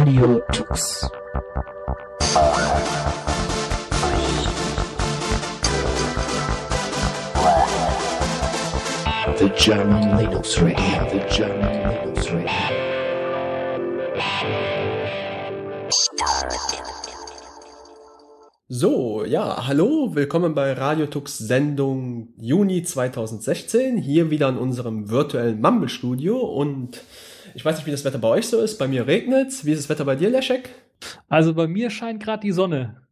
Radio Tux. The German Linux Radio, the German Linux Radio. So, ja, hallo, willkommen bei Radiotux Sendung Juni 2016, hier wieder in unserem virtuellen Mumble Studio und ich weiß nicht, wie das Wetter bei euch so ist, bei mir regnet's. Wie ist das Wetter bei dir, Leszek? Also bei mir scheint gerade die Sonne.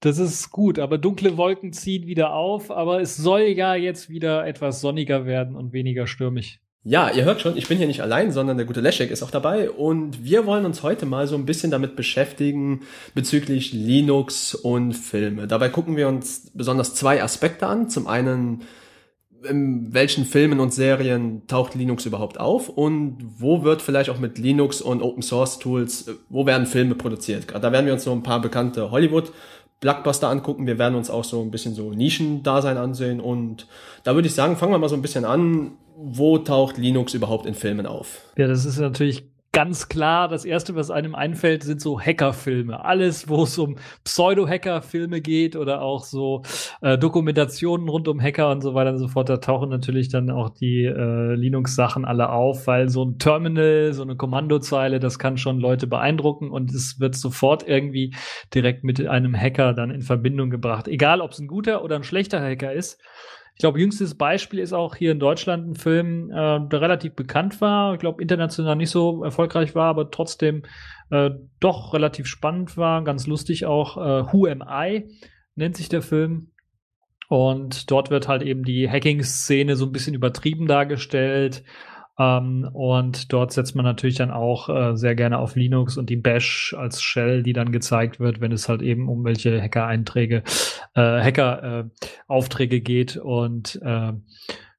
Das ist gut, aber dunkle Wolken ziehen wieder auf, aber es soll ja jetzt wieder etwas sonniger werden und weniger stürmig. Ja, ihr hört schon, ich bin hier nicht allein, sondern der gute Leszek ist auch dabei und wir wollen uns heute mal so ein bisschen damit beschäftigen bezüglich Linux und Filme. Dabei gucken wir uns besonders zwei Aspekte an. Zum einen, in welchen Filmen und Serien taucht Linux überhaupt auf und wo wird vielleicht auch mit Linux und Open Source Tools, wo werden Filme produziert? Da werden wir uns so ein paar bekannte Hollywood Blockbuster angucken. Wir werden uns auch so ein bisschen so Nischen-Dasein ansehen und da würde ich sagen, fangen wir mal so ein bisschen an wo taucht Linux überhaupt in Filmen auf? Ja, das ist natürlich ganz klar, das erste, was einem einfällt, sind so Hackerfilme. Alles, wo es um Pseudo-Hacker-Filme geht oder auch so äh, Dokumentationen rund um Hacker und so weiter und so fort, da tauchen natürlich dann auch die äh, Linux-Sachen alle auf, weil so ein Terminal, so eine Kommandozeile, das kann schon Leute beeindrucken und es wird sofort irgendwie direkt mit einem Hacker dann in Verbindung gebracht. Egal, ob es ein guter oder ein schlechter Hacker ist. Ich glaube, jüngstes Beispiel ist auch hier in Deutschland ein Film, äh, der relativ bekannt war, ich glaube international nicht so erfolgreich war, aber trotzdem äh, doch relativ spannend war, ganz lustig auch. Äh, Who Am I nennt sich der Film. Und dort wird halt eben die Hacking-Szene so ein bisschen übertrieben dargestellt. Ähm, und dort setzt man natürlich dann auch äh, sehr gerne auf Linux und die Bash als Shell, die dann gezeigt wird, wenn es halt eben um welche Hacker-Einträge, äh, Hacker-Aufträge äh, geht. Und äh,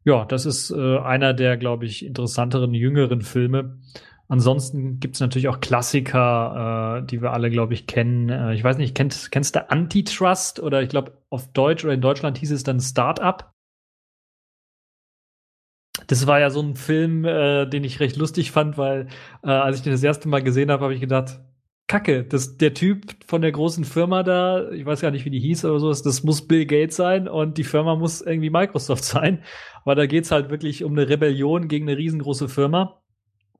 ja, das ist äh, einer der, glaube ich, interessanteren jüngeren Filme. Ansonsten gibt es natürlich auch Klassiker, äh, die wir alle, glaube ich, kennen. Äh, ich weiß nicht, kennst, kennst du Antitrust oder ich glaube auf Deutsch oder in Deutschland hieß es dann Startup? Das war ja so ein Film, äh, den ich recht lustig fand, weil äh, als ich den das erste Mal gesehen habe, habe ich gedacht, Kacke, das, der Typ von der großen Firma da, ich weiß gar nicht, wie die hieß oder so, das muss Bill Gates sein und die Firma muss irgendwie Microsoft sein. Aber da geht's halt wirklich um eine Rebellion gegen eine riesengroße Firma.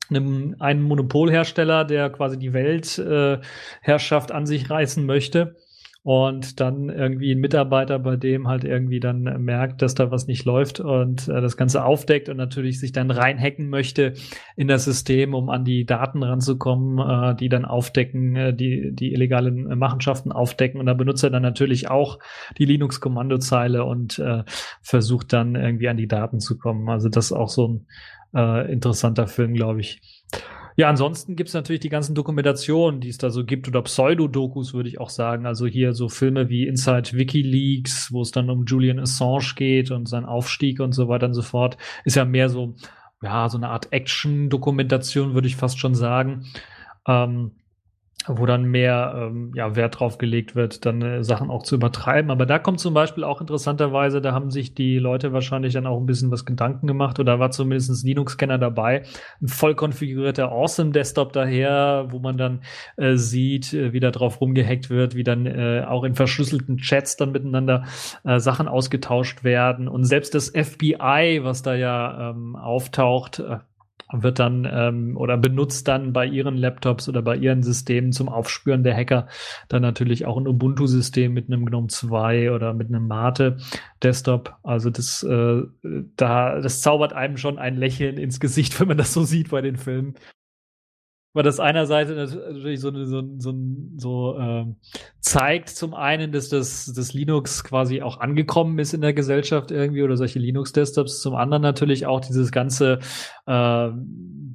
Einem, einen Monopolhersteller, der quasi die Weltherrschaft äh, an sich reißen möchte und dann irgendwie ein Mitarbeiter bei dem halt irgendwie dann merkt, dass da was nicht läuft und äh, das Ganze aufdeckt und natürlich sich dann reinhacken möchte in das System, um an die Daten ranzukommen, äh, die dann aufdecken, äh, die, die illegalen Machenschaften aufdecken und da benutzt er dann natürlich auch die Linux-Kommandozeile und äh, versucht dann irgendwie an die Daten zu kommen. Also das ist auch so ein äh, interessanter Film, glaube ich. Ja, ansonsten gibt's natürlich die ganzen Dokumentationen, die es da so gibt, oder Pseudodokus, würde ich auch sagen. Also hier so Filme wie Inside WikiLeaks, wo es dann um Julian Assange geht und seinen Aufstieg und so weiter und so fort. Ist ja mehr so, ja, so eine Art Action-Dokumentation, würde ich fast schon sagen. Ähm, wo dann mehr ähm, ja, Wert drauf gelegt wird, dann äh, Sachen auch zu übertreiben. Aber da kommt zum Beispiel auch interessanterweise, da haben sich die Leute wahrscheinlich dann auch ein bisschen was Gedanken gemacht oder war zumindest Linux-Scanner dabei. Ein voll konfigurierter Awesome-Desktop daher, wo man dann äh, sieht, äh, wie da drauf rumgehackt wird, wie dann äh, auch in verschlüsselten Chats dann miteinander äh, Sachen ausgetauscht werden. Und selbst das FBI, was da ja ähm, auftaucht, äh, wird dann ähm, oder benutzt dann bei ihren Laptops oder bei ihren Systemen zum Aufspüren der Hacker dann natürlich auch ein Ubuntu-System mit einem GNOME 2 oder mit einem Mate Desktop. Also das äh, da das zaubert einem schon ein Lächeln ins Gesicht, wenn man das so sieht bei den Filmen weil das einerseits natürlich so, so, so, so äh, zeigt zum einen, dass das, das Linux quasi auch angekommen ist in der Gesellschaft irgendwie oder solche Linux-Desktops, zum anderen natürlich auch dieses ganze äh,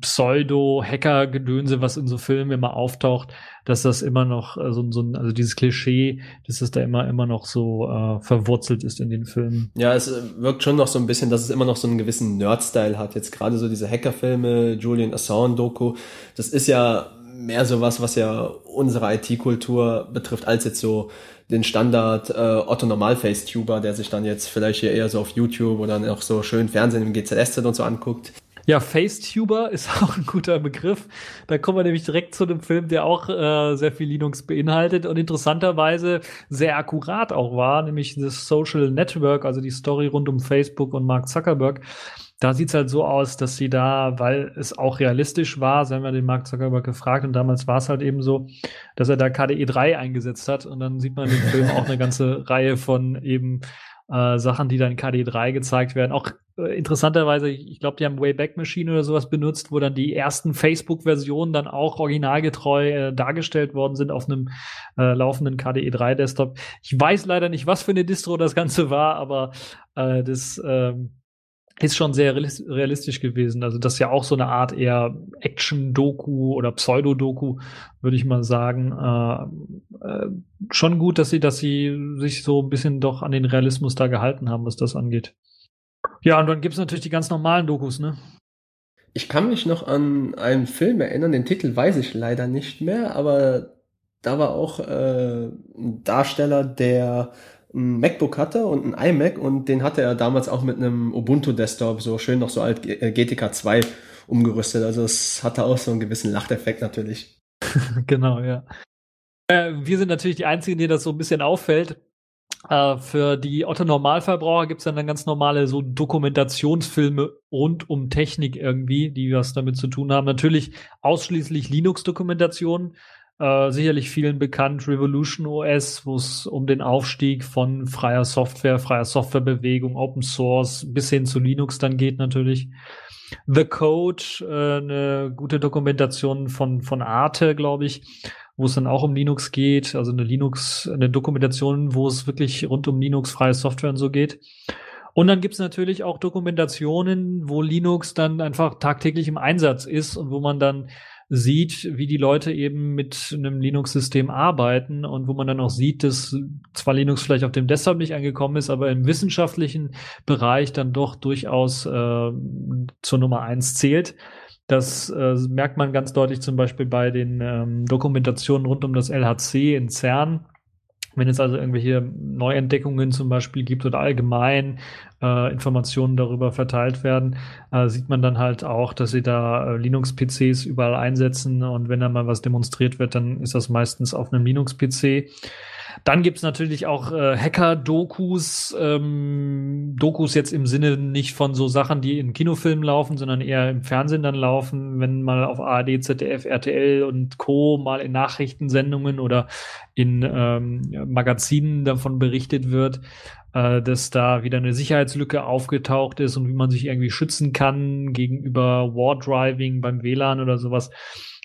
Pseudo-Hacker-Gedönse, was in so Filmen immer auftaucht, dass das immer noch äh, so, so also dieses Klischee, dass es da immer, immer noch so äh, verwurzelt ist in den Filmen. Ja, es äh, wirkt schon noch so ein bisschen, dass es immer noch so einen gewissen Nerd-Style hat. Jetzt gerade so diese Hacker-Filme, Julian Assange-Doku, das ist ja mehr so was, was ja unsere IT-Kultur betrifft, als jetzt so den Standard äh, Otto Normalface-Tuber, der sich dann jetzt vielleicht hier eher so auf YouTube oder auch so schön Fernsehen im GZSZ und so anguckt. Ja, Facetuber ist auch ein guter Begriff. Da kommen wir nämlich direkt zu einem Film, der auch äh, sehr viel Linux beinhaltet und interessanterweise sehr akkurat auch war, nämlich das Social Network, also die Story rund um Facebook und Mark Zuckerberg. Da sieht's halt so aus, dass sie da, weil es auch realistisch war, so haben wir den Mark Zuckerberg gefragt und damals war es halt eben so, dass er da KDE 3 eingesetzt hat und dann sieht man im Film auch eine ganze Reihe von eben äh, Sachen, die dann KDE 3 gezeigt werden. Auch äh, interessanterweise, ich glaube, die haben Wayback Machine oder sowas benutzt, wo dann die ersten Facebook-Versionen dann auch originalgetreu äh, dargestellt worden sind auf einem äh, laufenden KDE 3 Desktop. Ich weiß leider nicht, was für eine Distro das Ganze war, aber äh, das ähm, ist schon sehr realistisch gewesen. Also das ist ja auch so eine Art eher Action-Doku oder Pseudo-Doku, würde ich mal sagen. Äh, äh, schon gut, dass sie, dass sie sich so ein bisschen doch an den Realismus da gehalten haben, was das angeht. Ja, und dann gibt's natürlich die ganz normalen Dokus, ne? Ich kann mich noch an einen Film erinnern, den Titel weiß ich leider nicht mehr, aber da war auch äh, ein Darsteller, der ein MacBook hatte und ein iMac und den hatte er damals auch mit einem Ubuntu Desktop so schön noch so alt GTK 2 umgerüstet. Also es hatte auch so einen gewissen Lachteffekt natürlich. genau, ja. Äh, wir sind natürlich die Einzigen, denen das so ein bisschen auffällt. Äh, für die Otto Normalverbraucher gibt's dann, dann ganz normale so Dokumentationsfilme rund um Technik irgendwie, die was damit zu tun haben. Natürlich ausschließlich Linux-Dokumentationen. Äh, sicherlich vielen bekannt Revolution OS, wo es um den Aufstieg von freier Software, freier Softwarebewegung, Open Source bis hin zu Linux dann geht natürlich. The Code, äh, eine gute Dokumentation von, von Arte, glaube ich, wo es dann auch um Linux geht, also eine Linux, eine Dokumentation, wo es wirklich rund um Linux freie Software und so geht. Und dann gibt's natürlich auch Dokumentationen, wo Linux dann einfach tagtäglich im Einsatz ist und wo man dann sieht, wie die Leute eben mit einem Linux-System arbeiten und wo man dann auch sieht, dass zwar Linux vielleicht auf dem Desktop nicht angekommen ist, aber im wissenschaftlichen Bereich dann doch durchaus äh, zur Nummer eins zählt. Das äh, merkt man ganz deutlich zum Beispiel bei den ähm, Dokumentationen rund um das LHC in CERN. Wenn es also irgendwelche Neuentdeckungen zum Beispiel gibt oder allgemein äh, Informationen darüber verteilt werden, äh, sieht man dann halt auch, dass sie da äh, Linux-PCs überall einsetzen und wenn da mal was demonstriert wird, dann ist das meistens auf einem Linux-PC. Dann gibt's natürlich auch äh, Hacker-Dokus, ähm, Dokus jetzt im Sinne nicht von so Sachen, die in Kinofilmen laufen, sondern eher im Fernsehen dann laufen, wenn mal auf ARD, ZDF, RTL und Co. mal in Nachrichtensendungen oder in ähm, Magazinen davon berichtet wird, äh, dass da wieder eine Sicherheitslücke aufgetaucht ist und wie man sich irgendwie schützen kann gegenüber War-Driving beim WLAN oder sowas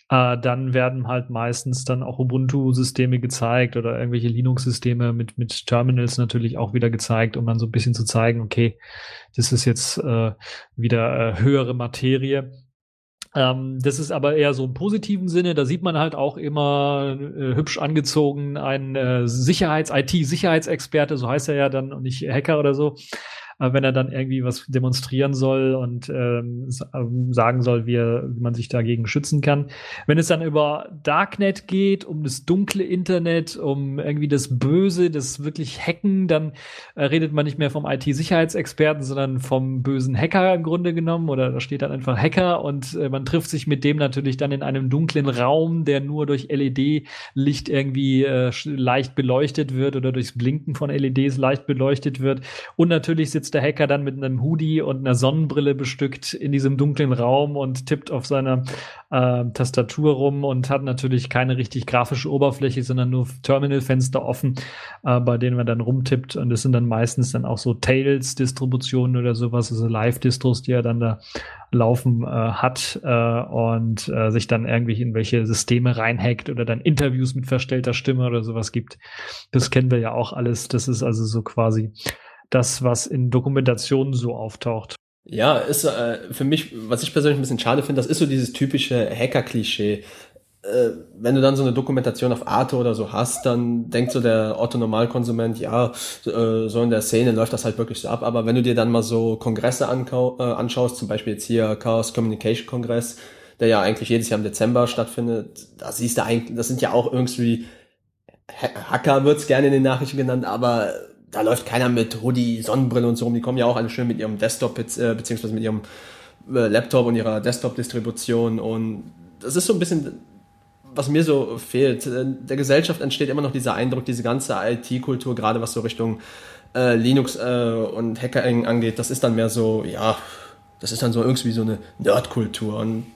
äh, dann werden halt meistens dann auch Ubuntu-Systeme gezeigt oder irgendwelche Linux-Systeme mit, mit Terminals natürlich auch wieder gezeigt, um dann so ein bisschen zu zeigen, okay, das ist jetzt äh, wieder äh, höhere Materie. Ähm, das ist aber eher so im positiven Sinne. Da sieht man halt auch immer äh, hübsch angezogen einen äh, Sicherheits-, IT-Sicherheitsexperte, so heißt er ja dann und nicht Hacker oder so, äh, wenn er dann irgendwie was demonstrieren soll und ähm, ähm, sagen soll, wie, er, wie man sich dagegen schützen kann. Wenn es dann über Darknet geht, um das dunkle Internet, um irgendwie das Böse, das wirklich Hacken, dann äh, redet man nicht mehr vom IT-Sicherheitsexperten, sondern vom bösen Hacker im Grunde genommen. Oder da steht dann einfach Hacker und äh, man trifft sich mit dem natürlich dann in einem dunklen Raum, der nur durch LED-Licht irgendwie äh, leicht beleuchtet wird oder durchs Blinken von LEDs leicht beleuchtet wird. Und natürlich sitzt sitzt der Hacker dann mit einem Hoodie und einer Sonnenbrille bestückt in diesem dunklen Raum und tippt auf seiner äh, Tastatur rum und hat natürlich keine richtig grafische Oberfläche, sondern nur Terminalfenster offen, äh, bei denen man dann rumtippt. Und das sind dann meistens dann auch so Tails-Distributionen oder sowas, also Live-Distros, die er dann da laufen äh, hat äh, und äh, sich dann irgendwie in welche Systeme reinhackt oder dann Interviews mit verstellter Stimme oder sowas gibt. Das kennen wir ja auch alles. Das ist also so quasi das, was in Dokumentationen so auftaucht. Ja, ist äh, für mich, was ich persönlich ein bisschen schade finde, das ist so dieses typische Hacker-Klischee. Äh, wenn du dann so eine Dokumentation auf Arte oder so hast, dann denkt so der Otto-Normalkonsument, ja, äh, so in der Szene läuft das halt wirklich so ab. Aber wenn du dir dann mal so Kongresse äh, anschaust, zum Beispiel jetzt hier Chaos Communication Kongress, der ja eigentlich jedes Jahr im Dezember stattfindet, da siehst du eigentlich, das sind ja auch irgendwie Hacker wird's gerne in den Nachrichten genannt, aber da läuft keiner mit Hoodie, Sonnenbrille und so rum. Die kommen ja auch alle schön mit ihrem Desktop äh, beziehungsweise mit ihrem äh, Laptop und ihrer Desktop-Distribution und das ist so ein bisschen, was mir so fehlt. Äh, der Gesellschaft entsteht immer noch dieser Eindruck, diese ganze IT-Kultur, gerade was so Richtung äh, Linux und Hacking angeht, das ist dann mehr so, ja, das ist dann so irgendwie so eine Nerd-Kultur und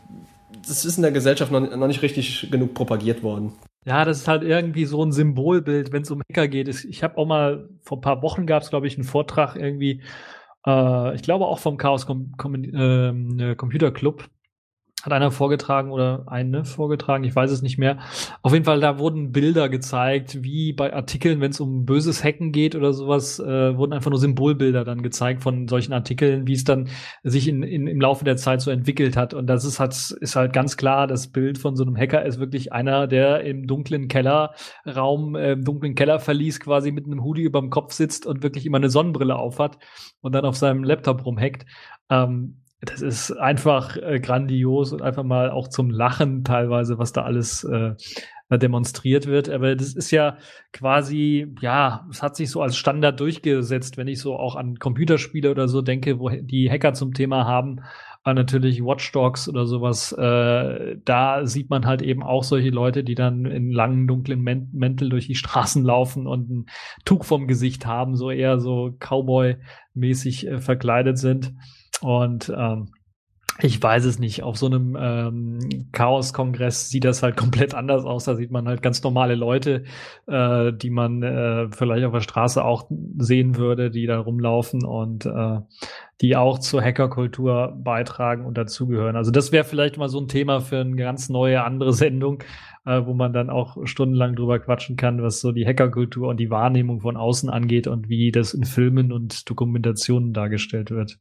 das ist in der Gesellschaft noch, noch nicht richtig genug propagiert worden. Ja, das ist halt irgendwie so ein Symbolbild, wenn es um Hacker geht. Ich habe auch mal, vor ein paar Wochen gab es, glaube ich, einen Vortrag irgendwie, äh, ich glaube auch vom Chaos Com Com äh, Computer Club, hat einer vorgetragen oder eine vorgetragen, ich weiß es nicht mehr. Auf jeden Fall, da wurden Bilder gezeigt, wie bei Artikeln, wenn es um böses Hacken geht oder sowas, äh, wurden einfach nur Symbolbilder dann gezeigt von solchen Artikeln, wie es dann sich in, in, im Laufe der Zeit so entwickelt hat. Und das ist halt, ist halt ganz klar, das Bild von so einem Hacker ist wirklich einer, der im dunklen Kellerraum, äh, im dunklen Kellerverlies quasi mit einem Hoodie überm Kopf sitzt und wirklich immer eine Sonnenbrille aufhat und dann auf seinem Laptop rumhackt. Ähm, das ist einfach äh, grandios und einfach mal auch zum Lachen teilweise, was da alles äh, demonstriert wird. Aber das ist ja quasi, ja, es hat sich so als Standard durchgesetzt, wenn ich so auch an Computerspiele oder so denke, wo die Hacker zum Thema haben. Aber natürlich Watch Dogs oder sowas, äh, da sieht man halt eben auch solche Leute, die dann in langen, dunklen Mäntel durch die Straßen laufen und ein Tuch vom Gesicht haben, so eher so Cowboy-mäßig äh, verkleidet sind. Und ähm, ich weiß es nicht. Auf so einem ähm, Chaos-Kongress sieht das halt komplett anders aus. Da sieht man halt ganz normale Leute, äh, die man äh, vielleicht auf der Straße auch sehen würde, die da rumlaufen und äh, die auch zur Hackerkultur beitragen und dazugehören. Also das wäre vielleicht mal so ein Thema für eine ganz neue andere Sendung, äh, wo man dann auch stundenlang drüber quatschen kann, was so die Hackerkultur und die Wahrnehmung von außen angeht und wie das in Filmen und Dokumentationen dargestellt wird.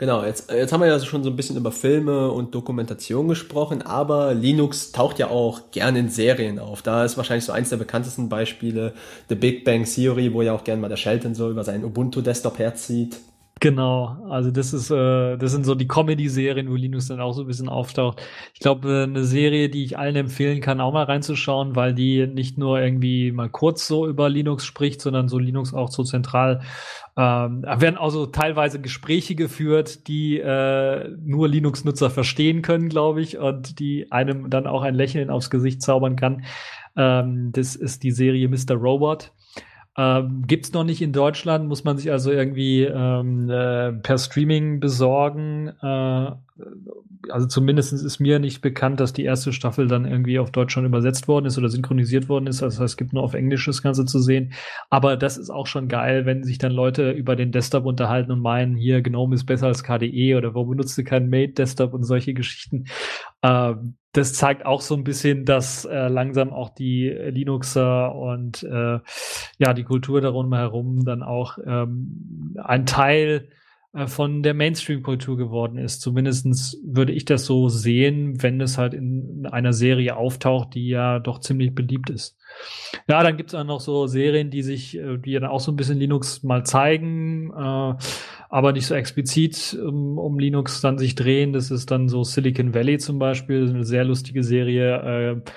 Genau, jetzt, jetzt haben wir ja schon so ein bisschen über Filme und Dokumentation gesprochen, aber Linux taucht ja auch gerne in Serien auf. Da ist wahrscheinlich so eins der bekanntesten Beispiele The Big Bang Theory, wo ja auch gerne mal der Shelton so über seinen Ubuntu-Desktop herzieht. Genau, also das ist, äh, das sind so die Comedy-Serien, wo Linux dann auch so ein bisschen auftaucht. Ich glaube, äh, eine Serie, die ich allen empfehlen kann, auch mal reinzuschauen, weil die nicht nur irgendwie mal kurz so über Linux spricht, sondern so Linux auch so zentral. Ähm, da werden also teilweise Gespräche geführt, die äh, nur Linux-Nutzer verstehen können, glaube ich, und die einem dann auch ein Lächeln aufs Gesicht zaubern kann. Ähm, das ist die Serie Mr. Robot. Ähm, Gibt noch nicht in Deutschland, muss man sich also irgendwie ähm, äh, per Streaming besorgen. Äh, also zumindest ist mir nicht bekannt, dass die erste Staffel dann irgendwie auf Deutsch schon übersetzt worden ist oder synchronisiert worden ist. Also es gibt nur auf Englisch das Ganze zu sehen. Aber das ist auch schon geil, wenn sich dann Leute über den Desktop unterhalten und meinen, hier GNOME ist besser als KDE oder wo benutzt du keinen Mate-Desktop und solche Geschichten. Ähm, das zeigt auch so ein bisschen, dass äh, langsam auch die Linuxer und äh, ja die Kultur darum herum dann auch ähm, ein Teil von der Mainstream-Kultur geworden ist. Zumindestens würde ich das so sehen, wenn es halt in einer Serie auftaucht, die ja doch ziemlich beliebt ist. Ja, dann gibt es auch noch so Serien, die sich, äh, die dann auch so ein bisschen Linux mal zeigen, äh, aber nicht so explizit um, um, Linux dann sich drehen. Das ist dann so Silicon Valley zum Beispiel, eine sehr lustige Serie. Äh,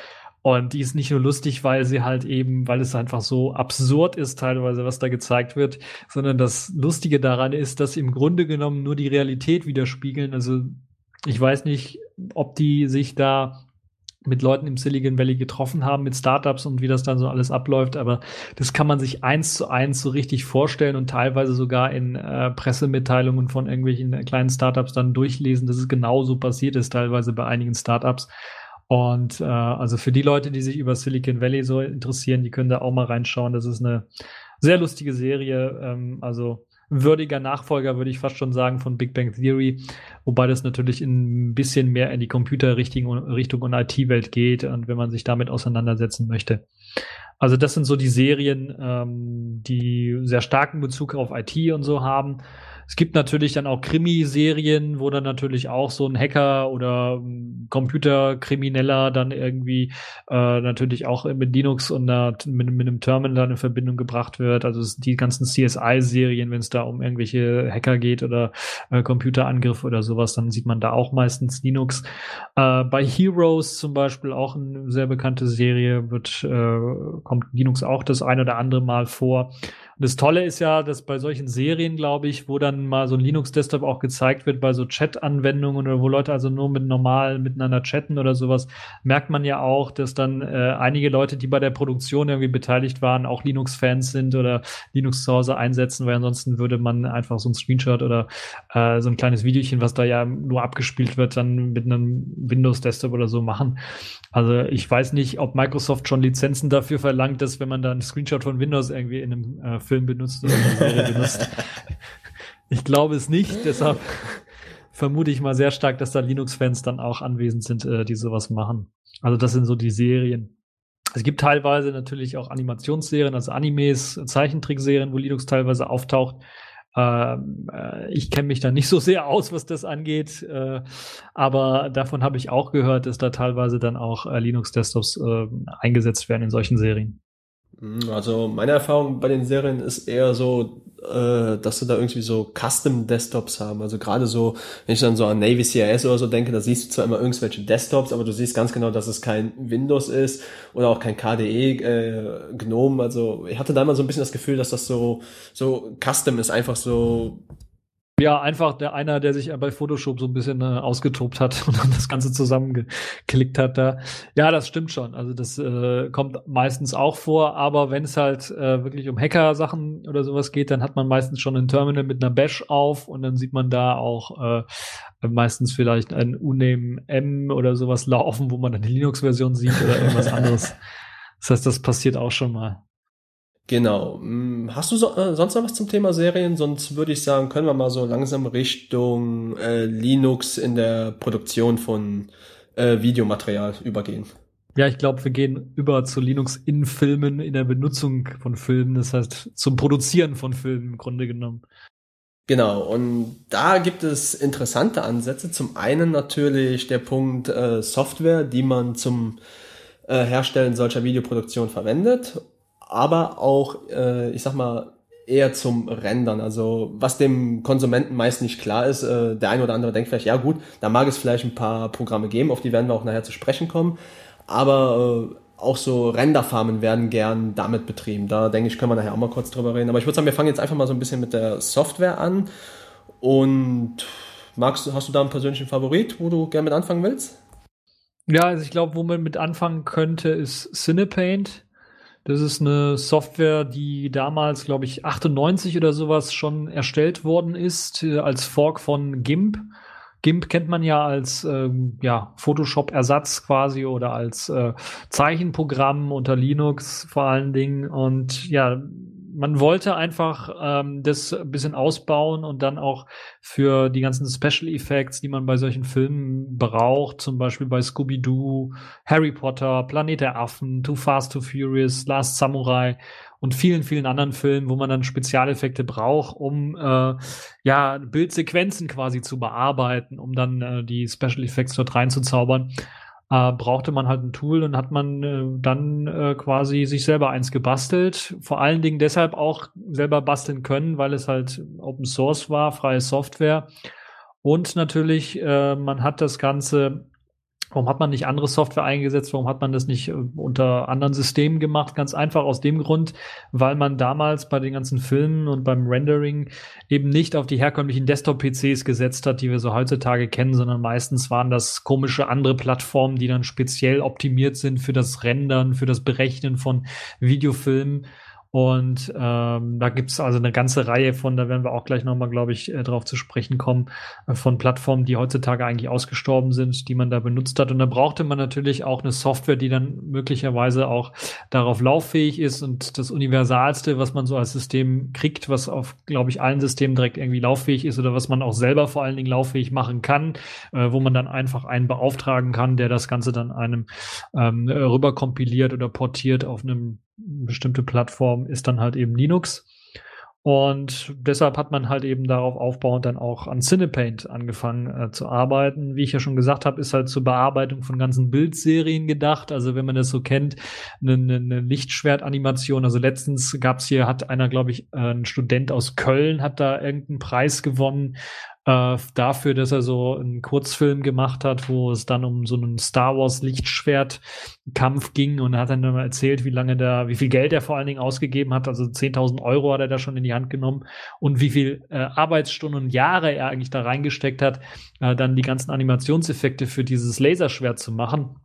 und die ist nicht nur lustig, weil sie halt eben, weil es einfach so absurd ist teilweise, was da gezeigt wird, sondern das Lustige daran ist, dass im Grunde genommen nur die Realität widerspiegeln. Also ich weiß nicht, ob die sich da mit Leuten im Silicon Valley getroffen haben, mit Startups und wie das dann so alles abläuft, aber das kann man sich eins zu eins so richtig vorstellen und teilweise sogar in äh, Pressemitteilungen von irgendwelchen kleinen Startups dann durchlesen, dass es genauso passiert ist, teilweise bei einigen Startups. Und äh, also für die Leute, die sich über Silicon Valley so interessieren, die können da auch mal reinschauen. Das ist eine sehr lustige Serie. Ähm, also würdiger Nachfolger, würde ich fast schon sagen, von Big Bang Theory, wobei das natürlich ein bisschen mehr in die Computerrichtung und IT-Welt geht und wenn man sich damit auseinandersetzen möchte. Also das sind so die Serien, ähm, die sehr starken Bezug auf IT und so haben. Es gibt natürlich dann auch Krimiserien, wo dann natürlich auch so ein Hacker oder Computerkrimineller dann irgendwie äh, natürlich auch mit Linux und einer, mit, mit, einem Terminal in Verbindung gebracht wird. Also die ganzen CSI-Serien, wenn es da um irgendwelche Hacker geht oder äh, Computerangriffe oder sowas, dann sieht man da auch meistens Linux. Äh, bei Heroes zum Beispiel auch eine sehr bekannte Serie, wird äh, kommt Linux auch das ein oder andere Mal vor. Und das Tolle ist ja, dass bei solchen Serien, glaube ich, wo dann mal so ein Linux-Desktop auch gezeigt wird, bei so Chat-Anwendungen oder wo Leute also nur mit normal miteinander chatten oder sowas, merkt man ja auch, dass dann äh, einige Leute, die bei der Produktion irgendwie beteiligt waren, auch Linux-Fans sind oder Linux zu Hause einsetzen, weil ansonsten würde man einfach so ein Screenshot oder äh, so ein kleines Videochen, was da ja nur abgespielt wird, dann mit einem Windows-Desktop oder so machen. Also ich weiß nicht, ob Microsoft schon Lizenzen dafür verlangt, dass wenn man da einen Screenshot von Windows irgendwie in einem äh, Film benutzt oder eine Serie benutzt. Ich glaube es nicht, deshalb vermute ich mal sehr stark, dass da Linux-Fans dann auch anwesend sind, äh, die sowas machen. Also das sind so die Serien. Es gibt teilweise natürlich auch Animationsserien, also Animes, Zeichentrickserien, wo Linux teilweise auftaucht. Ähm, äh, ich kenne mich da nicht so sehr aus, was das angeht, äh, aber davon habe ich auch gehört, dass da teilweise dann auch äh, Linux-Desktops äh, eingesetzt werden in solchen Serien. Hm, also meine Erfahrung bei den Serien ist eher so, äh, dass sie da irgendwie so Custom-Desktops haben. Also gerade so, wenn ich dann so an Navy CIS oder so denke, da siehst du zwar immer irgendwelche Desktops, aber du siehst ganz genau, dass es kein Windows ist oder auch kein KDE äh, GNOME. Also ich hatte da immer so ein bisschen das Gefühl, dass das so so Custom ist, einfach so ja, einfach der einer, der sich bei Photoshop so ein bisschen äh, ausgetobt hat und dann das Ganze zusammengeklickt hat da. Ja, das stimmt schon. Also das äh, kommt meistens auch vor, aber wenn es halt äh, wirklich um Hacker-Sachen oder sowas geht, dann hat man meistens schon ein Terminal mit einer Bash auf und dann sieht man da auch äh, meistens vielleicht ein Uname M oder sowas laufen, wo man dann die Linux-Version sieht oder irgendwas anderes. Das heißt, das passiert auch schon mal. Genau. Hm, hast du so, äh, sonst noch was zum Thema Serien? Sonst würde ich sagen, können wir mal so langsam Richtung äh, Linux in der Produktion von äh, Videomaterial übergehen. Ja, ich glaube, wir gehen über zu Linux in Filmen, in der Benutzung von Filmen, das heißt zum Produzieren von Filmen im Grunde genommen. Genau, und da gibt es interessante Ansätze. Zum einen natürlich der Punkt äh, Software, die man zum äh, Herstellen solcher Videoproduktion verwendet aber auch, äh, ich sag mal, eher zum Rendern. Also was dem Konsumenten meist nicht klar ist, äh, der eine oder andere denkt vielleicht, ja gut, da mag es vielleicht ein paar Programme geben, auf die werden wir auch nachher zu sprechen kommen, aber äh, auch so Renderfarmen werden gern damit betrieben. Da denke ich, können wir nachher auch mal kurz drüber reden. Aber ich würde sagen, wir fangen jetzt einfach mal so ein bisschen mit der Software an. Und magst hast du da einen persönlichen Favorit, wo du gerne mit anfangen willst? Ja, also ich glaube, wo man mit anfangen könnte, ist Cinepaint. Das ist eine Software, die damals, glaube ich, 98 oder sowas schon erstellt worden ist, äh, als Fork von GIMP. GIMP kennt man ja als ähm, ja, Photoshop-Ersatz quasi oder als äh, Zeichenprogramm unter Linux vor allen Dingen. Und ja, man wollte einfach ähm, das ein bisschen ausbauen und dann auch für die ganzen Special Effects, die man bei solchen Filmen braucht, zum Beispiel bei Scooby-Doo, Harry Potter, Planet der Affen, Too Fast, Too Furious, Last Samurai und vielen, vielen anderen Filmen, wo man dann Spezialeffekte braucht, um äh, ja Bildsequenzen quasi zu bearbeiten, um dann äh, die Special Effects dort reinzuzaubern äh, brauchte man halt ein Tool und hat man äh, dann äh, quasi sich selber eins gebastelt. Vor allen Dingen deshalb auch selber basteln können, weil es halt Open Source war, freie Software. Und natürlich, äh, man hat das Ganze Warum hat man nicht andere Software eingesetzt? Warum hat man das nicht äh, unter anderen Systemen gemacht? Ganz einfach aus dem Grund, weil man damals bei den ganzen Filmen und beim Rendering eben nicht auf die herkömmlichen Desktop-PCs gesetzt hat, die wir so heutzutage kennen, sondern meistens waren das komische andere Plattformen, die dann speziell optimiert sind für das Rendern, für das Berechnen von Videofilmen. Und ähm, da gibt's also eine ganze Reihe von, da werden wir auch gleich nochmal, glaube ich, äh, drauf zu sprechen kommen, äh, von Plattformen, die heutzutage eigentlich ausgestorben sind, die man da benutzt hat. Und da brauchte man natürlich auch eine Software, die dann möglicherweise auch darauf lauffähig ist. Und das Universalste, was man so als System kriegt, was auf, glaube ich, allen Systemen direkt irgendwie lauffähig ist oder was man auch selber vor allen Dingen lauffähig machen kann, äh, wo man dann einfach einen beauftragen kann, der das Ganze dann einem ähm, rüber kompiliert oder portiert auf einem bestimmte Plattform ist dann halt eben Linux. Und deshalb hat man halt eben darauf aufbauend dann auch an Cinepaint angefangen äh, zu arbeiten. Wie ich ja schon gesagt habe, ist halt zur Bearbeitung von ganzen Bildserien gedacht. Also wenn man das so kennt, eine, eine Lichtschwertanimation. Also letztens gab's hier, hat einer, glaube ich, äh, ein Student aus Köln, hat da irgendeinen Preis gewonnen äh, dafür, dass er so einen Kurzfilm gemacht hat, wo es dann um so einen Star Wars Lichtschwertkampf ging und hat dann immer erzählt, wie lange da, wie viel Geld er vor allen Dingen ausgegeben hat. Also 10.000 Euro hat er da schon in die Hand genommen und wie viel äh, Arbeitsstunden und Jahre er eigentlich da reingesteckt hat, äh, dann die ganzen Animationseffekte für dieses Laserschwert zu machen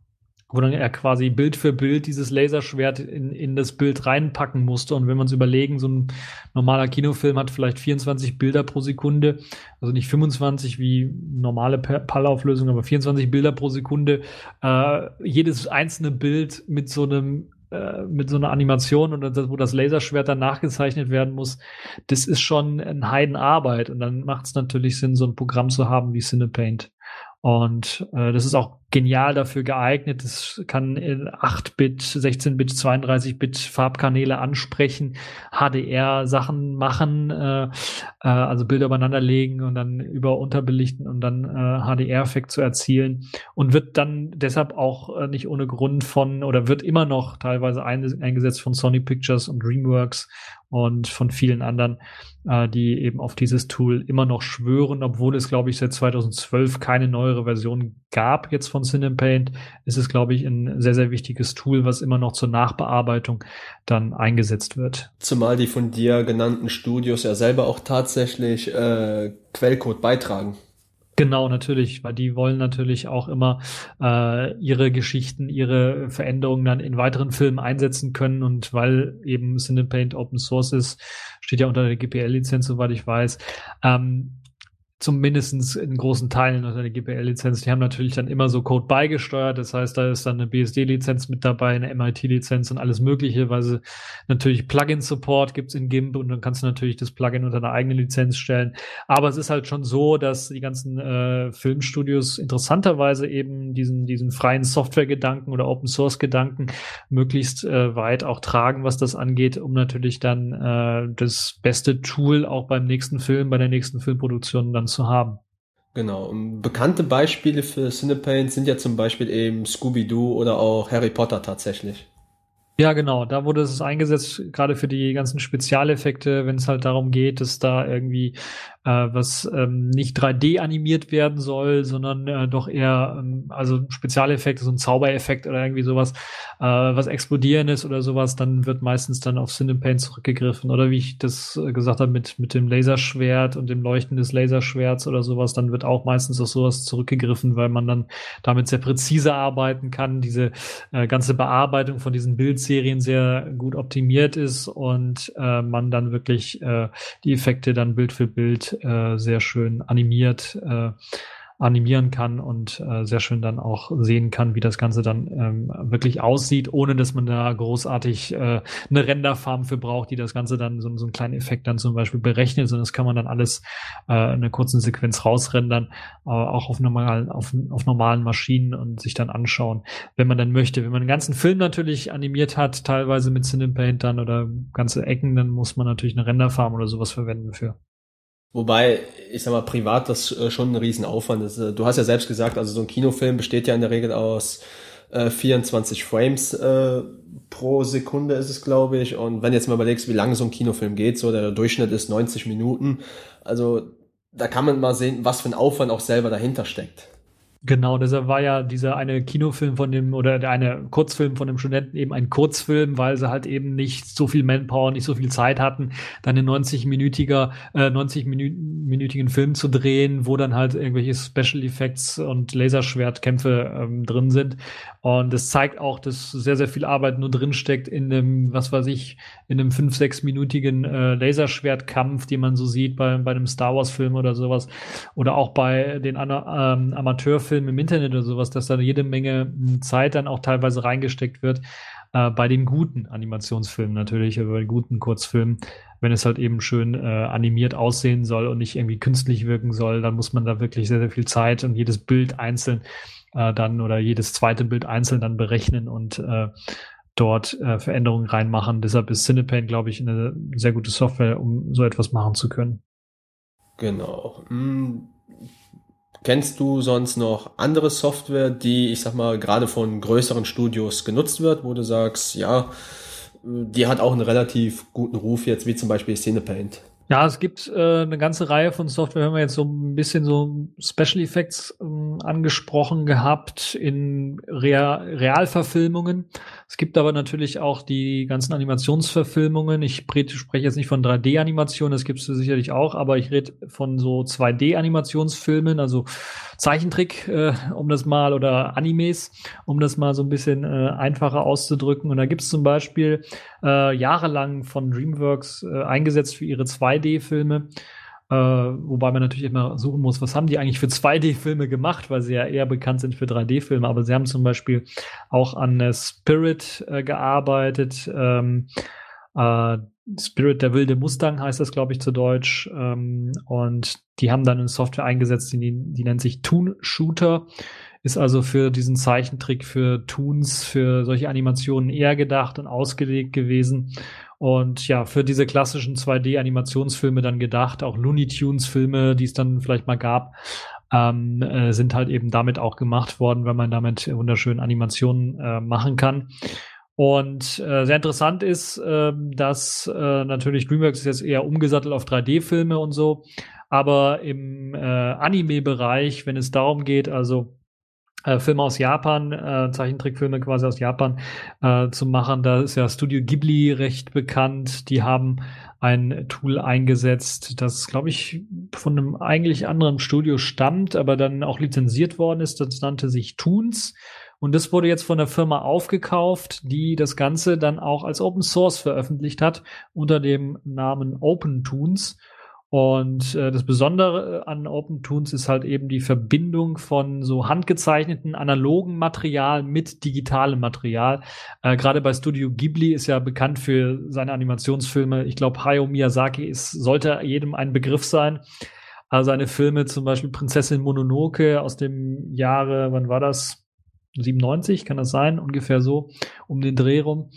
wo dann er quasi Bild für Bild dieses Laserschwert in, in das Bild reinpacken musste. Und wenn man es überlegen, so ein normaler Kinofilm hat vielleicht 24 Bilder pro Sekunde, also nicht 25 wie normale PAL-Auflösung, aber 24 Bilder pro Sekunde. Äh, jedes einzelne Bild mit so einem äh, mit so einer Animation und das, wo das Laserschwert dann nachgezeichnet werden muss, das ist schon ein Heidenarbeit und dann macht es natürlich Sinn, so ein Programm zu haben wie Cinepaint. Und äh, das ist auch genial dafür geeignet. Es kann in 8-Bit, 16-Bit, 32-Bit Farbkanäle ansprechen, HDR-Sachen machen, äh, äh, also Bilder übereinander legen und dann über unterbelichten und dann äh, HDR-Effekt zu erzielen und wird dann deshalb auch äh, nicht ohne Grund von oder wird immer noch teilweise ein, eingesetzt von Sony Pictures und DreamWorks und von vielen anderen, äh, die eben auf dieses Tool immer noch schwören, obwohl es, glaube ich, seit 2012 keine neuere Version gab jetzt von Cinepaint, ist es, glaube ich, ein sehr, sehr wichtiges Tool, was immer noch zur Nachbearbeitung dann eingesetzt wird. Zumal die von dir genannten Studios ja selber auch tatsächlich äh, Quellcode beitragen. Genau, natürlich, weil die wollen natürlich auch immer äh, ihre Geschichten, ihre Veränderungen dann in weiteren Filmen einsetzen können. Und weil eben Cinepaint Open Source ist, steht ja unter der GPL-Lizenz, soweit ich weiß, ähm, zumindestens in großen Teilen unter der GPL-Lizenz. Die haben natürlich dann immer so Code beigesteuert. Das heißt, da ist dann eine BSD-Lizenz mit dabei, eine MIT-Lizenz und alles Mögliche, weil sie natürlich Plugin-Support gibt's in GIMP und dann kannst du natürlich das Plugin unter eine eigene Lizenz stellen. Aber es ist halt schon so, dass die ganzen äh, Filmstudios interessanterweise eben diesen, diesen freien Software-Gedanken oder Open-Source-Gedanken möglichst äh, weit auch tragen, was das angeht, um natürlich dann äh, das beste Tool auch beim nächsten Film, bei der nächsten Filmproduktion dann zu haben. Genau. Bekannte Beispiele für Cinepaint sind ja zum Beispiel eben Scooby-Doo oder auch Harry Potter tatsächlich. Ja, genau. Da wurde es eingesetzt, gerade für die ganzen Spezialeffekte, wenn es halt darum geht, dass da irgendwie was ähm, nicht 3D animiert werden soll, sondern äh, doch eher, ähm, also Spezialeffekte, so ein Zaubereffekt oder irgendwie sowas, äh, was explodieren ist oder sowas, dann wird meistens dann auf Cinepaint zurückgegriffen. Oder wie ich das äh, gesagt habe, mit, mit dem Laserschwert und dem Leuchten des Laserschwerts oder sowas, dann wird auch meistens auf sowas zurückgegriffen, weil man dann damit sehr präzise arbeiten kann, diese äh, ganze Bearbeitung von diesen Bildserien sehr gut optimiert ist und äh, man dann wirklich äh, die Effekte dann Bild für Bild äh, sehr schön animiert äh, animieren kann und äh, sehr schön dann auch sehen kann, wie das Ganze dann ähm, wirklich aussieht, ohne dass man da großartig äh, eine Renderfarm für braucht, die das Ganze dann so, so einen kleinen Effekt dann zum Beispiel berechnet, sondern das kann man dann alles äh, in einer kurzen Sequenz rausrendern, äh, auch auf normalen, auf, auf normalen Maschinen und sich dann anschauen, wenn man dann möchte. Wenn man einen ganzen Film natürlich animiert hat, teilweise mit Cinepaint dann oder ganze Ecken, dann muss man natürlich eine Renderfarm oder sowas verwenden für. Wobei, ich sag mal, privat das äh, schon ein Riesenaufwand ist. Äh, du hast ja selbst gesagt, also so ein Kinofilm besteht ja in der Regel aus äh, 24 Frames äh, pro Sekunde ist es, glaube ich. Und wenn jetzt mal überlegst, wie lange so ein Kinofilm geht, so der Durchschnitt ist 90 Minuten. Also da kann man mal sehen, was für ein Aufwand auch selber dahinter steckt. Genau, deshalb war ja dieser eine Kinofilm von dem oder der eine Kurzfilm von dem Studenten eben ein Kurzfilm, weil sie halt eben nicht so viel Manpower, nicht so viel Zeit hatten, dann einen 90-minütiger, äh, 90-minütigen Film zu drehen, wo dann halt irgendwelche Special Effects und Laserschwertkämpfe ähm, drin sind. Und das zeigt auch, dass sehr, sehr viel Arbeit nur drin steckt in einem, was weiß ich, in einem 5-, 6-minütigen äh, Laserschwertkampf, den man so sieht bei, bei einem Star Wars-Film oder sowas. Oder auch bei den ähm, Amateurfilmen Film im Internet oder sowas, dass da jede Menge hm, Zeit dann auch teilweise reingesteckt wird. Äh, bei den guten Animationsfilmen natürlich, bei den guten Kurzfilmen, wenn es halt eben schön äh, animiert aussehen soll und nicht irgendwie künstlich wirken soll, dann muss man da wirklich sehr, sehr viel Zeit und jedes Bild einzeln äh, dann oder jedes zweite Bild einzeln dann berechnen und äh, dort äh, Veränderungen reinmachen. Deshalb ist Cinepaint, glaube ich, eine sehr gute Software, um so etwas machen zu können. Genau. Hm, Kennst du sonst noch andere Software, die, ich sag mal, gerade von größeren Studios genutzt wird, wo du sagst, ja, die hat auch einen relativ guten Ruf jetzt, wie zum Beispiel Cinepaint? Ja, es gibt äh, eine ganze Reihe von Software, haben wir jetzt so ein bisschen so Special Effects ähm, angesprochen gehabt in Real Realverfilmungen. Es gibt aber natürlich auch die ganzen Animationsverfilmungen. Ich spreche jetzt nicht von 3D-Animationen, das gibt es sicherlich auch, aber ich rede von so 2D-Animationsfilmen, also Zeichentrick, äh, um das mal, oder Animes, um das mal so ein bisschen äh, einfacher auszudrücken. Und da gibt es zum Beispiel äh, jahrelang von DreamWorks äh, eingesetzt für ihre 2D-Filme. Äh, wobei man natürlich immer suchen muss, was haben die eigentlich für 2D-Filme gemacht, weil sie ja eher bekannt sind für 3D-Filme. Aber sie haben zum Beispiel auch an äh, Spirit äh, gearbeitet. Ähm, äh, Spirit der wilde Mustang heißt das, glaube ich, zu Deutsch. Ähm, und die haben dann eine Software eingesetzt, die, die nennt sich Toon Shooter. Ist also für diesen Zeichentrick, für Toons, für solche Animationen eher gedacht und ausgelegt gewesen. Und ja, für diese klassischen 2D-Animationsfilme dann gedacht, auch Looney Tunes-Filme, die es dann vielleicht mal gab, ähm, äh, sind halt eben damit auch gemacht worden, weil man damit wunderschöne Animationen äh, machen kann. Und äh, sehr interessant ist, äh, dass äh, natürlich DreamWorks ist jetzt eher umgesattelt auf 3D-Filme und so, aber im äh, Anime-Bereich, wenn es darum geht, also äh, Filme aus Japan, äh, Zeichentrickfilme quasi aus Japan äh, zu machen. Da ist ja Studio Ghibli recht bekannt. Die haben ein Tool eingesetzt, das, glaube ich, von einem eigentlich anderen Studio stammt, aber dann auch lizenziert worden ist. Das nannte sich Toons. Und das wurde jetzt von der Firma aufgekauft, die das Ganze dann auch als Open Source veröffentlicht hat unter dem Namen OpenToons. Und äh, das Besondere an OpenToons ist halt eben die Verbindung von so handgezeichneten analogen Material mit digitalem Material. Äh, Gerade bei Studio Ghibli ist ja bekannt für seine Animationsfilme. Ich glaube, Hayao Miyazaki ist, sollte jedem ein Begriff sein. Also seine Filme, zum Beispiel Prinzessin Mononoke aus dem Jahre, wann war das? 97, kann das sein? Ungefähr so, um den Dreh rum.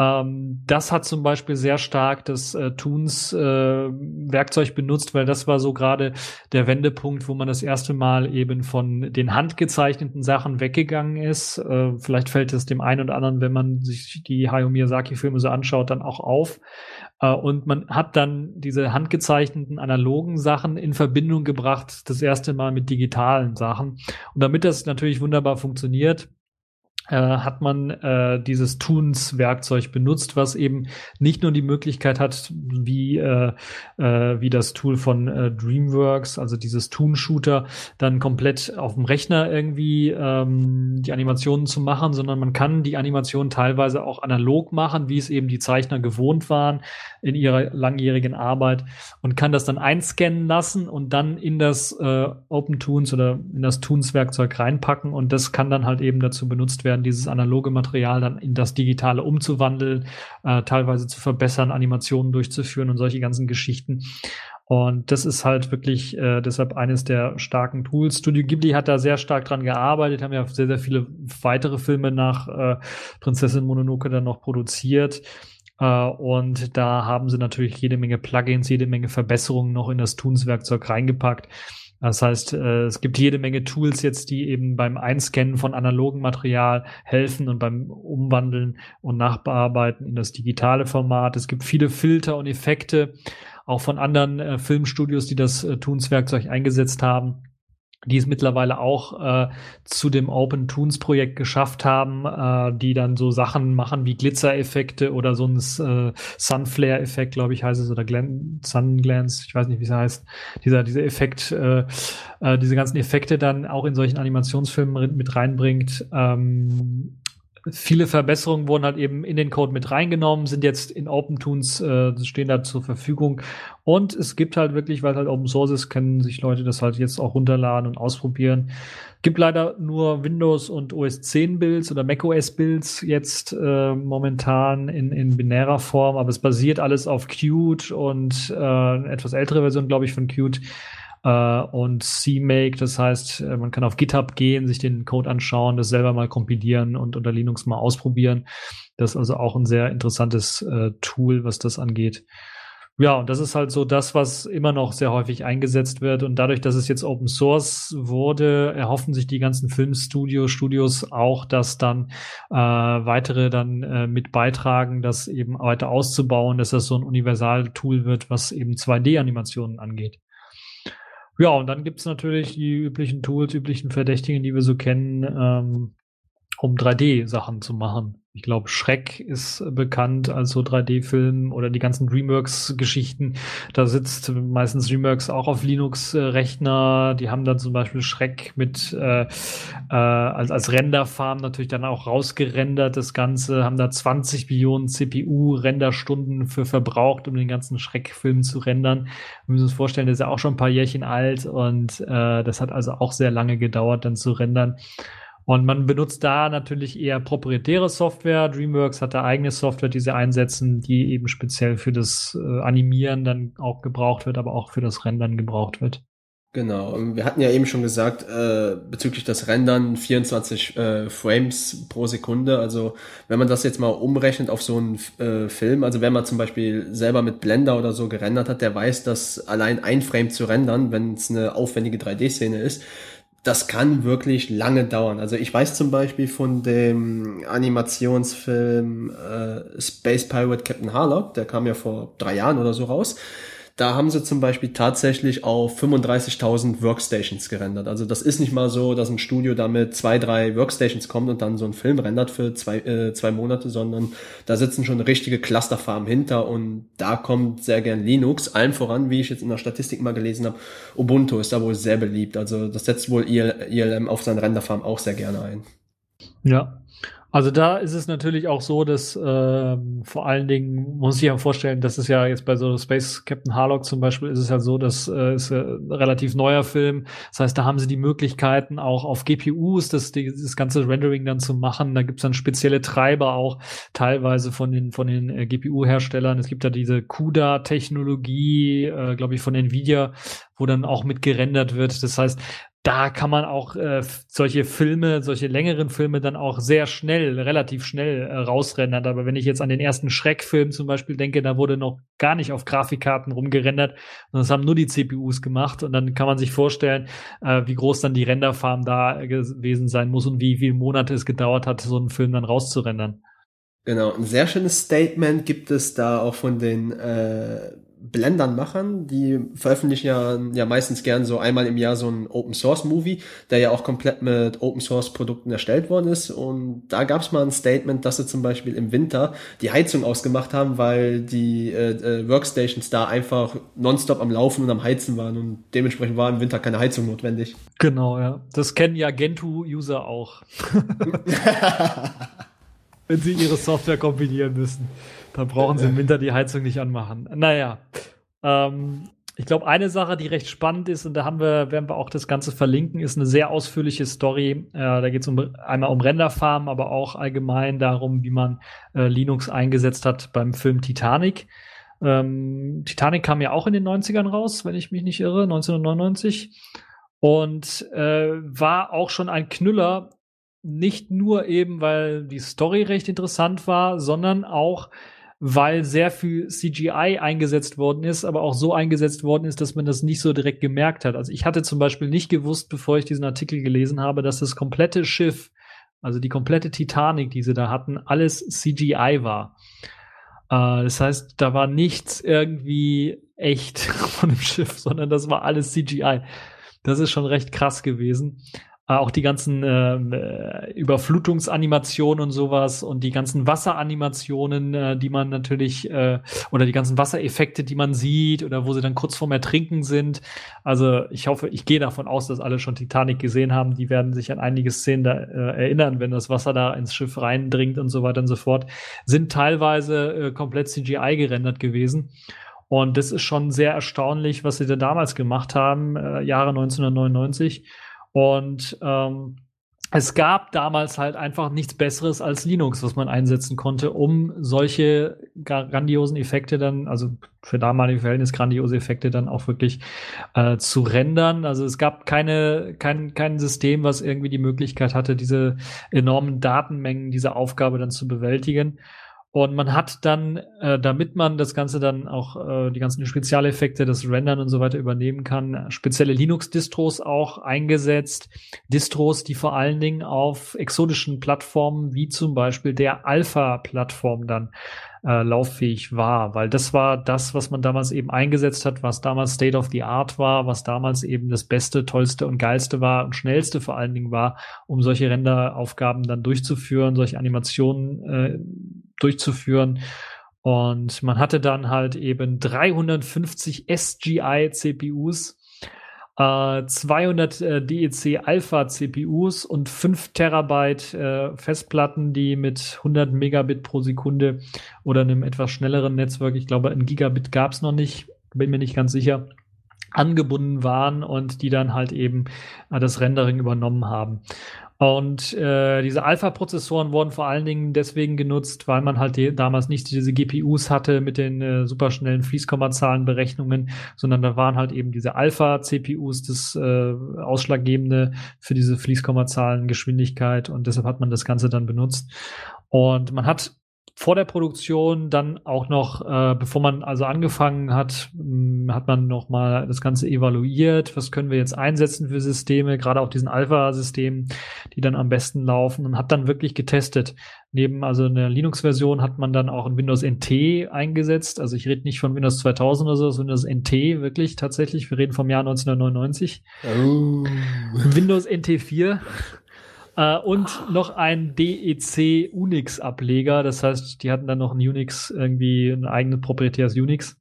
Ähm, das hat zum Beispiel sehr stark das äh, Toons äh, Werkzeug benutzt, weil das war so gerade der Wendepunkt, wo man das erste Mal eben von den handgezeichneten Sachen weggegangen ist. Äh, vielleicht fällt es dem einen oder anderen, wenn man sich die Hayao Miyazaki Filme so anschaut, dann auch auf. Äh, und man hat dann diese handgezeichneten analogen Sachen in Verbindung gebracht, das erste Mal mit digitalen Sachen. Und damit das natürlich wunderbar funktioniert, äh, hat man äh, dieses Tunes-Werkzeug benutzt, was eben nicht nur die Möglichkeit hat, wie, äh, äh, wie das Tool von äh, DreamWorks, also dieses Toon-Shooter, dann komplett auf dem Rechner irgendwie ähm, die Animationen zu machen, sondern man kann die Animationen teilweise auch analog machen, wie es eben die Zeichner gewohnt waren in ihrer langjährigen Arbeit und kann das dann einscannen lassen und dann in das äh, Open Toons oder in das Toons-Werkzeug reinpacken und das kann dann halt eben dazu benutzt werden, dieses analoge Material dann in das Digitale umzuwandeln, äh, teilweise zu verbessern, Animationen durchzuführen und solche ganzen Geschichten. Und das ist halt wirklich äh, deshalb eines der starken Tools. Studio Ghibli hat da sehr stark dran gearbeitet, haben ja sehr, sehr viele weitere Filme nach äh, Prinzessin Mononoke dann noch produziert. Uh, und da haben sie natürlich jede Menge Plugins, jede Menge Verbesserungen noch in das Toons-Werkzeug reingepackt. Das heißt, äh, es gibt jede Menge Tools jetzt, die eben beim Einscannen von analogen Material helfen und beim Umwandeln und Nachbearbeiten in das digitale Format. Es gibt viele Filter und Effekte, auch von anderen äh, Filmstudios, die das äh, Toons-Werkzeug eingesetzt haben die es mittlerweile auch äh, zu dem Open Toons Projekt geschafft haben, äh, die dann so Sachen machen wie Glitzereffekte oder so ein äh, Sunflare Effekt, glaube ich, heißt es oder Glen Sun Glance, ich weiß nicht, wie es heißt. Dieser dieser Effekt, äh, äh, diese ganzen Effekte dann auch in solchen Animationsfilmen mit reinbringt. Ähm, viele Verbesserungen wurden halt eben in den Code mit reingenommen, sind jetzt in OpenTunes, äh, stehen da zur Verfügung. Und es gibt halt wirklich, weil halt Open Source ist, können sich Leute das halt jetzt auch runterladen und ausprobieren. Gibt leider nur Windows und OS 10 Builds oder macOS Builds jetzt äh, momentan in, in binärer Form, aber es basiert alles auf Qt und äh, etwas ältere Version, glaube ich, von Qt äh, und CMake. Das heißt, äh, man kann auf GitHub gehen, sich den Code anschauen, das selber mal kompilieren und unter Linux mal ausprobieren. Das ist also auch ein sehr interessantes äh, Tool, was das angeht. Ja, und das ist halt so das, was immer noch sehr häufig eingesetzt wird. Und dadurch, dass es jetzt Open Source wurde, erhoffen sich die ganzen Filmstudios, Studios auch, dass dann äh, weitere dann äh, mit beitragen, das eben weiter auszubauen, dass das so ein Universal-Tool wird, was eben 2D-Animationen angeht. Ja, und dann gibt's natürlich die üblichen Tools, üblichen Verdächtigen, die wir so kennen, ähm, um 3D-Sachen zu machen. Ich glaube, Schreck ist bekannt als so 3D-Film oder die ganzen DreamWorks-Geschichten. Da sitzt meistens DreamWorks auch auf Linux-Rechner. Die haben dann zum Beispiel Schreck mit äh, äh, als, als Renderfarm natürlich dann auch rausgerendert. Das Ganze haben da 20 Millionen CPU-Renderstunden für verbraucht, um den ganzen Schreckfilm zu rendern. Wir müssen uns vorstellen, der ist ja auch schon ein paar Jährchen alt und äh, das hat also auch sehr lange gedauert, dann zu rendern. Und man benutzt da natürlich eher proprietäre Software. DreamWorks hat da eigene Software, die sie einsetzen, die eben speziell für das äh, Animieren dann auch gebraucht wird, aber auch für das Rendern gebraucht wird. Genau, wir hatten ja eben schon gesagt, äh, bezüglich des Rendern 24 äh, Frames pro Sekunde. Also wenn man das jetzt mal umrechnet auf so einen äh, Film, also wenn man zum Beispiel selber mit Blender oder so gerendert hat, der weiß, dass allein ein Frame zu rendern, wenn es eine aufwendige 3D-Szene ist, das kann wirklich lange dauern. Also ich weiß zum Beispiel von dem Animationsfilm äh, Space Pirate Captain Harlock, der kam ja vor drei Jahren oder so raus. Da haben sie zum Beispiel tatsächlich auf 35.000 Workstations gerendert. Also das ist nicht mal so, dass ein Studio damit zwei, drei Workstations kommt und dann so einen Film rendert für zwei, äh, zwei Monate, sondern da sitzen schon richtige Clusterfarmen hinter und da kommt sehr gern Linux. Allen voran, wie ich jetzt in der Statistik mal gelesen habe, Ubuntu ist da wohl sehr beliebt. Also das setzt wohl ILM auf seinen Renderfarm auch sehr gerne ein. Ja, also da ist es natürlich auch so, dass äh, vor allen Dingen, muss ich ja vorstellen, das ist ja jetzt bei so Space Captain Harlock zum Beispiel, ist es ja so, dass äh, ist ein relativ neuer Film. Das heißt, da haben sie die Möglichkeiten auch auf GPUs das, das ganze Rendering dann zu machen. Da gibt's dann spezielle Treiber auch teilweise von den von den äh, GPU-Herstellern. Es gibt da diese CUDA-Technologie, äh, glaube ich, von Nvidia, wo dann auch mit gerendert wird. Das heißt, da kann man auch äh, solche Filme, solche längeren Filme dann auch sehr schnell, relativ schnell äh, rausrendern. Aber wenn ich jetzt an den ersten Schreckfilm zum Beispiel denke, da wurde noch gar nicht auf Grafikkarten rumgerendert, sondern das haben nur die CPUs gemacht. Und dann kann man sich vorstellen, äh, wie groß dann die Renderfarm da gewesen sein muss und wie viele Monate es gedauert hat, so einen Film dann rauszurendern. Genau, ein sehr schönes Statement gibt es da auch von den äh, Blendern machen. Die veröffentlichen ja, ja meistens gern so einmal im Jahr so ein Open Source Movie, der ja auch komplett mit Open Source Produkten erstellt worden ist. Und da gab es mal ein Statement, dass sie zum Beispiel im Winter die Heizung ausgemacht haben, weil die äh, äh, Workstations da einfach nonstop am Laufen und am Heizen waren und dementsprechend war im Winter keine Heizung notwendig. Genau, ja. Das kennen ja Gentoo-User auch. Wenn sie ihre Software kombinieren müssen. Da brauchen sie im Winter die Heizung nicht anmachen. Naja. Ähm, ich glaube, eine Sache, die recht spannend ist, und da haben wir, werden wir auch das Ganze verlinken, ist eine sehr ausführliche Story. Äh, da geht es um, einmal um Renderfarmen, aber auch allgemein darum, wie man äh, Linux eingesetzt hat beim Film Titanic. Ähm, Titanic kam ja auch in den 90ern raus, wenn ich mich nicht irre, 1999. Und äh, war auch schon ein Knüller, nicht nur eben, weil die Story recht interessant war, sondern auch, weil sehr viel CGI eingesetzt worden ist, aber auch so eingesetzt worden ist, dass man das nicht so direkt gemerkt hat. Also ich hatte zum Beispiel nicht gewusst, bevor ich diesen Artikel gelesen habe, dass das komplette Schiff, also die komplette Titanic, die sie da hatten, alles CGI war. Äh, das heißt, da war nichts irgendwie echt von dem Schiff, sondern das war alles CGI. Das ist schon recht krass gewesen. Äh, auch die ganzen ähm, äh, Überflutungsanimationen und sowas und die ganzen Wasseranimationen, äh, die man natürlich, äh, oder die ganzen Wassereffekte, die man sieht oder wo sie dann kurz vorm Ertrinken sind. Also ich hoffe, ich gehe davon aus, dass alle schon Titanic gesehen haben. Die werden sich an einige Szenen da äh, erinnern, wenn das Wasser da ins Schiff reindringt und so weiter und so fort. Sind teilweise äh, komplett CGI gerendert gewesen. Und das ist schon sehr erstaunlich, was sie da damals gemacht haben, äh, Jahre 1999. Und ähm, es gab damals halt einfach nichts Besseres als Linux, was man einsetzen konnte, um solche grandiosen Effekte dann, also für damalige Verhältnisse grandiose Effekte dann auch wirklich äh, zu rendern. Also es gab keine, kein, kein System, was irgendwie die Möglichkeit hatte, diese enormen Datenmengen, diese Aufgabe dann zu bewältigen. Und man hat dann, äh, damit man das Ganze dann auch, äh, die ganzen Spezialeffekte, das Rendern und so weiter übernehmen kann, spezielle Linux-Distros auch eingesetzt. Distros, die vor allen Dingen auf exotischen Plattformen wie zum Beispiel der Alpha-Plattform dann äh, lauffähig war, weil das war das, was man damals eben eingesetzt hat, was damals State of the Art war, was damals eben das Beste, Tollste und Geilste war und Schnellste vor allen Dingen war, um solche Renderaufgaben dann durchzuführen, solche Animationen äh, durchzuführen. Und man hatte dann halt eben 350 SGI CPUs, äh, 200 äh, DEC Alpha CPUs und 5 Terabyte äh, Festplatten, die mit 100 Megabit pro Sekunde oder einem etwas schnelleren Netzwerk, ich glaube, ein Gigabit gab es noch nicht, bin mir nicht ganz sicher, angebunden waren und die dann halt eben äh, das Rendering übernommen haben. Und äh, diese Alpha-Prozessoren wurden vor allen Dingen deswegen genutzt, weil man halt die, damals nicht diese GPUs hatte mit den äh, superschnellen Fließkommazahlenberechnungen, sondern da waren halt eben diese Alpha-CPUs das äh, Ausschlaggebende für diese Fließkommazahlengeschwindigkeit und deshalb hat man das Ganze dann benutzt. Und man hat vor der Produktion dann auch noch, äh, bevor man also angefangen hat, mh, hm, hat man noch mal das Ganze evaluiert. Was können wir jetzt einsetzen für Systeme, gerade auch diesen Alpha-Systemen, die dann am besten laufen und hat dann wirklich getestet. Neben also einer Linux-Version hat man dann auch ein Windows NT eingesetzt. Also ich rede nicht von Windows 2000 oder so, sondern Windows NT wirklich tatsächlich. Wir reden vom Jahr 1999. Oh. Windows NT 4 äh, und noch ein DEC Unix-Ableger. Das heißt, die hatten dann noch ein Unix, irgendwie ein eigenes proprietäres Unix.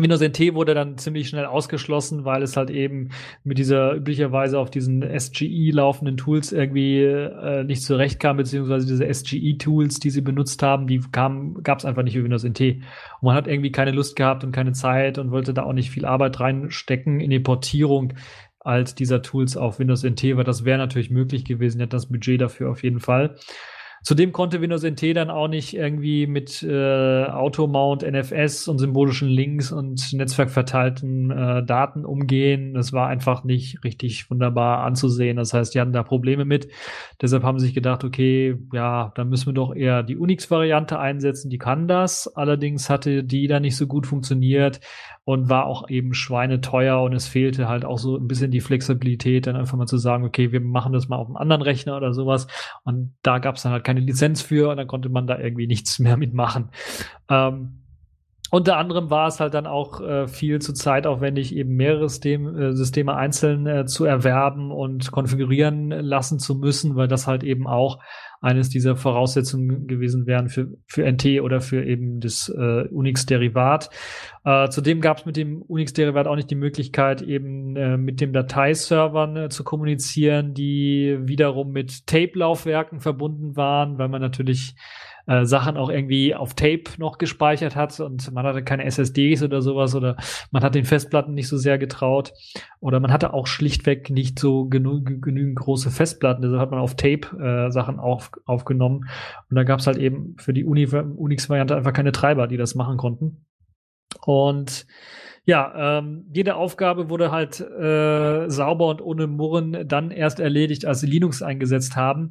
Windows NT wurde dann ziemlich schnell ausgeschlossen, weil es halt eben mit dieser üblicherweise auf diesen SGE laufenden Tools irgendwie äh, nicht zurechtkam, beziehungsweise diese SGE-Tools, die sie benutzt haben, die kamen, gab es einfach nicht für Windows NT. Und man hat irgendwie keine Lust gehabt und keine Zeit und wollte da auch nicht viel Arbeit reinstecken in die Portierung als dieser Tools auf Windows NT, weil das wäre natürlich möglich gewesen, hätte das Budget dafür auf jeden Fall. Zudem konnte Windows NT dann auch nicht irgendwie mit äh, Automount, NFS und symbolischen Links und netzwerkverteilten äh, Daten umgehen. Das war einfach nicht richtig wunderbar anzusehen. Das heißt, die hatten da Probleme mit. Deshalb haben sie sich gedacht, okay, ja, dann müssen wir doch eher die Unix-Variante einsetzen. Die kann das. Allerdings hatte die dann nicht so gut funktioniert und war auch eben schweineteuer und es fehlte halt auch so ein bisschen die Flexibilität, dann einfach mal zu sagen, okay, wir machen das mal auf einem anderen Rechner oder sowas. Und da gab es dann halt keine Lizenz für und dann konnte man da irgendwie nichts mehr mitmachen. Ähm, unter anderem war es halt dann auch äh, viel zu zeitaufwendig, eben mehrere System, äh, Systeme einzeln äh, zu erwerben und konfigurieren lassen zu müssen, weil das halt eben auch eines dieser Voraussetzungen gewesen wären für, für NT oder für eben das äh, Unix-Derivat. Äh, zudem gab es mit dem Unix-Derivat auch nicht die Möglichkeit, eben äh, mit dem Dateiservern äh, zu kommunizieren, die wiederum mit Tape-Laufwerken verbunden waren, weil man natürlich äh, Sachen auch irgendwie auf Tape noch gespeichert hat und man hatte keine SSDs oder sowas oder man hat den Festplatten nicht so sehr getraut oder man hatte auch schlichtweg nicht so genü genügend große Festplatten, deshalb hat man auf Tape äh, Sachen auf, aufgenommen und da gab es halt eben für die Uni Unix-Variante einfach keine Treiber, die das machen konnten. Und ja, ähm, jede Aufgabe wurde halt äh, sauber und ohne Murren dann erst erledigt, als sie Linux eingesetzt haben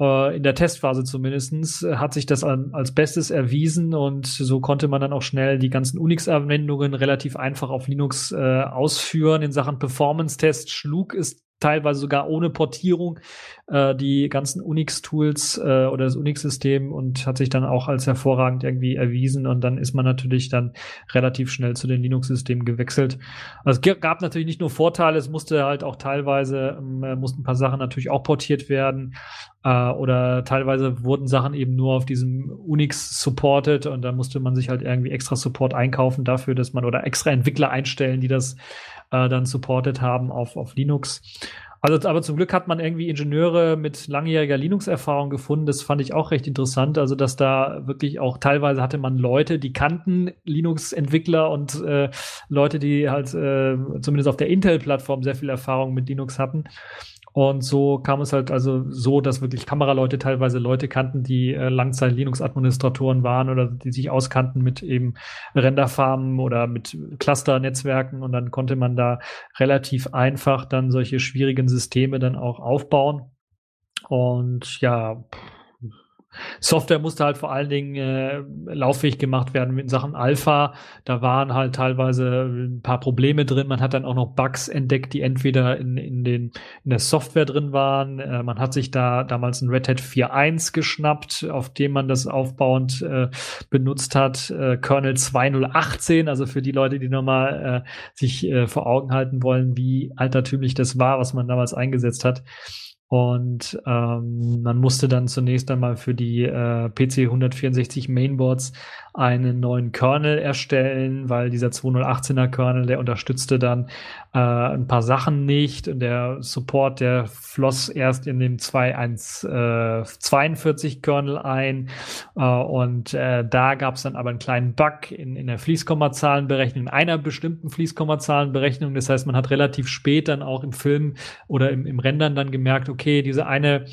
äh, in der Testphase zumindestens äh, hat sich das als Bestes erwiesen und so konnte man dann auch schnell die ganzen Unix-Anwendungen relativ einfach auf Linux äh, ausführen. In Sachen Performance-Test schlug es teilweise sogar ohne Portierung äh, die ganzen Unix-Tools äh, oder das Unix-System und hat sich dann auch als hervorragend irgendwie erwiesen und dann ist man natürlich dann relativ schnell zu den Linux-Systemen gewechselt. Also es gab natürlich nicht nur Vorteile, es musste halt auch teilweise, äh, mussten ein paar Sachen natürlich auch portiert werden äh, oder teilweise wurden Sachen eben nur auf diesem Unix supported und da musste man sich halt irgendwie extra Support einkaufen dafür, dass man oder extra Entwickler einstellen, die das äh, dann supported haben auf, auf Linux. Also, aber zum Glück hat man irgendwie Ingenieure mit langjähriger Linux-Erfahrung gefunden. Das fand ich auch recht interessant. Also, dass da wirklich auch teilweise hatte man Leute, die kannten Linux-Entwickler und äh, Leute, die halt äh, zumindest auf der Intel-Plattform sehr viel Erfahrung mit Linux hatten. Und so kam es halt also so, dass wirklich Kameraleute teilweise Leute kannten, die äh, Langzeit Linux-Administratoren waren oder die sich auskannten mit eben Renderfarmen oder mit Cluster-Netzwerken und dann konnte man da relativ einfach dann solche schwierigen Systeme dann auch aufbauen. Und ja, Software musste halt vor allen Dingen äh, lauffähig gemacht werden in Sachen Alpha. Da waren halt teilweise ein paar Probleme drin. Man hat dann auch noch Bugs entdeckt, die entweder in, in, den, in der Software drin waren. Äh, man hat sich da damals ein Red Hat 4.1 geschnappt, auf dem man das aufbauend äh, benutzt hat. Äh, Kernel 2.0.18, also für die Leute, die nochmal äh, sich äh, vor Augen halten wollen, wie altertümlich das war, was man damals eingesetzt hat. Und ähm, man musste dann zunächst einmal für die äh, PC 164 Mainboards einen neuen Kernel erstellen, weil dieser 2018er Kernel, der unterstützte dann äh, ein paar Sachen nicht und der Support, der floss erst in dem 2.1.42 äh, Kernel ein äh, und äh, da gab es dann aber einen kleinen Bug in, in der Fließkommazahlenberechnung, in einer bestimmten Fließkommazahlenberechnung. Das heißt, man hat relativ spät dann auch im Film oder im, im Rendern dann gemerkt, okay, diese eine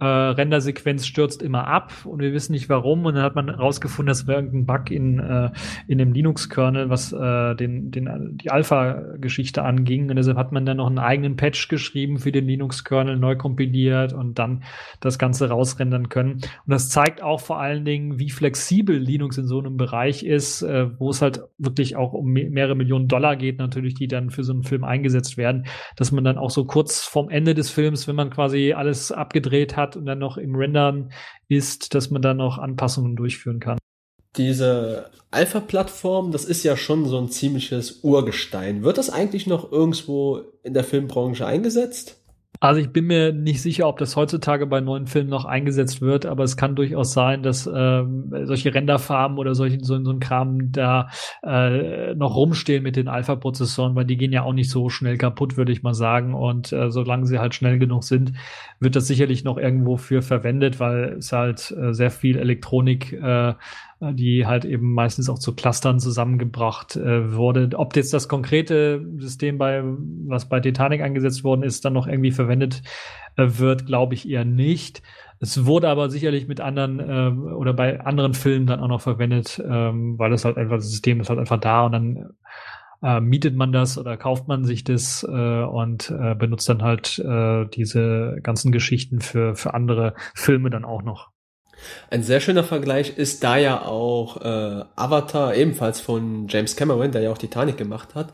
äh, Rendersequenz stürzt immer ab und wir wissen nicht warum. Und dann hat man herausgefunden, das wäre irgendein Bug in, äh, in dem Linux-Kernel, was äh, den, den, die Alpha-Geschichte anging. Und deshalb hat man dann noch einen eigenen Patch geschrieben für den Linux-Kernel, neu kompiliert und dann das Ganze rausrendern können. Und das zeigt auch vor allen Dingen, wie flexibel Linux in so einem Bereich ist, äh, wo es halt wirklich auch um mehrere Millionen Dollar geht, natürlich, die dann für so einen Film eingesetzt werden, dass man dann auch so kurz vorm Ende des Films, wenn man quasi alles abgedreht hat, hat und dann noch im Rendern ist, dass man dann noch Anpassungen durchführen kann. Diese Alpha-Plattform, das ist ja schon so ein ziemliches Urgestein. Wird das eigentlich noch irgendwo in der Filmbranche eingesetzt? Also ich bin mir nicht sicher, ob das heutzutage bei neuen Filmen noch eingesetzt wird, aber es kann durchaus sein, dass ähm, solche Renderfarben oder solche, so, so ein Kram da äh, noch rumstehen mit den Alpha-Prozessoren, weil die gehen ja auch nicht so schnell kaputt, würde ich mal sagen. Und äh, solange sie halt schnell genug sind, wird das sicherlich noch irgendwo für verwendet, weil es halt äh, sehr viel Elektronik äh, die halt eben meistens auch zu Clustern zusammengebracht äh, wurde. Ob jetzt das konkrete System bei, was bei Titanic eingesetzt worden ist, dann noch irgendwie verwendet äh, wird, glaube ich eher nicht. Es wurde aber sicherlich mit anderen äh, oder bei anderen Filmen dann auch noch verwendet, ähm, weil das halt einfach das System ist halt einfach da und dann äh, mietet man das oder kauft man sich das äh, und äh, benutzt dann halt äh, diese ganzen Geschichten für, für andere Filme dann auch noch. Ein sehr schöner Vergleich ist da ja auch äh, Avatar, ebenfalls von James Cameron, der ja auch Titanic gemacht hat.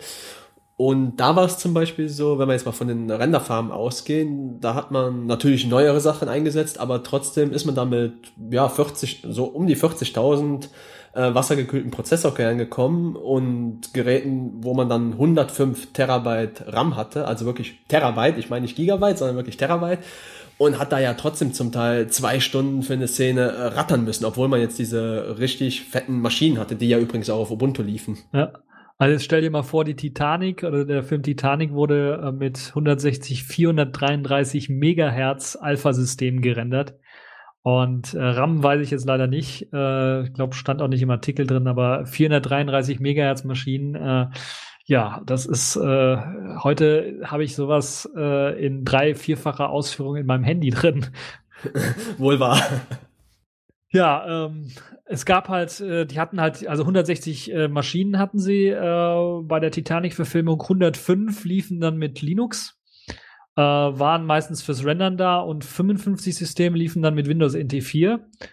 Und da war es zum Beispiel so, wenn wir jetzt mal von den Renderfarmen ausgehen, da hat man natürlich neuere Sachen eingesetzt, aber trotzdem ist man damit, ja, 40, so um die 40.000 äh, wassergekühlten Prozessorkernen gekommen und Geräten, wo man dann 105 Terabyte RAM hatte, also wirklich Terabyte, ich meine nicht Gigabyte, sondern wirklich Terabyte und hat da ja trotzdem zum Teil zwei Stunden für eine Szene äh, rattern müssen, obwohl man jetzt diese richtig fetten Maschinen hatte, die ja übrigens auch auf Ubuntu liefen. Ja. Also stell dir mal vor, die Titanic oder der Film Titanic wurde äh, mit 160, 433 Megahertz Alpha-System gerendert. Und äh, RAM weiß ich jetzt leider nicht. Äh, ich glaube, stand auch nicht im Artikel drin, aber 433 Megahertz Maschinen äh, ja, das ist äh, heute habe ich sowas äh, in drei, vierfacher Ausführung in meinem Handy drin. Wohl wahr. Ja, ähm, es gab halt, äh, die hatten halt, also 160 äh, Maschinen hatten sie äh, bei der Titanic-Verfilmung, 105 liefen dann mit Linux, äh, waren meistens fürs Rendern da und 55 Systeme liefen dann mit Windows NT 4. Äh,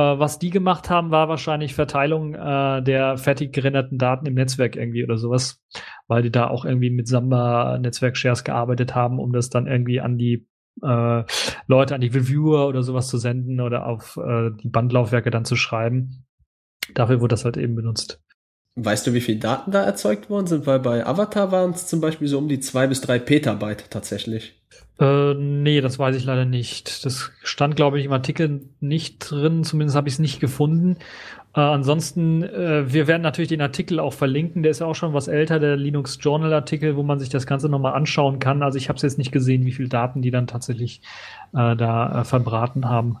was die gemacht haben, war wahrscheinlich Verteilung äh, der fertig gerenderten Daten im Netzwerk irgendwie oder sowas, weil die da auch irgendwie mit Samba Netzwerk-Shares gearbeitet haben, um das dann irgendwie an die äh, Leute, an die Reviewer oder sowas zu senden oder auf äh, die Bandlaufwerke dann zu schreiben. Dafür wurde das halt eben benutzt. Weißt du, wie viele Daten da erzeugt worden sind? Weil bei Avatar waren es zum Beispiel so um die zwei bis drei Petabyte tatsächlich. Äh, nee, das weiß ich leider nicht. Das stand, glaube ich, im Artikel nicht drin. Zumindest habe ich es nicht gefunden. Äh, ansonsten, äh, wir werden natürlich den Artikel auch verlinken. Der ist ja auch schon was älter, der Linux Journal Artikel, wo man sich das Ganze nochmal anschauen kann. Also ich habe es jetzt nicht gesehen, wie viele Daten die dann tatsächlich äh, da äh, verbraten haben.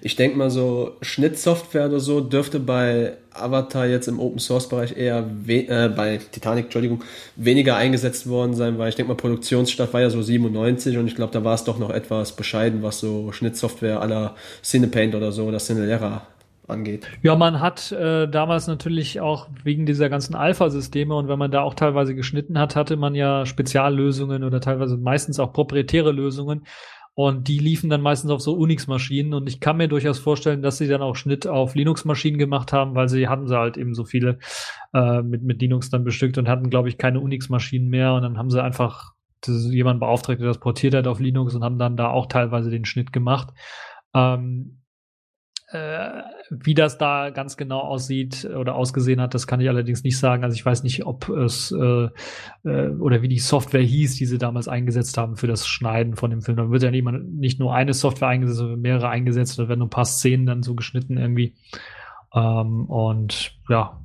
Ich denke mal so, Schnittsoftware oder so dürfte bei Avatar jetzt im Open Source Bereich eher äh, bei Titanic, Entschuldigung, weniger eingesetzt worden sein, weil ich denke mal, Produktionsstart war ja so 97 und ich glaube, da war es doch noch etwas bescheiden, was so Schnittsoftware aller Cinepaint oder so oder Cinelera angeht. Ja, man hat äh, damals natürlich auch wegen dieser ganzen Alpha-Systeme und wenn man da auch teilweise geschnitten hat, hatte man ja Speziallösungen oder teilweise meistens auch proprietäre Lösungen Und die liefen dann meistens auf so Unix-Maschinen. Und ich kann mir durchaus vorstellen, dass sie dann auch Schnitt auf Linux-Maschinen gemacht haben, weil sie hatten sie halt eben so viele äh, mit, mit Linux dann bestückt und hatten, glaube ich, keine Unix-Maschinen mehr. Und dann haben sie einfach jemand beauftragt, der das portiert hat auf Linux und haben dann da auch teilweise den Schnitt gemacht. Ähm, äh, wie das da ganz genau aussieht oder ausgesehen hat, das kann ich allerdings nicht sagen. Also ich weiß nicht, ob es äh, äh, oder wie die Software hieß, die sie damals eingesetzt haben für das Schneiden von dem Film. Da wird ja nicht, nicht nur eine Software eingesetzt, sondern mehrere eingesetzt. Da werden nur ein paar Szenen dann so geschnitten irgendwie. Ähm, und ja,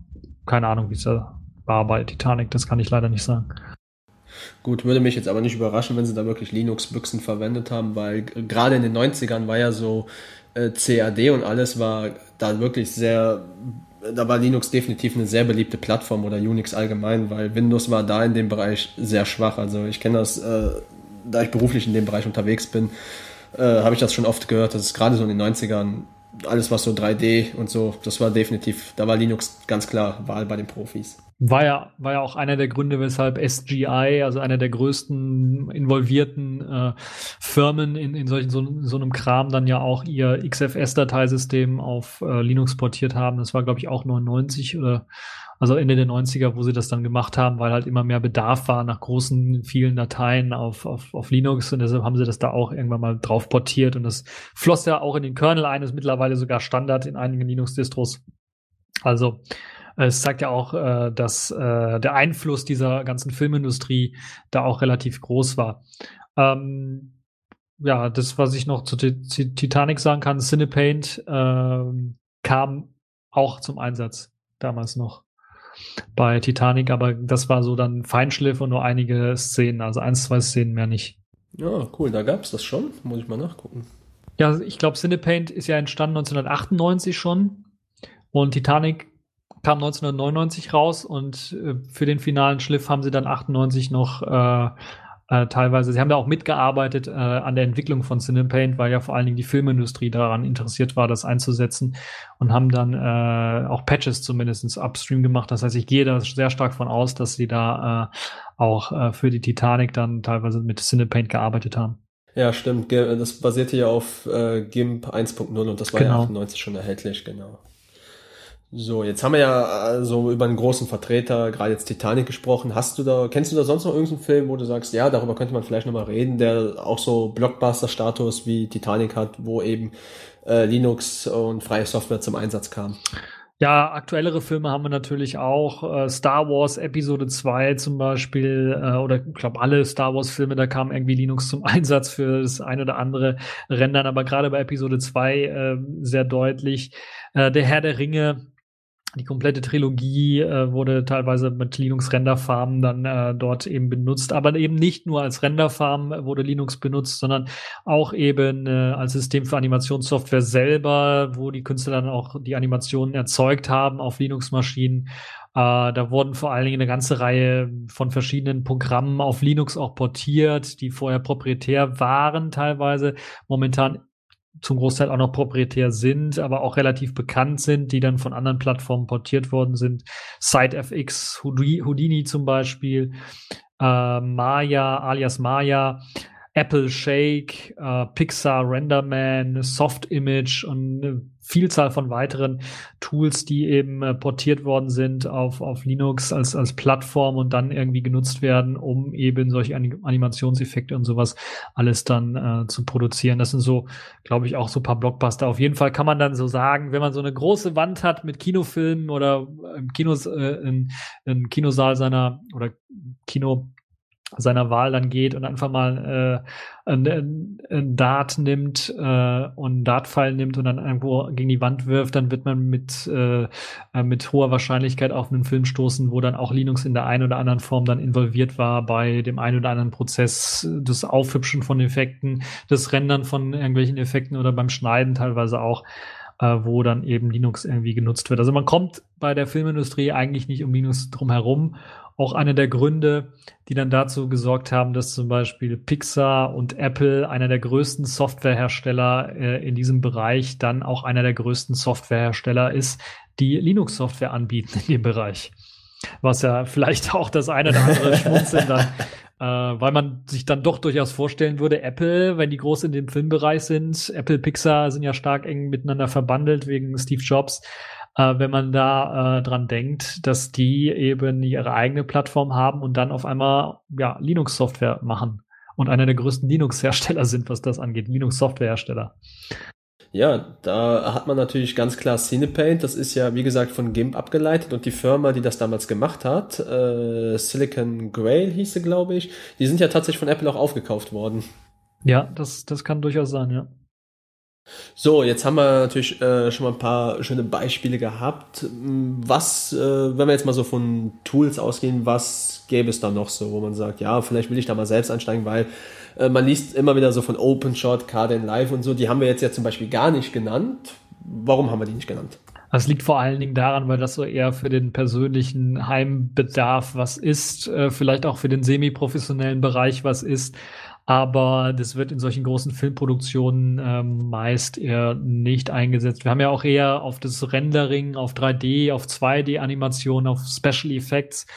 keine Ahnung, wie es da war bei Titanic. Das kann ich leider nicht sagen. Gut, würde mich jetzt aber nicht überraschen, wenn sie da wirklich Linux-Büchsen verwendet haben, weil gerade in den 90ern war ja so äh, CAD und alles war da wirklich sehr, da war Linux definitiv eine sehr beliebte Plattform oder Unix allgemein, weil Windows war da in dem Bereich sehr schwach. Also ich kenne das, äh, da ich beruflich in dem Bereich unterwegs bin, äh, habe ich das schon oft gehört, dass es gerade so in den 90ern alles was so 3D und so, das war definitiv, da war Linux ganz klar Wahl bei den Profis. War ja, war ja auch einer der Gründe, weshalb SGI, also einer der größten involvierten äh, Firmen in, in solchen, so, so einem Kram, dann ja auch ihr XFS-Dateisystem auf äh, Linux portiert haben. Das war, glaube ich, auch 99 oder also Ende der 90er, wo sie das dann gemacht haben, weil halt immer mehr Bedarf war nach großen, vielen Dateien auf, auf, auf Linux und deshalb haben sie das da auch irgendwann mal drauf portiert und das floss ja auch in den Kernel ein, ist mittlerweile sogar Standard in einigen Linux-Distros. Also es zeigt ja auch, äh, dass äh, der Einfluss dieser ganzen Filmindustrie da auch relativ groß war. Ähm, ja, das, was ich noch zu Titanic sagen kann, Cinepaint äh, kam auch zum Einsatz damals noch bei Titanic, aber das war so dann Feinschliff und nur einige Szenen, also eins, zwei Szenen mehr nicht. Ja, cool, da gab es das schon, muss ich mal nachgucken. Ja, ich glaube, Cinepaint ist ja entstanden 1998 schon und Titanic kam 1999 raus und äh, für den finalen Schliff haben sie dann 98 noch äh, äh, teilweise, sie haben ja auch mitgearbeitet äh, an der Entwicklung von Cinepaint, weil ja vor allen Dingen die Filmindustrie daran interessiert war, das einzusetzen und haben dann äh, auch Patches zumindest upstream gemacht. Das heißt, ich gehe da sehr stark von aus, dass sie da äh, auch äh, für die Titanic dann teilweise mit Cinepaint gearbeitet haben. Ja, stimmt. Das basierte ja auf äh, GIMP 1.0 und das war genau. ja 98 schon erhältlich, genau. So, jetzt haben wir ja äh, so über einen großen Vertreter, gerade jetzt Titanic gesprochen. Hast du da, kennst du da sonst noch irgendeinen Film, wo du sagst, ja, darüber könnte man vielleicht nochmal reden, der auch so Blockbuster-Status wie Titanic hat, wo eben äh, Linux und freie Software zum Einsatz kam? Ja, aktuellere Filme haben wir natürlich auch. Äh, Star Wars Episode 2 zum Beispiel, äh, oder ich glaube alle Star Wars Filme, da kam irgendwie Linux zum Einsatz für das ein oder andere Rendern, aber gerade bei Episode 2 äh, sehr deutlich. Äh, der Herr der Ringe die komplette Trilogie äh, wurde teilweise mit Linux Renderfarmen dann äh, dort eben benutzt, aber eben nicht nur als Renderfarm wurde Linux benutzt, sondern auch eben äh, als System für Animationssoftware selber, wo die Künstler dann auch die Animationen erzeugt haben auf Linux-Maschinen. Äh, da wurden vor allen Dingen eine ganze Reihe von verschiedenen Programmen auf Linux auch portiert, die vorher proprietär waren teilweise. Momentan zum Großteil auch noch proprietär sind, aber auch relativ bekannt sind, die dann von anderen Plattformen portiert worden sind. SiteFX, Houdini zum Beispiel, äh, Maya, alias Maya, Apple Shake, äh, Pixar Renderman, Soft Image und eine Vielzahl von weiteren Tools, die eben äh, portiert worden sind auf, auf Linux als, als Plattform und dann irgendwie genutzt werden, um eben solche Animationseffekte und sowas alles dann äh, zu produzieren. Das sind so, glaube ich, auch so paar Blockbuster. Auf jeden Fall kann man dann so sagen, wenn man so eine große Wand hat mit Kinofilmen oder im Kinos, äh, in, in Kinosaal seiner oder Kino seiner Wahl dann geht und einfach mal äh, ein, ein Dart nimmt äh, und einen Dartpfeil nimmt und dann irgendwo gegen die Wand wirft, dann wird man mit, äh, äh, mit hoher Wahrscheinlichkeit auf einen Film stoßen, wo dann auch Linux in der einen oder anderen Form dann involviert war bei dem einen oder anderen Prozess des Aufhübschen von Effekten, des Rendern von irgendwelchen Effekten oder beim Schneiden teilweise auch äh, wo dann eben Linux irgendwie genutzt wird. Also man kommt bei der Filmindustrie eigentlich nicht um Linux drum herum auch einer der Gründe, die dann dazu gesorgt haben, dass zum Beispiel Pixar und Apple, einer der größten Softwarehersteller äh, in diesem Bereich, dann auch einer der größten Softwarehersteller ist, die Linux-Software anbieten in dem Bereich. Was ja vielleicht auch das eine oder andere Schmunzeln dann äh, weil man sich dann doch durchaus vorstellen würde, Apple, wenn die groß in dem Filmbereich sind, Apple, Pixar sind ja stark eng miteinander verbandelt wegen Steve Jobs, äh, wenn man da äh, dran denkt, dass die eben ihre eigene Plattform haben und dann auf einmal ja Linux-Software machen und einer der größten Linux-Hersteller sind, was das angeht, Linux-Software-Hersteller. Ja, da hat man natürlich ganz klar Cinepaint. Das ist ja, wie gesagt, von GIMP abgeleitet und die Firma, die das damals gemacht hat, äh, Silicon Grail hieß sie, glaube ich, die sind ja tatsächlich von Apple auch aufgekauft worden. Ja, das, das kann durchaus sein, ja. So, jetzt haben wir natürlich äh, schon mal ein paar schöne Beispiele gehabt. Was, äh, wenn wir jetzt mal so von Tools ausgehen, was gäbe es da noch so, wo man sagt, ja, vielleicht will ich da mal selbst einsteigen, weil äh, man liest immer wieder so von OpenShot, Cardin Live und so, die haben wir jetzt ja zum Beispiel gar nicht genannt. Warum haben wir die nicht genannt? Das liegt vor allen Dingen daran, weil das so eher für den persönlichen Heimbedarf was ist, äh, vielleicht auch für den semi-professionellen Bereich was ist aber das wird in solchen großen Filmproduktionen ähm, meist eher nicht eingesetzt. Wir haben ja auch eher auf das Rendering, auf 3D, auf 2D-Animation, auf Special Effects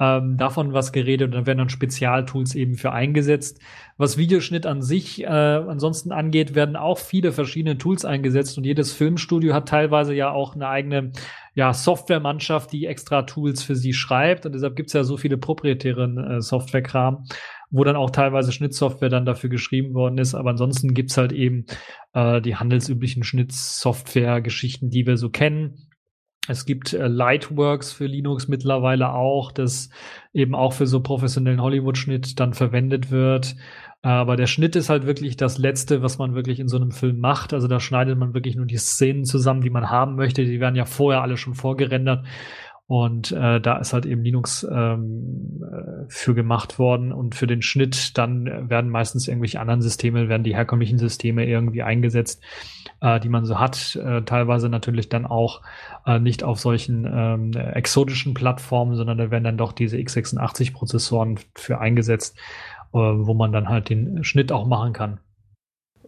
ähm, davon was geredet und dann werden dann Spezialtools eben für eingesetzt. Was Videoschnitt an sich äh, ansonsten angeht, werden auch viele verschiedene Tools eingesetzt und jedes Filmstudio hat teilweise ja auch eine eigene ja, Softwaremannschaft, die extra Tools für sie schreibt und deshalb gibt's ja so viele proprietären äh, Softwarekram wo dann auch teilweise Schnittsoftware dann dafür geschrieben worden ist. Aber ansonsten gibt's halt eben äh, die handelsüblichen Schnittsoftware-Geschichten, die wir so kennen. Es gibt äh, Lightworks für Linux mittlerweile auch, das eben auch für so professionellen Hollywood-Schnitt dann verwendet wird. Aber der Schnitt ist halt wirklich das Letzte, was man wirklich in so einem Film macht. Also da schneidet man wirklich nur die Szenen zusammen, die man haben möchte. Die werden ja vorher alle schon vorgerendert. Und äh, da ist halt eben Linux ähm, äh, für gemacht worden und für den Schnitt dann werden meistens irgendwelche anderen Systeme, werden die herkömmlichen Systeme irgendwie eingesetzt, äh, die man so hat. Äh, teilweise natürlich dann auch äh, nicht auf solchen ähm, exotischen Plattformen, sondern da werden dann doch diese x86-Prozessoren für eingesetzt, äh, wo man dann halt den Schnitt auch machen kann.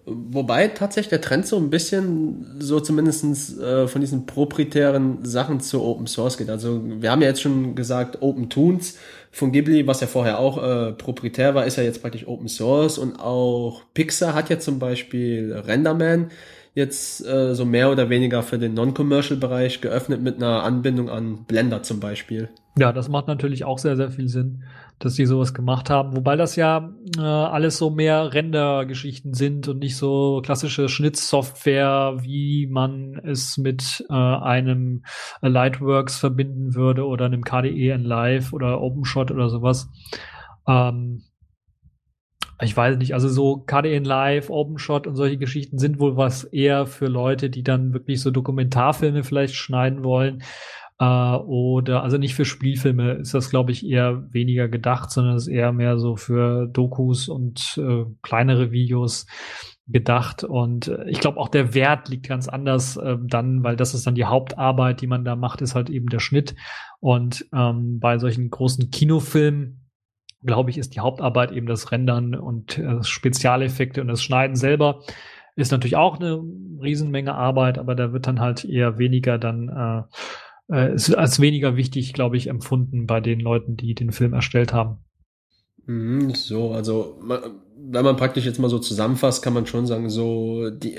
Wobei tatsächlich der Trend so ein bisschen so zumindestens äh, von diesen proprietären Sachen zu Open Source geht. Also wir haben ja jetzt schon gesagt, Open Tunes von Ghibli, was ja vorher auch äh, proprietär war, ist ja jetzt praktisch Open Source und auch Pixar hat ja zum Beispiel Renderman jetzt äh, so mehr oder weniger für den Non-Commercial-Bereich geöffnet mit einer Anbindung an Blender zum Beispiel. Ja, das macht natürlich auch sehr, sehr viel Sinn, dass die sowas gemacht haben. Wobei das ja äh, alles so mehr Render-Geschichten sind und nicht so klassische Schnittsoftware, wie man es mit äh, einem Lightworks verbinden würde oder einem KDE in Live oder OpenShot oder sowas. Ähm, ich weiß nicht, also so KDN Live, OpenShot und solche Geschichten sind wohl was eher für Leute, die dann wirklich so Dokumentarfilme vielleicht schneiden wollen. Äh, oder also nicht für Spielfilme ist das, glaube ich, eher weniger gedacht, sondern ist eher mehr so für Dokus und äh, kleinere Videos gedacht. Und äh, ich glaube, auch der Wert liegt ganz anders äh, dann, weil das ist dann die Hauptarbeit, die man da macht, ist halt eben der Schnitt. Und ähm, bei solchen großen Kinofilmen glaube ich, ist die Hauptarbeit eben das Rendern und äh, Spezialeffekte und das Schneiden selber. Ist natürlich auch eine Riesenmenge Arbeit, aber da wird dann halt eher weniger dann äh, äh, ist als weniger wichtig, glaube ich, empfunden bei den Leuten, die den Film erstellt haben. Mhm, so, also wenn man praktisch jetzt mal so zusammenfasst, kann man schon sagen, so die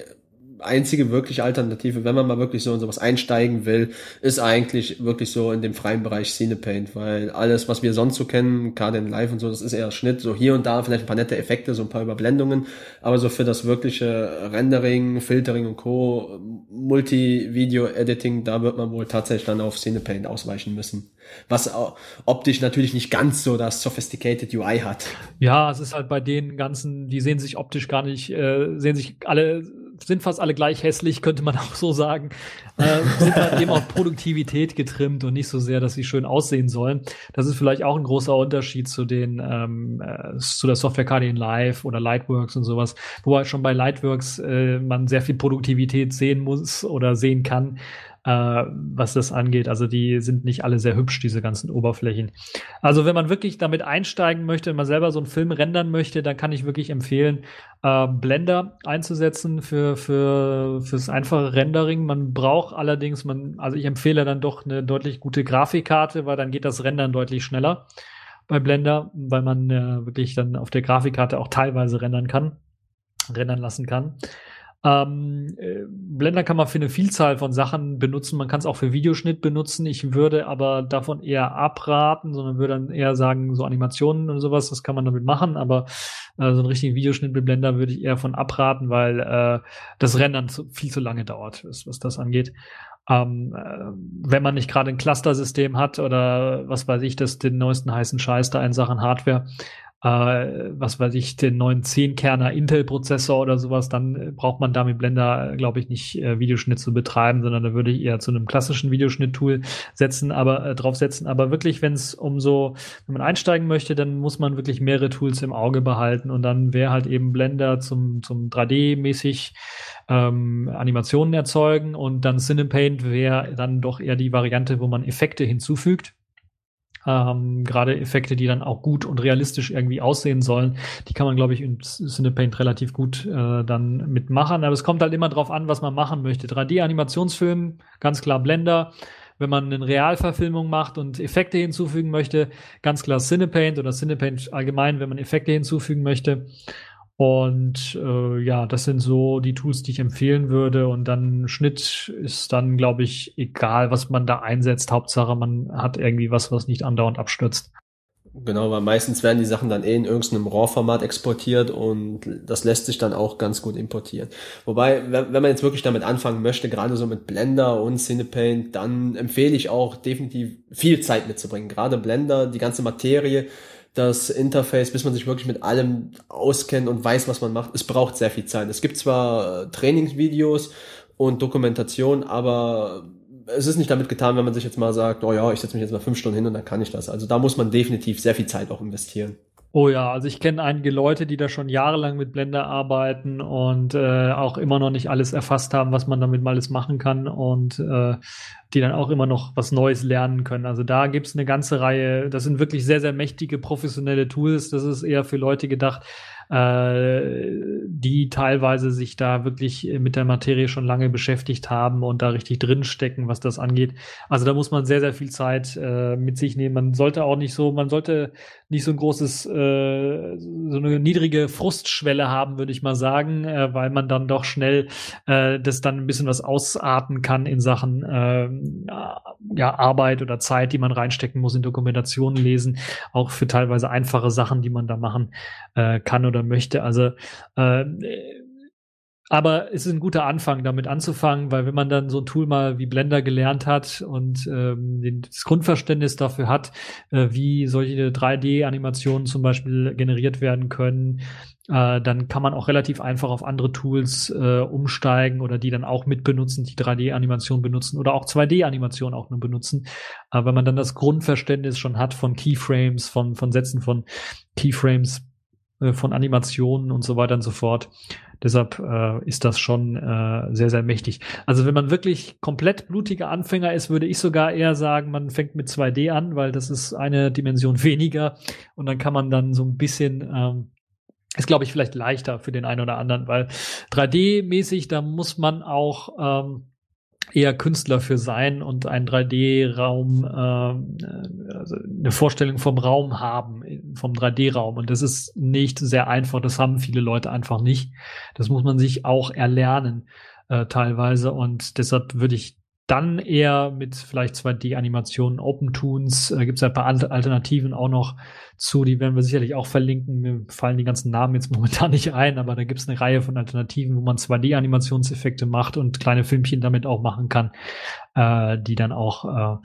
einzige wirkliche Alternative, wenn man mal wirklich so in sowas einsteigen will, ist eigentlich wirklich so in dem freien Bereich Cinepaint, weil alles, was wir sonst so kennen, gerade in Live und so, das ist eher Schnitt, so hier und da vielleicht ein paar nette Effekte, so ein paar Überblendungen, aber so für das wirkliche Rendering, Filtering und Co., Multi-Video-Editing, da wird man wohl tatsächlich dann auf Cinepaint ausweichen müssen. Was optisch natürlich nicht ganz so das sophisticated UI hat. Ja, es ist halt bei den ganzen, die sehen sich optisch gar nicht, äh, sehen sich alle sind fast alle gleich hässlich, könnte man auch so sagen. Äh, sind halt eben auf Produktivität getrimmt und nicht so sehr, dass sie schön aussehen sollen. Das ist vielleicht auch ein großer Unterschied zu den ähm, äh, zu der Software KDN Live oder Lightworks und sowas, wobei schon bei Lightworks äh, man sehr viel Produktivität sehen muss oder sehen kann äh, was das angeht. Also die sind nicht alle sehr hübsch, diese ganzen Oberflächen. Also wenn man wirklich damit einsteigen möchte, wenn man selber so einen Film rendern möchte, dann kann ich wirklich empfehlen, äh, Blender einzusetzen für, für, fürs einfache Rendering. Man braucht allerdings, man, also ich empfehle dann doch eine deutlich gute Grafikkarte, weil dann geht das Rendern deutlich schneller. bei Blender, weil man äh, wirklich dann auf der Grafikkarte auch teilweise rendern kann, rendern lassen kann. Ähm, äh, Blender kann man für eine Vielzahl von Sachen benutzen. Man kann es auch für Videoschnitt benutzen. Ich würde aber davon eher abraten, sondern würde dann eher sagen, so Animationen und sowas, das kann man damit machen. Aber äh, so einen richtigen Videoschnitt mit Blender würde ich eher von abraten, weil äh, das Rendern zu, viel zu lange dauert, was, was das angeht. Ähm, äh, wenn man nicht gerade ein Cluster-System hat oder was weiß ich, das den neuesten heißen Scheiß da in Sachen Hardware, äh, was weiß ich, den neuen 10-Kerner Intel-Prozessor oder sowas, dann äh, braucht man damit Blender, glaube ich, nicht äh, Videoschnitt zu betreiben, sondern da würde ich eher zu einem klassischen Videoschnitt-Tool setzen, aber äh, draufsetzen. Aber wirklich, wenn es um so, wenn man einsteigen möchte, dann muss man wirklich mehrere Tools im Auge behalten und dann wäre halt eben Blender zum, zum 3D-mäßig ähm, Animationen erzeugen und dann Cinepaint wäre dann doch eher die Variante, wo man Effekte hinzufügt ähm, Gerade Effekte, die dann auch gut und realistisch irgendwie aussehen sollen, die kann man, glaube ich, in Cinepaint relativ gut äh, dann mitmachen. Aber es kommt halt immer drauf an, was man machen möchte. 3D-Animationsfilm, ganz klar Blender wenn man eine Realverfilmung macht und Effekte hinzufügen möchte, ganz klar Cinepaint oder Cinepaint allgemein, wenn man Effekte hinzufügen möchte. Und äh, ja, das sind so die Tools, die ich empfehlen würde. Und dann Schnitt ist dann, glaube ich, egal, was man da einsetzt. Hauptsache, man hat irgendwie was, was nicht andauernd abstürzt. Genau, weil meistens werden die Sachen dann eh in irgendeinem RAW-Format exportiert und das lässt sich dann auch ganz gut importieren. Wobei, wenn, wenn man jetzt wirklich damit anfangen möchte, gerade so mit Blender und Cinepaint, dann empfehle ich auch definitiv viel Zeit mitzubringen. Gerade Blender, die ganze Materie, das Interface, bis man sich wirklich mit allem auskennt und weiß, was man macht. Es braucht sehr viel Zeit. Es gibt zwar äh, Trainingsvideos und Dokumentation, aber es ist nicht damit getan, wenn man sich jetzt mal sagt, oh ja, ich setze mich jetzt mal fünf Stunden hin und dann kann ich das. Also da muss man definitiv sehr viel Zeit auch investieren. Oh ja, also ich kenne einige Leute, die da schon jahrelang mit Blender arbeiten und äh, auch immer noch nicht alles erfasst haben, was man damit mal alles machen kann und äh, die dann auch immer noch was Neues lernen können. Also da gibt's eine ganze Reihe, das sind wirklich sehr, sehr mächtige professionelle Tools. Das ist eher für Leute gedacht, äh, die teilweise sich da wirklich mit der Materie schon lange beschäftigt haben und da richtig drinstecken, was das angeht. Also da muss man sehr, sehr viel Zeit äh, mit sich nehmen. Man sollte auch nicht so, man sollte nicht so ein großes, äh, so eine niedrige Frustschwelle haben, würde ich mal sagen, äh, weil man dann doch schnell äh, das dann ein bisschen was ausarten kann in Sachen äh, ja, Arbeit oder Zeit, die man reinstecken muss in Dokumentationen lesen, auch für teilweise einfache Sachen, die man da machen äh, kann oder möchte. Also äh, aber es ist ein guter Anfang, damit anzufangen, weil wenn man dann so ein Tool mal wie Blender gelernt hat und ähm, das Grundverständnis dafür hat, äh, wie solche 3D-Animationen zum Beispiel generiert werden können, äh, dann kann man auch relativ einfach auf andere Tools äh, umsteigen oder die dann auch mitbenutzen, die 3D-Animation benutzen oder auch 2D-Animation auch nur benutzen. Aber wenn man dann das Grundverständnis schon hat von Keyframes, von, von Sätzen von Keyframes, von Animationen und so weiter und so fort. Deshalb äh, ist das schon äh, sehr, sehr mächtig. Also wenn man wirklich komplett blutiger Anfänger ist, würde ich sogar eher sagen, man fängt mit 2D an, weil das ist eine Dimension weniger und dann kann man dann so ein bisschen ähm, ist, glaube ich, vielleicht leichter für den einen oder anderen, weil 3D-mäßig, da muss man auch ähm, eher Künstler für sein und einen 3D-Raum, äh, also eine Vorstellung vom Raum haben, vom 3D-Raum. Und das ist nicht sehr einfach. Das haben viele Leute einfach nicht. Das muss man sich auch erlernen äh, teilweise. Und deshalb würde ich dann eher mit vielleicht 2D-Animationen, Open Tunes, äh, gibt es ein paar Alternativen auch noch zu, die werden wir sicherlich auch verlinken. Mir fallen die ganzen Namen jetzt momentan nicht ein, aber da gibt es eine Reihe von Alternativen, wo man 2D-Animationseffekte macht und kleine Filmchen damit auch machen kann, äh, die dann auch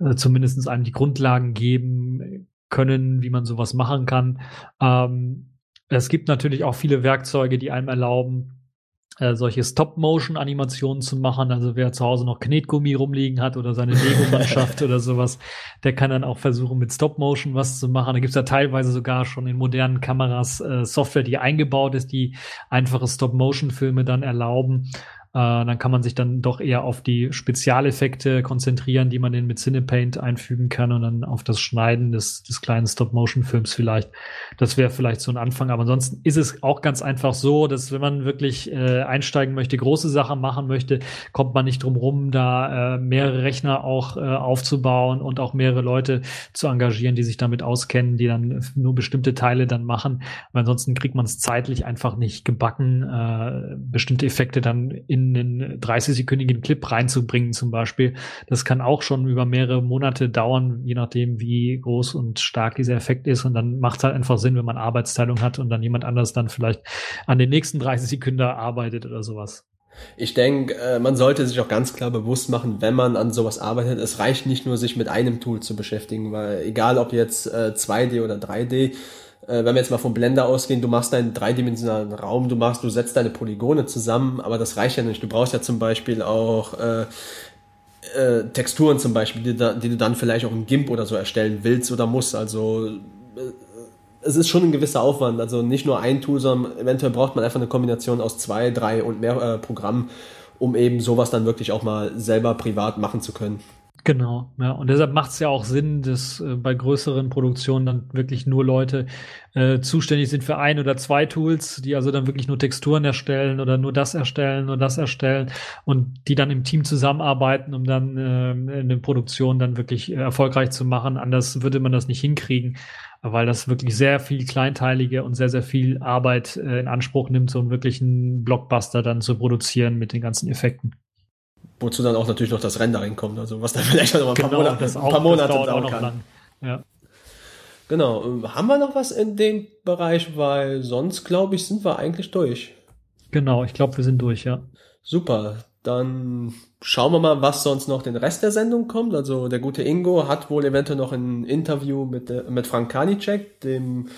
äh, zumindest einem die Grundlagen geben können, wie man sowas machen kann. Ähm, es gibt natürlich auch viele Werkzeuge, die einem erlauben, äh, solche Stop-Motion-Animationen zu machen. Also wer zu Hause noch Knetgummi rumliegen hat oder seine Lego-Mannschaft oder sowas, der kann dann auch versuchen, mit Stop-Motion was zu machen. Da gibt's ja teilweise sogar schon in modernen Kameras äh, Software, die eingebaut ist, die einfache Stop-Motion-Filme dann erlauben. Äh, dann kann man sich dann doch eher auf die Spezialeffekte konzentrieren, die man in mit Cinepaint einfügen kann und dann auf das Schneiden des, des kleinen Stop-Motion-Films vielleicht. Das wäre vielleicht so ein Anfang. Aber ansonsten ist es auch ganz einfach so, dass wenn man wirklich äh, einsteigen möchte, große Sachen machen möchte, kommt man nicht drum rum, da äh, mehrere Rechner auch äh, aufzubauen und auch mehrere Leute zu engagieren, die sich damit auskennen, die dann nur bestimmte Teile dann machen. Weil ansonsten kriegt man es zeitlich einfach nicht gebacken, äh, bestimmte Effekte dann in einen 30-sekündigen Clip reinzubringen zum Beispiel. Das kann auch schon über mehrere Monate dauern, je nachdem, wie groß und stark dieser Effekt ist. Und dann macht es halt einfach Sinn, wenn man Arbeitsteilung hat und dann jemand anders dann vielleicht an den nächsten 30 Sekunden arbeitet oder sowas. Ich denke, äh, man sollte sich auch ganz klar bewusst machen, wenn man an sowas arbeitet, es reicht nicht nur, sich mit einem Tool zu beschäftigen, weil egal ob jetzt 2D äh, oder 3D, äh, wenn wir jetzt mal vom Blender ausgehen, du machst deinen dreidimensionalen Raum, du machst, du setzt deine Polygone zusammen, aber das reicht ja nicht. Du brauchst ja zum Beispiel auch äh, äh, Texturen zum Beispiel, die, da, die, du dann vielleicht auch in GIMP oder so erstellen willst oder musst. Also äh, es ist schon ein gewisser Aufwand. Also nicht nur ein Tool, sondern eventuell braucht man einfach eine Kombination aus zwei, drei und mehr äh, Programmen, um eben sowas dann wirklich auch mal selber privat machen zu können. Genau, ja. Und deshalb macht es ja auch Sinn, dass äh, bei größeren Produktionen dann wirklich nur Leute äh, zuständig sind für ein oder zwei Tools, die also dann wirklich nur Texturen erstellen oder nur das erstellen, nur das erstellen und die dann im Team zusammenarbeiten, um dann äh, eine Produktion dann wirklich äh, erfolgreich zu machen. Anders würde man das nicht hinkriegen, weil das wirklich sehr viel kleinteilige und sehr, sehr viel Arbeit äh, in Anspruch nimmt, so einen wirklichen Blockbuster dann zu produzieren mit den ganzen Effekten. Wozu dann auch natürlich noch das Rendering kommt, also was dann vielleicht noch ein paar genau, Monate, ein paar Monate dauern kann. Ja. Genau. Haben wir noch was in dem Bereich, weil sonst glaube ich sind wir eigentlich durch. Genau, ich glaube wir sind durch, ja. Super. Dann schauen wir mal, was sonst noch den Rest der Sendung kommt. Also der gute Ingo hat wohl eventuell noch ein Interview mit, mit Frank Kanicek, dem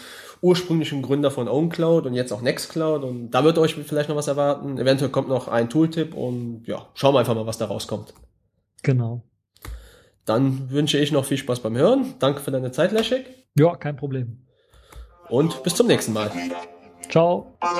ursprünglichen Gründer von OwnCloud und jetzt auch Nextcloud. Und da wird euch vielleicht noch was erwarten. Eventuell kommt noch ein Tooltip und ja, schauen wir einfach mal, was da rauskommt. Genau. Dann wünsche ich noch viel Spaß beim Hören. Danke für deine Zeit, Leszek. Ja, kein Problem. Und bis zum nächsten Mal. Ciao. All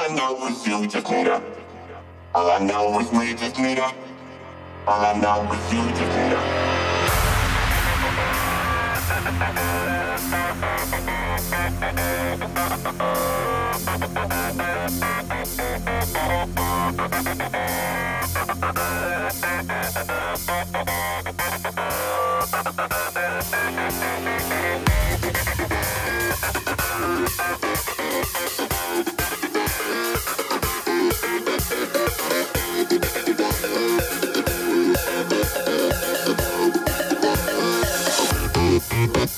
I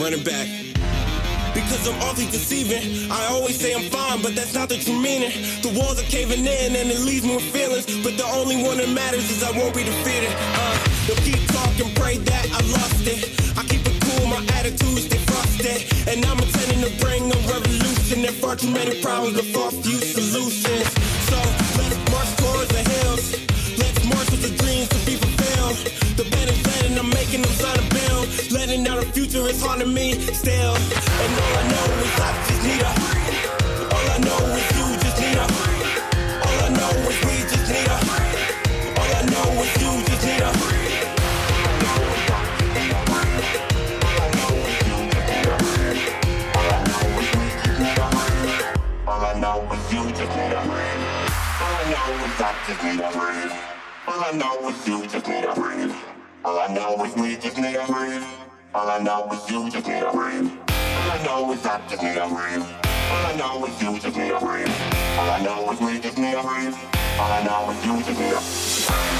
running back. Because I'm awfully deceiving. I always say I'm fine, but that's not the true meaning. The walls are caving in and it leaves me with feelings. But the only one that matters is I won't be defeated. Uh, they'll keep talking, pray that I lost it. I keep it cool, my attitude stay frosted. And I'm intending to bring a revolution. There far too many problems, but far few solutions. So let's march towards the hills. Let's march with the dreams to be fulfilled. The I'm making them sign a bill. Letting out the future is to me still. And all I know is I just need a. All I know is you just need a. All I know is we just need a. All I know is you just need a. All I know is you just need a breathe. All I know is I just need a breathe. All I know is you just need a breathe. All I know is we just need a breathe. All I know is you just need a breathe. All I know is I just need a breathe. All I know is you just need a breathe. All I know is we just need a breathe. All I know is you just need a breathe.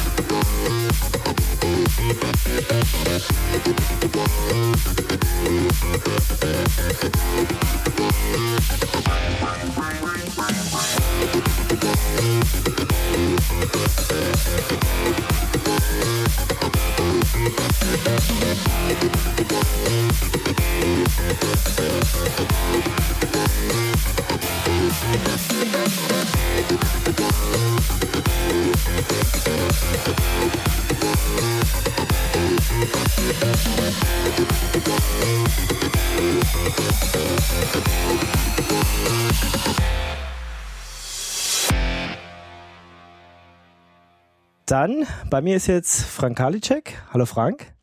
Dann, bei mir ist jetzt Frank Karliczek. Hallo Frank.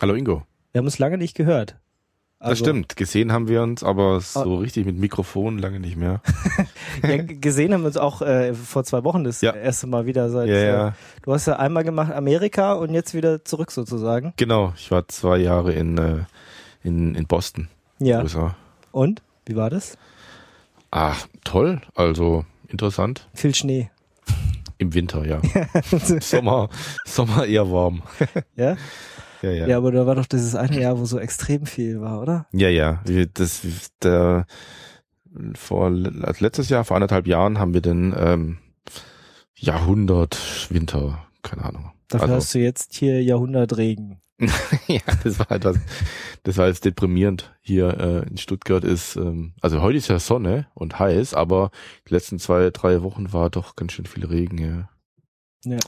Hallo Ingo. Wir haben uns lange nicht gehört. Das Also- stimmt. Gesehen haben wir uns, aber so richtig mit Mikrofon lange nicht mehr. Ja, gesehen haben wir uns auch äh, vor zwei Wochen das Ja. erste Mal wieder seit. Ja, Äh, ja. du hast ja einmal gemacht Amerika und jetzt wieder zurück sozusagen. Genau. Ich war zwei Jahre in, äh, in, in Boston, Ja. USA. Und? Wie war das? Ah, toll. Also interessant. Viel Schnee. Im Winter, ja. Sommer, Sommer eher warm. Ja? Ja, ja. Ja, aber da war doch dieses eine Jahr, wo so extrem viel war, oder? Ja, ja. Das, der, vor, als letztes Jahr, vor anderthalb Jahren haben wir den, ähm, Jahrhundert Winter, keine Ahnung. Dafür Also- hast du jetzt hier Jahrhundertregen. ja, das war etwas, das war jetzt deprimierend. Hier äh, in Stuttgart ist, ähm, also heute ist ja Sonne und heiß, aber die letzten zwei, drei Wochen war doch ganz schön viel Regen, ja. Ja.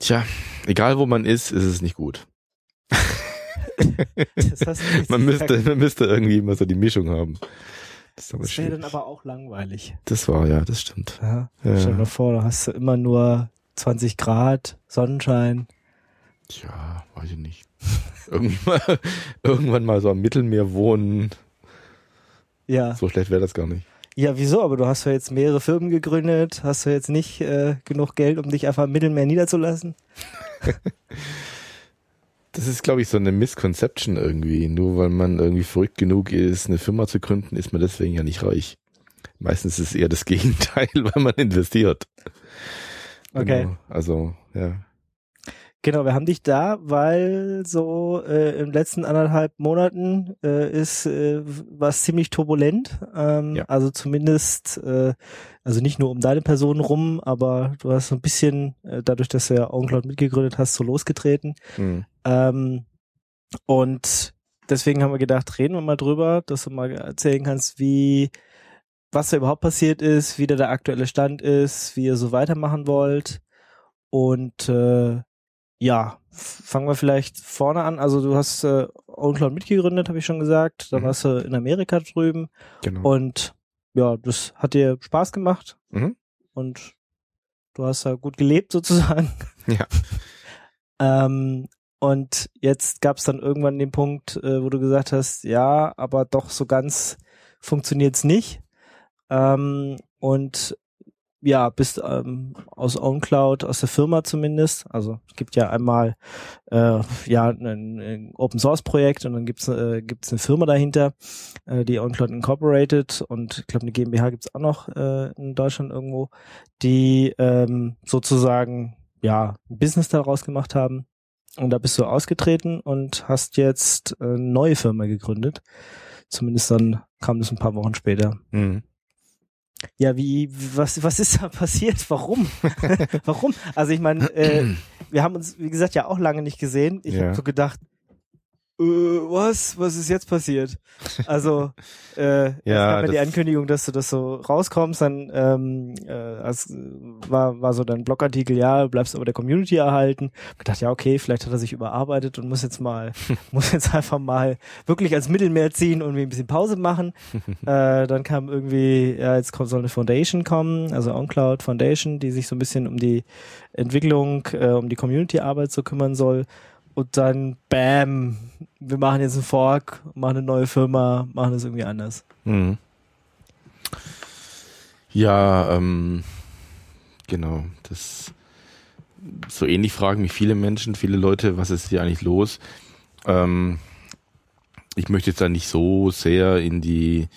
Tja, egal wo man ist, ist es nicht gut. Man müsste, man müsste irgendwie immer so die Mischung haben. Das, ist aber Das wäre dann aber auch langweilig. das war ja, das stimmt. Ja. Ja. Stell dir vor, da hast du immer nur 20 Grad, Sonnenschein. Tja, weiß ich nicht. Irgendwann mal, irgendwann mal so am Mittelmeer wohnen, Ja. so schlecht wäre das gar nicht. Ja, wieso? Aber du hast ja jetzt mehrere Firmen gegründet, hast du jetzt nicht äh, genug Geld, um dich einfach im Mittelmeer niederzulassen? Das ist, glaube ich, so eine Misconception irgendwie. Nur weil man irgendwie verrückt genug ist, eine Firma zu gründen, ist man deswegen ja nicht reich. Meistens ist es eher das Gegenteil, weil man investiert. Okay. Genau. Also, ja. Genau, wir haben dich da, weil so äh, im letzten anderthalb Monaten äh, ist äh, was ziemlich turbulent. Ähm, Ja. Also zumindest, äh, also nicht nur um deine Person rum, aber du hast so ein bisschen, äh, dadurch, dass du ja OnCloud mitgegründet hast, so losgetreten. Hm. Ähm, und deswegen haben wir gedacht, reden wir mal drüber, dass du mal erzählen kannst, wie, was da überhaupt passiert ist, wie da der aktuelle Stand ist, wie ihr so weitermachen wollt. Und äh, ja, fangen wir vielleicht vorne an. Also du hast äh, OwnCloud mitgegründet, habe ich schon gesagt. Dann Mhm. warst du in Amerika drüben. Genau. Und ja, das hat dir Spaß gemacht. Mhm. Und du hast da gut gelebt sozusagen. Ja. Ähm, und jetzt gab es dann irgendwann den Punkt, äh, wo du gesagt hast, ja, aber doch so ganz funktioniert's nicht. Ähm, und ja, bist ähm, aus OwnCloud, aus der Firma zumindest. Also es gibt ja einmal äh, ja ein, ein Open Source Projekt und dann gibt's äh, gibt's eine Firma dahinter, äh, die OwnCloud Incorporated und ich glaube eine GmbH gibt's auch noch äh, in Deutschland irgendwo, die ähm, sozusagen ja ein Business daraus gemacht haben. Und da bist du ausgetreten und hast jetzt äh, eine neue Firma gegründet. Zumindest dann kam das ein paar Wochen später. Hm. Ja, wie, was, was ist da passiert? Warum? Warum? Also ich meine, äh, wir haben uns, wie gesagt, ja auch lange nicht gesehen. Ich Ja. habe so gedacht, äh, was? Was ist jetzt passiert? Also, äh, ja, Ja, gab ja die Ankündigung, dass du das so rauskommst, dann ähm, äh, als, war, war so dein Blogartikel, ja, bleibst aber der Community erhalten. Ich gedacht, ja, okay, vielleicht hat er sich überarbeitet und muss jetzt mal, muss jetzt einfach mal wirklich als Mittelmeer ziehen und ein bisschen Pause machen. äh, dann kam irgendwie, ja, jetzt kommt, soll eine Foundation kommen, also OnCloud Foundation, die sich so ein bisschen um die Entwicklung, äh, um die Community-Arbeit so kümmern soll. Und dann, bam, wir machen jetzt einen Fork, machen eine neue Firma, machen es irgendwie anders. Mhm. Ja, ähm, Genau, das so ähnlich fragen mich viele Menschen, viele Leute, was ist hier eigentlich los? Ähm, ich möchte jetzt da nicht so sehr in die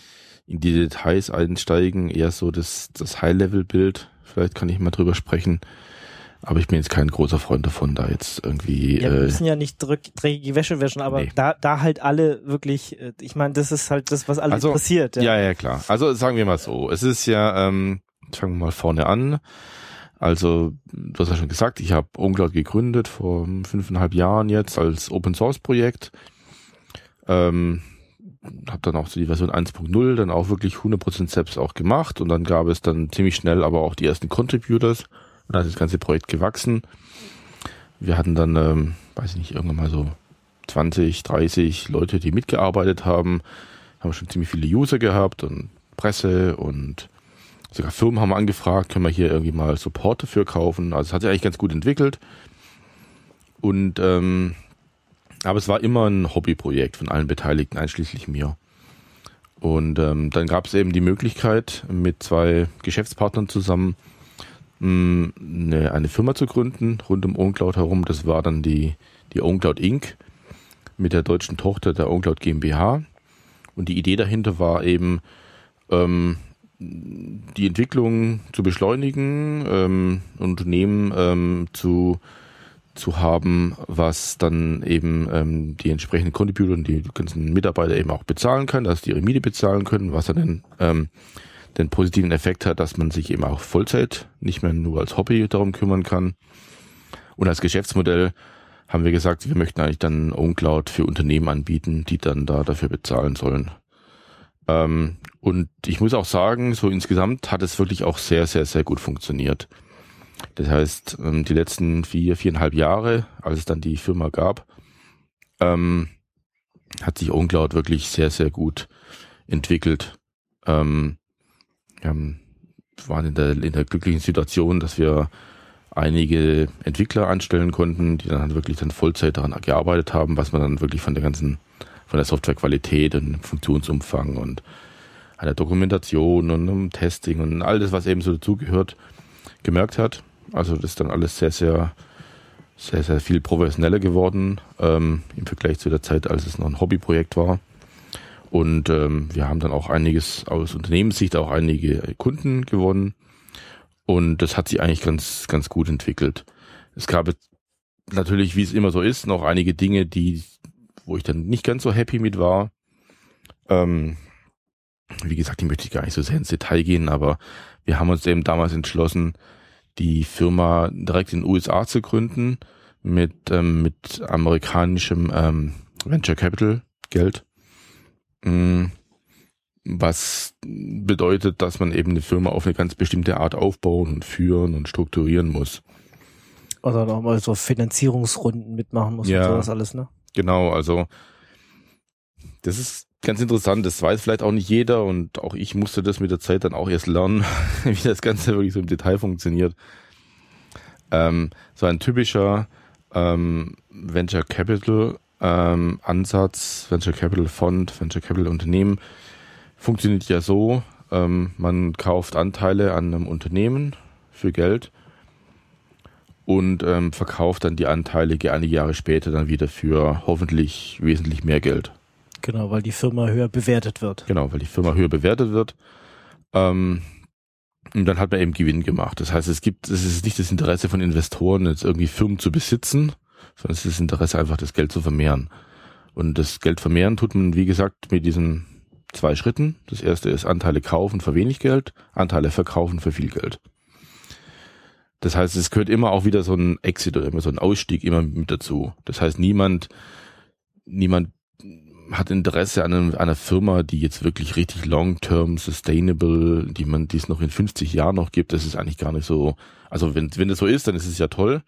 in die Details einsteigen, eher so das, das High-Level-Bild. Vielleicht kann ich mal drüber sprechen. Aber ich bin jetzt kein großer Freund davon, da jetzt irgendwie. Ja, wir äh, müssen ja nicht drück, dreckige Wäsche waschen, aber Nee. da, da halt alle wirklich, äh, ich meine, das ist halt das, was alle Also, interessiert. Ja, ja, klar. Also sagen wir mal so. Es ist ja, ähm, fangen wir mal vorne an. Also, du hast ja schon gesagt, ich habe Uncloud gegründet vor fünfeinhalb Jahren jetzt als Open Source Projekt. Ähm, habe dann auch so die Version 1.0 dann auch wirklich 100% selbst auch gemacht und dann gab es dann ziemlich schnell aber auch die ersten Contributors und dann ist das ganze Projekt gewachsen. Wir hatten dann, ähm, weiß ich nicht, irgendwann mal so 20, 30 Leute, die mitgearbeitet haben, haben schon ziemlich viele User gehabt und Presse und sogar Firmen haben angefragt, können wir hier irgendwie mal Support dafür kaufen. Also es hat sich eigentlich ganz gut entwickelt. Und ähm, aber es war immer ein Hobbyprojekt von allen Beteiligten, einschließlich mir. Und ähm, dann gab es eben die Möglichkeit, mit zwei Geschäftspartnern zusammen eine, eine Firma zu gründen, rund um OwnCloud herum. Das war dann die, die OwnCloud Inc. mit der deutschen Tochter der OwnCloud GmbH. Und die Idee dahinter war eben, ähm, die Entwicklung zu beschleunigen, ähm, Unternehmen ähm, zu, zu haben, was dann eben ähm, die entsprechenden Contributor und die ganzen Mitarbeiter eben auch bezahlen kann, dass die ihre Miete bezahlen können, was dann ähm, den positiven Effekt hat, dass man sich eben auch Vollzeit nicht mehr nur als Hobby darum kümmern kann. Und als Geschäftsmodell haben wir gesagt, wir möchten eigentlich dann OwnCloud für Unternehmen anbieten, die dann da dafür bezahlen sollen. Ähm, und ich muss auch sagen, so insgesamt hat es wirklich auch sehr, sehr, sehr gut funktioniert. Das heißt, ähm, die letzten vier, viereinhalb Jahre, als es dann die Firma gab, ähm, hat sich OwnCloud wirklich sehr, sehr gut entwickelt. Ähm, wir haben, waren in der, in der glücklichen Situation, dass wir einige Entwickler anstellen konnten, die dann wirklich dann Vollzeit daran gearbeitet haben, was man dann wirklich von der ganzen, von der Softwarequalität und Funktionsumfang und der Dokumentation und um Testing und all das, was eben so dazugehört, gemerkt hat. Also das ist dann alles sehr, sehr, sehr, sehr viel professioneller geworden ähm, im Vergleich zu der Zeit, als es noch ein Hobbyprojekt war. Und ähm, wir haben dann auch einiges aus Unternehmenssicht auch einige Kunden gewonnen. Und das hat sich eigentlich ganz, ganz gut entwickelt. Es gab natürlich, wie es immer so ist, noch einige Dinge, die, wo ich dann nicht ganz so happy mit war. Ähm, wie gesagt, die möchte ich gar nicht so sehr ins Detail gehen, aber wir haben uns eben damals entschlossen, die Firma direkt in den USA zu gründen mit, ähm, mit amerikanischem ähm, Venture Capital Geld. Mm, Was bedeutet, dass man eben eine Firma auf eine ganz bestimmte Art aufbauen und führen und strukturieren muss. Oder noch mal so Finanzierungsrunden mitmachen muss Ja. und sowas alles, ne? Genau, also das ist ganz interessant, das weiß vielleicht auch nicht jeder und auch ich musste das mit der Zeit dann auch erst lernen, wie das Ganze wirklich so im Detail funktioniert. Ähm, so ein typischer ähm, Venture Capital ähm, Ansatz, Venture Capital Fund, Venture Capital Unternehmen funktioniert ja so, ähm, man kauft Anteile an einem Unternehmen für Geld und ähm, verkauft dann die Anteile einige Jahre später dann wieder für hoffentlich wesentlich mehr Geld. Genau, weil die Firma höher bewertet wird. Genau, weil die Firma höher bewertet wird. Ähm, und dann hat man eben Gewinn gemacht. Das heißt, es gibt, es ist nicht das Interesse von Investoren, jetzt irgendwie Firmen zu besitzen, sondern es ist das Interesse einfach, das Geld zu vermehren. Und das Geld vermehren tut man, wie gesagt, mit diesen zwei Schritten. Das erste ist Anteile kaufen für wenig Geld, Anteile verkaufen für viel Geld. Das heißt, es gehört immer auch wieder so ein Exit oder immer so ein Ausstieg immer mit dazu. Das heißt, niemand, niemand hat Interesse an einem, einer Firma, die jetzt wirklich richtig long-term, sustainable, die man, die es noch in 50 Jahren noch gibt, das ist eigentlich gar nicht so, also wenn, wenn das so ist, dann ist es ja toll.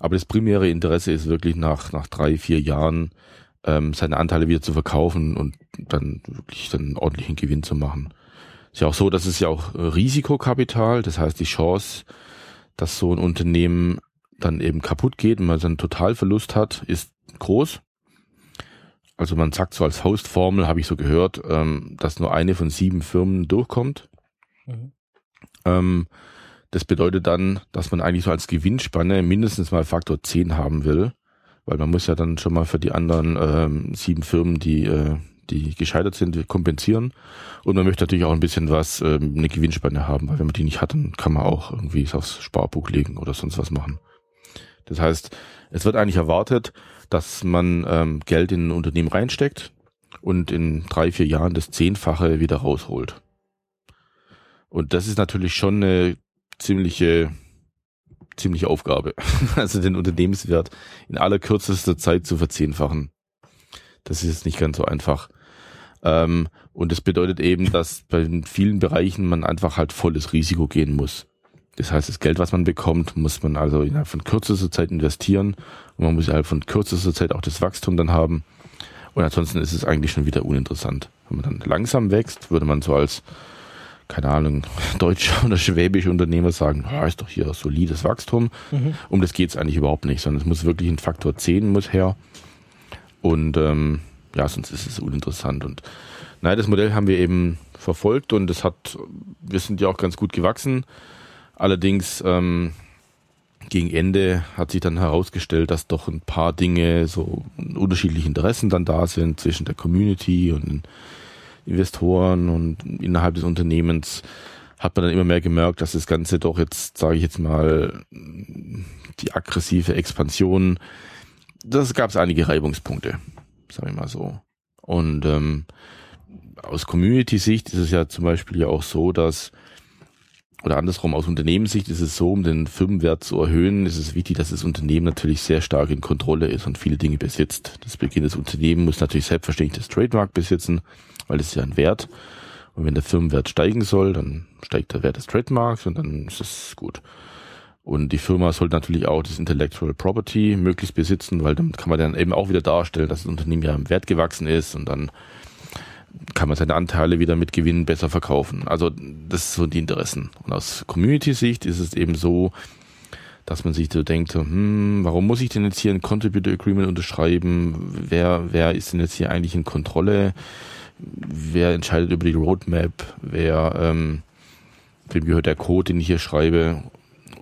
Aber das primäre Interesse ist wirklich nach, nach drei, vier Jahren, ähm, seine Anteile wieder zu verkaufen und dann wirklich dann einen ordentlichen Gewinn zu machen. Ist ja auch so, dass es ja auch äh, Risikokapital, das heißt die Chance, dass so ein Unternehmen dann eben kaputt geht und man dann Totalverlust hat, ist groß. Also man sagt so als Faustformel, habe ich so gehört, ähm, dass nur eine von sieben Firmen durchkommt. Mhm. Ähm, Das bedeutet dann, dass man eigentlich so als Gewinnspanne mindestens mal Faktor 10 haben will, weil man muss ja dann schon mal für die anderen ähm, sieben Firmen, die, äh, die gescheitert sind, kompensieren. Und man möchte natürlich auch ein bisschen was, ähm, eine Gewinnspanne haben, weil wenn man die nicht hat, dann kann man auch irgendwie es aufs Sparbuch legen oder sonst was machen. Das heißt, es wird eigentlich erwartet, dass man ähm, Geld in ein Unternehmen reinsteckt und in drei, vier Jahren das Zehnfache wieder rausholt. Und das ist natürlich schon eine ziemliche, ziemliche Aufgabe. Also den Unternehmenswert in aller kürzester Zeit zu verzehnfachen. Das ist jetzt nicht ganz so einfach. Ähm, und das bedeutet eben, dass bei vielen Bereichen man einfach halt volles Risiko gehen muss. Das heißt, das Geld, was man bekommt, muss man also innerhalb von kürzester Zeit investieren und man muss innerhalb von kürzester Zeit auch das Wachstum dann haben. Und ansonsten ist es eigentlich schon wieder uninteressant. Wenn man dann langsam wächst, würde man so als keine Ahnung, deutscher oder schwäbischer Unternehmer sagen, ah, ist doch hier solides Wachstum. Mhm. Um das geht's eigentlich überhaupt nicht, sondern es muss wirklich ein Faktor 10 muss her. Und ähm, ja, sonst ist es uninteressant. Und naja, das Modell haben wir eben verfolgt und es hat, wir sind ja auch ganz gut gewachsen. Allerdings ähm, gegen Ende hat sich dann herausgestellt, dass doch ein paar Dinge, so unterschiedliche Interessen dann da sind zwischen der Community und Investoren und innerhalb des Unternehmens hat man dann immer mehr gemerkt, dass das Ganze doch jetzt, sage ich jetzt mal, die aggressive Expansion, das gab es einige Reibungspunkte, sage ich mal so. Und ähm, aus Community-Sicht ist es ja zum Beispiel ja auch so, dass oder andersrum, aus Unternehmenssicht ist es so, um den Firmenwert zu erhöhen, ist es wichtig, dass das Unternehmen natürlich sehr stark in Kontrolle ist und viele Dinge besitzt. Das Beginn des Unternehmens muss natürlich selbstverständlich das Trademark besitzen, weil ist ja ein Wert. Und wenn der Firmenwert steigen soll, dann steigt der Wert des Trademarks und dann ist das gut. Und die Firma soll natürlich auch das Intellectual Property möglichst besitzen, weil damit kann man dann eben auch wieder darstellen, dass das Unternehmen ja im Wert gewachsen ist und dann kann man seine Anteile wieder mit Gewinn besser verkaufen. Also das sind die Interessen. Und aus Community-Sicht ist es eben so, dass man sich so denkt, hm, warum muss ich denn jetzt hier ein Contributor Agreement unterschreiben? Wer, wer ist denn jetzt hier eigentlich in Kontrolle? Wer entscheidet über die Roadmap, wer, ähm, wem gehört der Code, den ich hier schreibe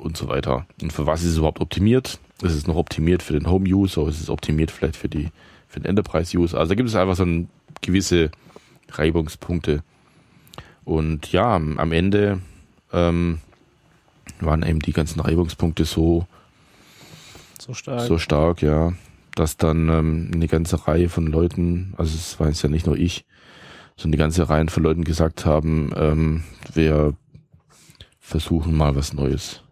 und so weiter. Und für was ist es überhaupt optimiert? Ist es noch optimiert für den Home-User oder ist es optimiert vielleicht für die für den Enterprise-User? Also da gibt es einfach so ein, gewisse Reibungspunkte. Und ja, am Ende ähm, waren eben die ganzen Reibungspunkte so so stark, so stark ja, dass dann ähm, eine ganze Reihe von Leuten, also es war jetzt ja nicht nur ich, so eine ganze Reihe von Leuten gesagt haben, ähm, wir versuchen mal was Neues.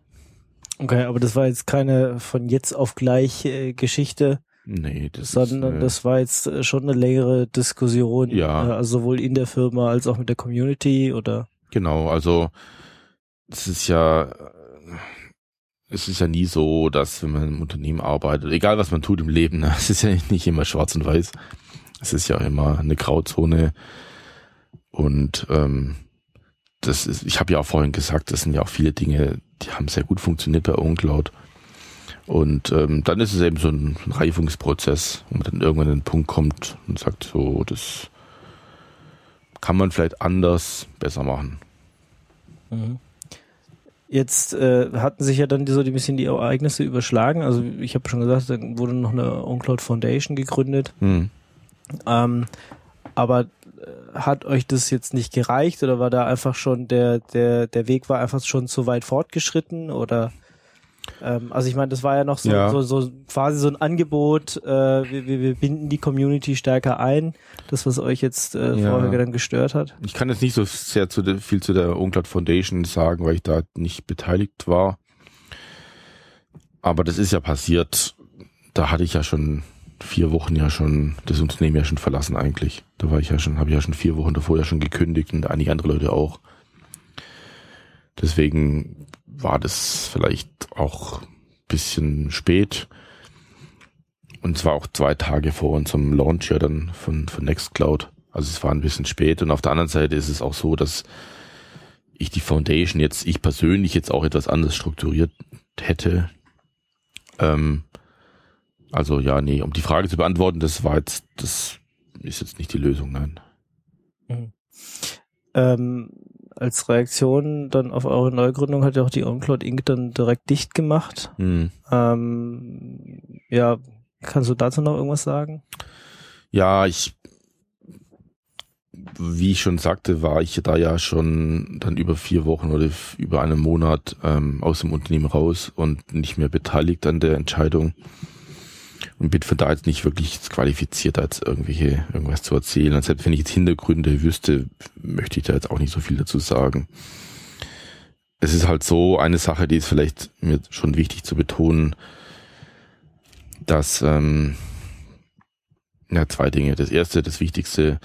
Okay, aber das war jetzt keine von jetzt auf gleich äh, Geschichte. Nee, das sondern ist, äh, das war jetzt äh, schon eine längere Diskussion, ja. Äh, also sowohl in der Firma als auch mit der Community oder? Genau, also es ist ja es ist ja nie so, dass wenn man im Unternehmen arbeitet, egal was man tut im Leben, ne, es ist ja nicht immer schwarz und weiß. Es ist ja immer eine Grauzone. Und ähm, das ist, ich habe ja auch vorhin gesagt, das sind ja auch viele Dinge, die haben sehr gut funktioniert bei OwnCloud. Und ähm, dann ist es eben so ein, ein Reifungsprozess, wo man dann irgendwann an den Punkt kommt und sagt, so, das kann man vielleicht anders besser machen. Mhm. Jetzt äh, hatten sich ja dann so ein bisschen die Ereignisse überschlagen. Also ich habe schon gesagt, dann wurde noch eine OnCloud Foundation gegründet. Mhm. Ähm, aber hat euch das jetzt nicht gereicht oder war da einfach schon der, der, der Weg war einfach schon zu weit fortgeschritten oder ähm, also ich meine, das war ja noch so, ja. so, so quasi so ein Angebot, äh, wir, wir, wir binden die Community stärker ein, das was euch jetzt äh, ja. vorher dann gestört hat. Ich kann jetzt nicht so sehr zu der, viel zu der Uncloud Foundation sagen, weil ich da nicht beteiligt war. Aber das ist ja passiert. Da hatte ich ja schon vier Wochen ja schon das Unternehmen ja schon verlassen eigentlich. Da war ich ja schon, habe ich ja schon vier Wochen davor ja schon gekündigt und einige andere Leute auch. Deswegen war das vielleicht auch bisschen spät. Und zwar auch zwei Tage vor unserem Launch ja dann von, von Nextcloud. Also es war ein bisschen spät. Und auf der anderen Seite ist es auch so, dass ich die Foundation jetzt, ich persönlich jetzt auch etwas anders strukturiert hätte. Ähm, also ja, nee, um die Frage zu beantworten, das war jetzt, das ist jetzt nicht die Lösung, nein. Mhm. Ähm, als Reaktion dann auf eure Neugründung hat ja auch die OnCloud Inc. dann direkt dicht gemacht. Hm. Ähm, ja, kannst du dazu noch irgendwas sagen? Ja, ich, wie ich schon sagte, war ich da ja schon dann über vier Wochen oder über einen Monat ähm, aus dem Unternehmen raus und nicht mehr beteiligt an der Entscheidung und bin von da jetzt nicht wirklich qualifiziert, jetzt irgendwelche irgendwas zu erzählen. Und selbst wenn ich jetzt Hintergründe wüsste, möchte ich da jetzt auch nicht so viel dazu sagen. Es ist halt so eine Sache, die ist vielleicht mir schon wichtig zu betonen, dass ähm, ja, zwei Dinge. Das erste, das Wichtigste,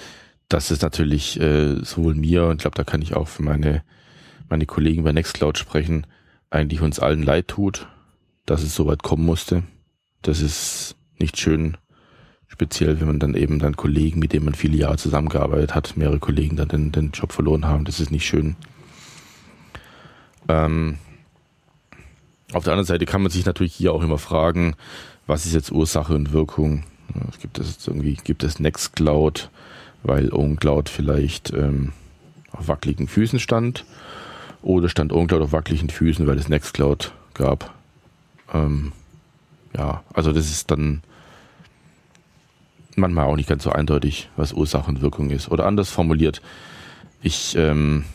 dass es natürlich äh, sowohl mir, und ich glaube, da kann ich auch für meine, meine Kollegen bei Nextcloud sprechen, eigentlich uns allen leid tut, dass es so weit kommen musste. Das ist nicht schön, speziell wenn man dann eben dann Kollegen, mit denen man viele Jahre zusammengearbeitet hat, mehrere Kollegen dann den, den Job verloren haben. Das ist nicht schön. Ähm, auf der anderen Seite kann man sich natürlich hier auch immer fragen, was ist jetzt Ursache und Wirkung? Ja, Gibt es irgendwie, gibt es Nextcloud, weil OwnCloud vielleicht ähm, auf wackeligen Füßen stand? Oder stand OwnCloud auf wackeligen Füßen, weil es Nextcloud gab? Ähm, ja, also das ist dann manchmal auch nicht ganz so eindeutig, was Ursache und Wirkung ist. Oder anders formuliert, ich, ähm,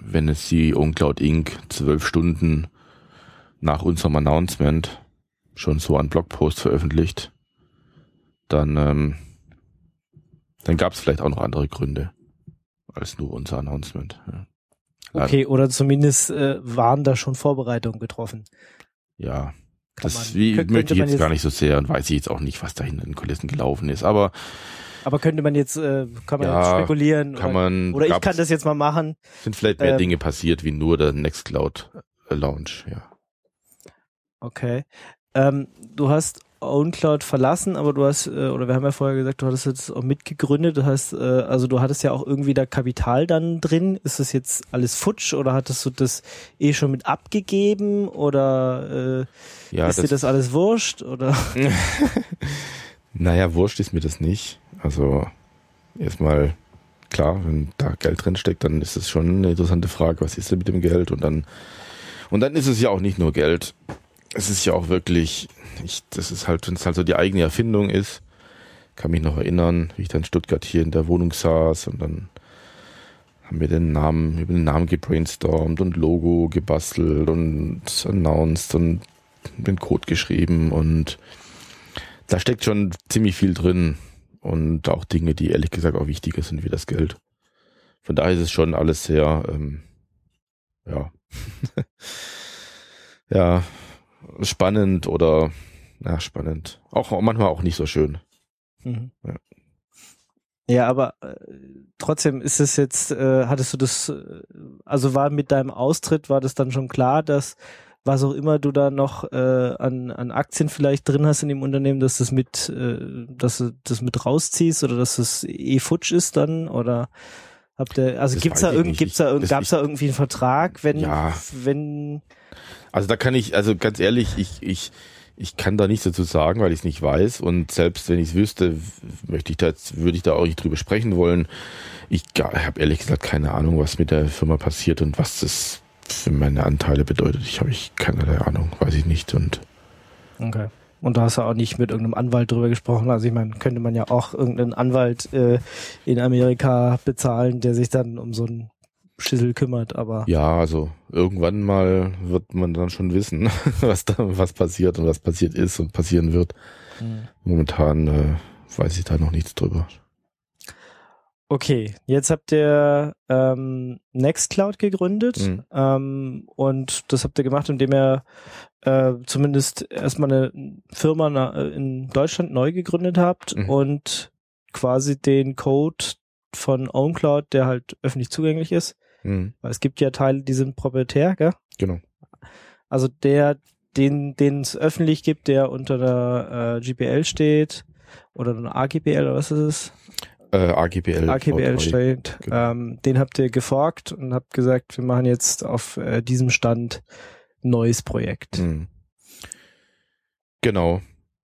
wenn es die OwnCloud Inc. zwölf Stunden nach unserem Announcement schon so einen Blogpost veröffentlicht, dann, ähm, dann gab es vielleicht auch noch andere Gründe als nur unser Announcement. Ja. Okay, oder zumindest äh, waren da schon Vorbereitungen getroffen. ja das man- wie, könnte möchte ich man jetzt, gar nicht so sehr und weiß ich jetzt auch nicht, was da hinter den Kulissen gelaufen ist. Aber Aber könnte man jetzt, äh, kann man Ja, jetzt spekulieren? kann oder, man, oder ich kann das jetzt mal machen. sind vielleicht mehr ähm, Dinge passiert wie nur der Nextcloud Launch. Ja. Okay. Ähm, du hast OwnCloud verlassen, aber du hast, äh, oder wir haben ja vorher gesagt, du hattest jetzt auch mitgegründet. Du hast, äh, also du hattest ja auch irgendwie da Kapital dann drin. Ist das jetzt alles futsch oder hattest du das eh schon mit abgegeben oder äh, Ja, ist dir das alles wurscht oder? Naja, wurscht ist mir das nicht. Also erstmal klar, wenn da Geld drin steckt, dann ist es schon eine interessante Frage, was ist denn mit dem Geld? Und dann und dann ist es ja auch nicht nur Geld. Es ist ja auch wirklich, ich, das ist halt, wenn es halt so die eigene Erfindung ist, kann mich noch erinnern, wie ich dann in Stuttgart hier in der Wohnung saß und dann haben wir den Namen, über den Namen gebrainstormt und Logo gebastelt und announced und den Code geschrieben und da steckt schon ziemlich viel drin und auch Dinge, die ehrlich gesagt auch wichtiger sind wie das Geld. Von daher ist es schon alles sehr, ähm, ja, ja, spannend oder, ja, spannend. Auch manchmal auch nicht so schön. Mhm. Ja. Ja, aber äh, trotzdem ist es jetzt, äh, hattest du das, äh, also war mit deinem Austritt, war das dann schon klar, dass was auch immer du da noch äh, an, an Aktien vielleicht drin hast in dem Unternehmen, dass das mit, äh, dass du das mit rausziehst oder dass das eh futsch ist dann oder habt ihr, also Das gibt's da ich irgend, gibt's da Ich- irgend, gab's da irgendwie einen Vertrag, wenn, Ja. wenn, Also da kann ich, also ganz ehrlich, ich, ich, ich kann da nichts dazu sagen, weil ich es nicht weiß. Und selbst wenn ich es wüsste, möchte ich da würde ich da auch nicht drüber sprechen wollen. Ich habe ehrlich gesagt keine Ahnung, was mit der Firma passiert und was das für meine Anteile bedeutet. Ich habe ich keinerlei Ahnung, weiß ich nicht. Und Okay. Und da hast du auch nicht mit irgendeinem Anwalt drüber gesprochen. Also ich meine, könnte man ja auch irgendeinen Anwalt äh, in Amerika bezahlen, der sich dann um so einen Schissel kümmert, aber ja, also irgendwann mal wird man dann schon wissen, was da was passiert und was passiert ist und passieren wird. Mhm. Momentan äh, weiß ich da noch nichts drüber. okay. Jetzt habt ihr ähm, Nextcloud gegründet Mhm. ähm, und das habt ihr gemacht, indem ihr äh, zumindest erstmal eine Firma äh, in Deutschland neu gegründet habt Mhm. und quasi den Code von OwnCloud, der halt öffentlich zugänglich ist, Mhm, Weil es gibt ja Teile, die sind proprietär, gell? genau. Also der, den, den es öffentlich gibt, der unter der äh, GPL steht oder eine AGPL oder was ist es? Äh, AGPL. AGPL V3. steht. Genau. Ähm, den habt ihr geforkt und habt gesagt, wir machen jetzt auf äh, diesem Stand ein neues Projekt. Mhm. Genau.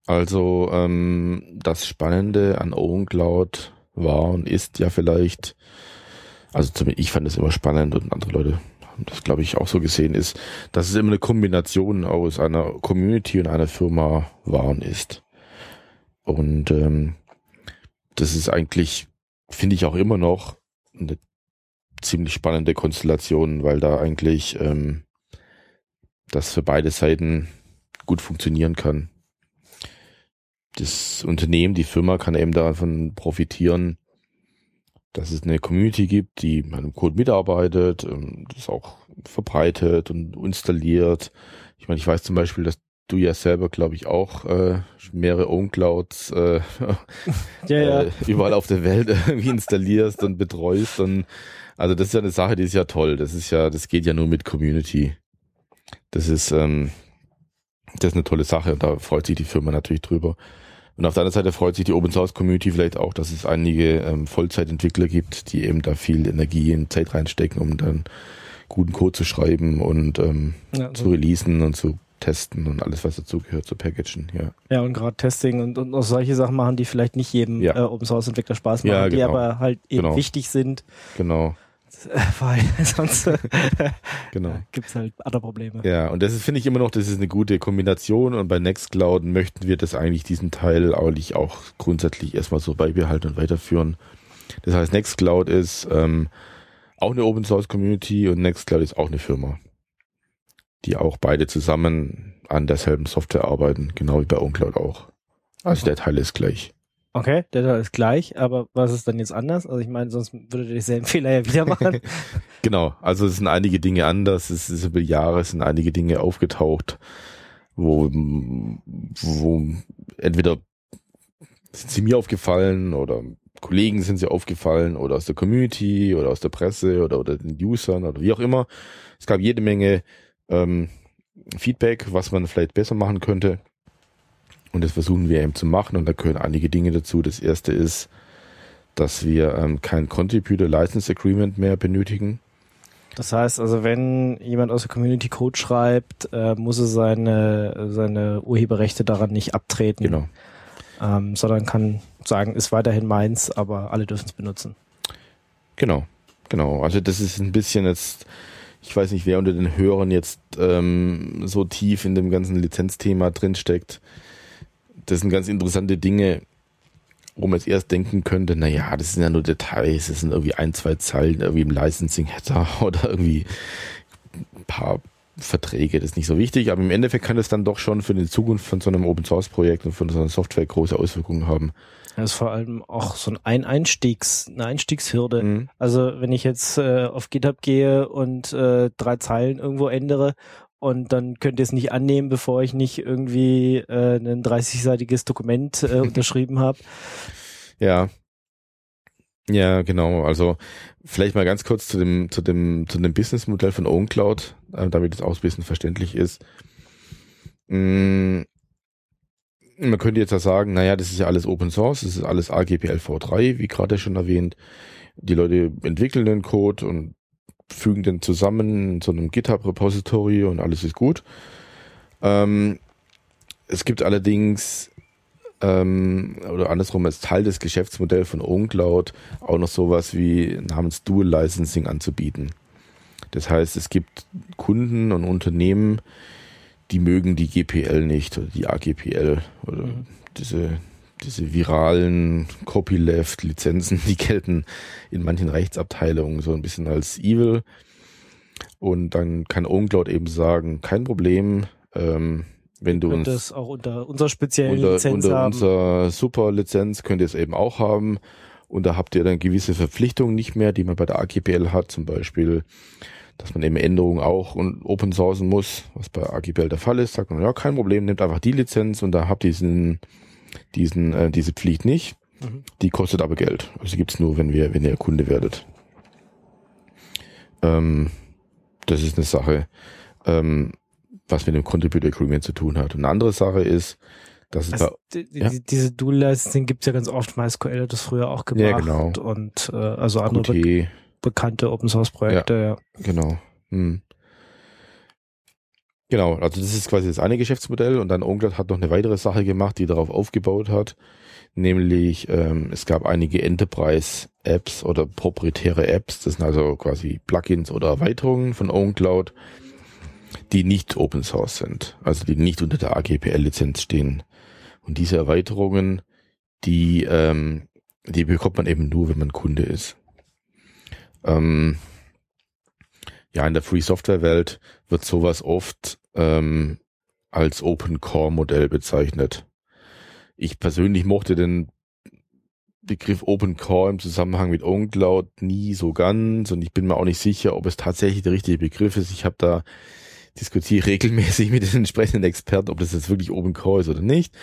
Also ähm, das Spannende an OwnCloud war und ist ja vielleicht, also ich fand es immer spannend und andere Leute haben das, glaube ich, auch so gesehen, ist, dass es immer eine Kombination aus einer Community und einer Firma waren ist. Und ähm, das ist eigentlich, finde ich auch immer noch eine ziemlich spannende Konstellation, weil da eigentlich ähm, das für beide Seiten gut funktionieren kann. Das Unternehmen, die Firma kann eben davon profitieren, dass es eine Community gibt, die an dem Code mitarbeitet, das auch verbreitet und installiert. Ich meine, ich weiß zum Beispiel, dass du ja selber, glaube ich, auch äh, mehrere Own-Clouds äh, Ja, ja. äh, überall auf der Welt irgendwie installierst und betreust. Und also das ist ja eine Sache, die ist ja toll. Das ist ja, das geht ja nur mit Community. Das ist, ähm, das ist eine tolle Sache und da freut sich die Firma natürlich drüber. Und auf der anderen Seite freut sich die Open Source Community vielleicht auch, dass es einige ähm, Vollzeitentwickler gibt, die eben da viel Energie und Zeit reinstecken, um dann guten Code zu schreiben und ähm, Ja, zu releasen und zu testen und alles, was dazugehört, zu packagen, ja. ja und gerade Testing und, und auch solche Sachen machen, die vielleicht nicht jedem Ja. äh, Open Source Entwickler Spaß machen, Ja, die genau. aber halt eben Genau. wichtig sind, Genau, weil sonst äh, genau. gibt's halt andere Probleme. Ja, und das finde ich immer noch, das ist eine gute Kombination und bei Nextcloud möchten wir das eigentlich, diesen Teil eigentlich auch grundsätzlich erstmal so beibehalten und weiterführen. Das heißt, Nextcloud ist ähm, auch eine Open Source Community und Nextcloud ist auch eine Firma, die auch beide zusammen an derselben Software arbeiten, genau wie bei OwnCloud auch. Also der Teil ist gleich. Okay, der da ist gleich, aber was ist dann jetzt anders? Also ich meine, sonst würde der denselben Fehler ja wieder machen. Genau, also es sind einige Dinge anders, es ist über Jahre es sind einige Dinge aufgetaucht, wo, wo entweder sind sie mir aufgefallen oder Kollegen sind sie aufgefallen oder aus der Community oder aus der Presse oder, oder den Usern oder wie auch immer. Es gab jede Menge ähm, Feedback, was man vielleicht besser machen könnte. Und das versuchen wir eben zu machen und da gehören einige Dinge dazu. Das erste ist, dass wir ähm, kein Contributor License Agreement mehr benötigen. Das heißt also, wenn jemand aus der Community Code schreibt, äh, muss er seine, seine Urheberrechte daran nicht abtreten, Genau. ähm, sondern kann sagen, ist weiterhin meins, aber alle dürfen es benutzen. Genau, genau. Also das ist ein bisschen jetzt, ich weiß nicht, wer unter den Hörern jetzt ähm, so tief in dem ganzen Lizenzthema drinsteckt. Das sind ganz interessante Dinge, wo man jetzt erst denken könnte, na ja, das sind ja nur Details, das sind irgendwie ein, zwei Zeilen irgendwie im Licensing-Header oder irgendwie ein paar Verträge, das ist nicht so wichtig, aber im Endeffekt kann das dann doch schon für die Zukunft von so einem Open-Source-Projekt und von so einer Software große Auswirkungen haben. Das ist vor allem auch so ein Einstiegs, eine Einstiegshürde. Mhm. Also wenn ich jetzt äh, auf GitHub gehe und äh, drei Zeilen irgendwo ändere und dann könnt ihr es nicht annehmen, bevor ich nicht irgendwie äh, ein 30-seitiges Dokument äh, unterschrieben habe. Ja. Ja, genau. Also vielleicht mal ganz kurz zu dem, zu dem, zu dem Businessmodell von OwnCloud, äh, damit es auch ein bisschen verständlich ist. Mm, Man könnte jetzt ja sagen, naja, das ist ja alles Open Source, das ist alles AGPL v3, wie gerade schon erwähnt. Die Leute entwickeln den Code und fügen den zusammen in so einem GitHub-Repository und alles ist gut. Ähm, es gibt allerdings ähm, oder andersrum als Teil des Geschäftsmodells von OwnCloud auch noch sowas wie namens Dual Licensing anzubieten. Das heißt, es gibt Kunden und Unternehmen, die mögen die GPL nicht oder die AGPL oder Mhm. diese diese viralen Copyleft-Lizenzen, die gelten in manchen Rechtsabteilungen so ein bisschen als evil. Und dann kann OwnCloud eben sagen, kein Problem, ähm, wenn du uns es auch unter unserer speziellen unter, Lizenz unter haben. unserer Super-Lizenz könnt ihr es eben auch haben. Und da habt ihr dann gewisse Verpflichtungen nicht mehr, die man bei der AGPL hat, zum Beispiel, dass man eben Änderungen auch und open sourcen muss, was bei AGPL der Fall ist. Sagt man, ja, kein Problem, nehmt einfach die Lizenz und da habt ihr diesen, diesen, äh, diese Pflicht nicht. Mhm. Die kostet aber Geld. Also gibt's nur, wenn wir, wenn ihr Kunde werdet. Ähm, das ist eine Sache. Ähm, was mit dem Contributor Agreement zu tun hat. Und eine andere Sache ist, dass es Also, bei, die, die, ja. Diese Dual Licensing gibt's ja ganz oft. MySQL hat das früher auch gemacht. Ja, genau. Und äh, also andere be bekannte Open Source Projekte, ja. genau. Hm. Genau, also das ist quasi das eine Geschäftsmodell und dann OwnCloud hat noch eine weitere Sache gemacht, die darauf aufgebaut hat, Nämlich, ähm, es gab einige Enterprise-Apps oder proprietäre Apps, das sind also quasi Plugins oder Erweiterungen von OwnCloud, die nicht Open Source sind, also die nicht unter der AGPL-Lizenz stehen. Und diese Erweiterungen, die, ähm, die bekommt man eben nur, wenn man Kunde ist. Ähm, ja, in der Free Software Welt wird sowas oft ähm, als Open Core Modell bezeichnet. Ich persönlich mochte den Begriff Open Core im Zusammenhang mit OwnCloud nie so ganz und ich bin mir auch nicht sicher, ob es tatsächlich der richtige Begriff ist. Ich habe da diskutiere regelmäßig mit den entsprechenden Experten, ob das jetzt wirklich Open Core ist oder nicht.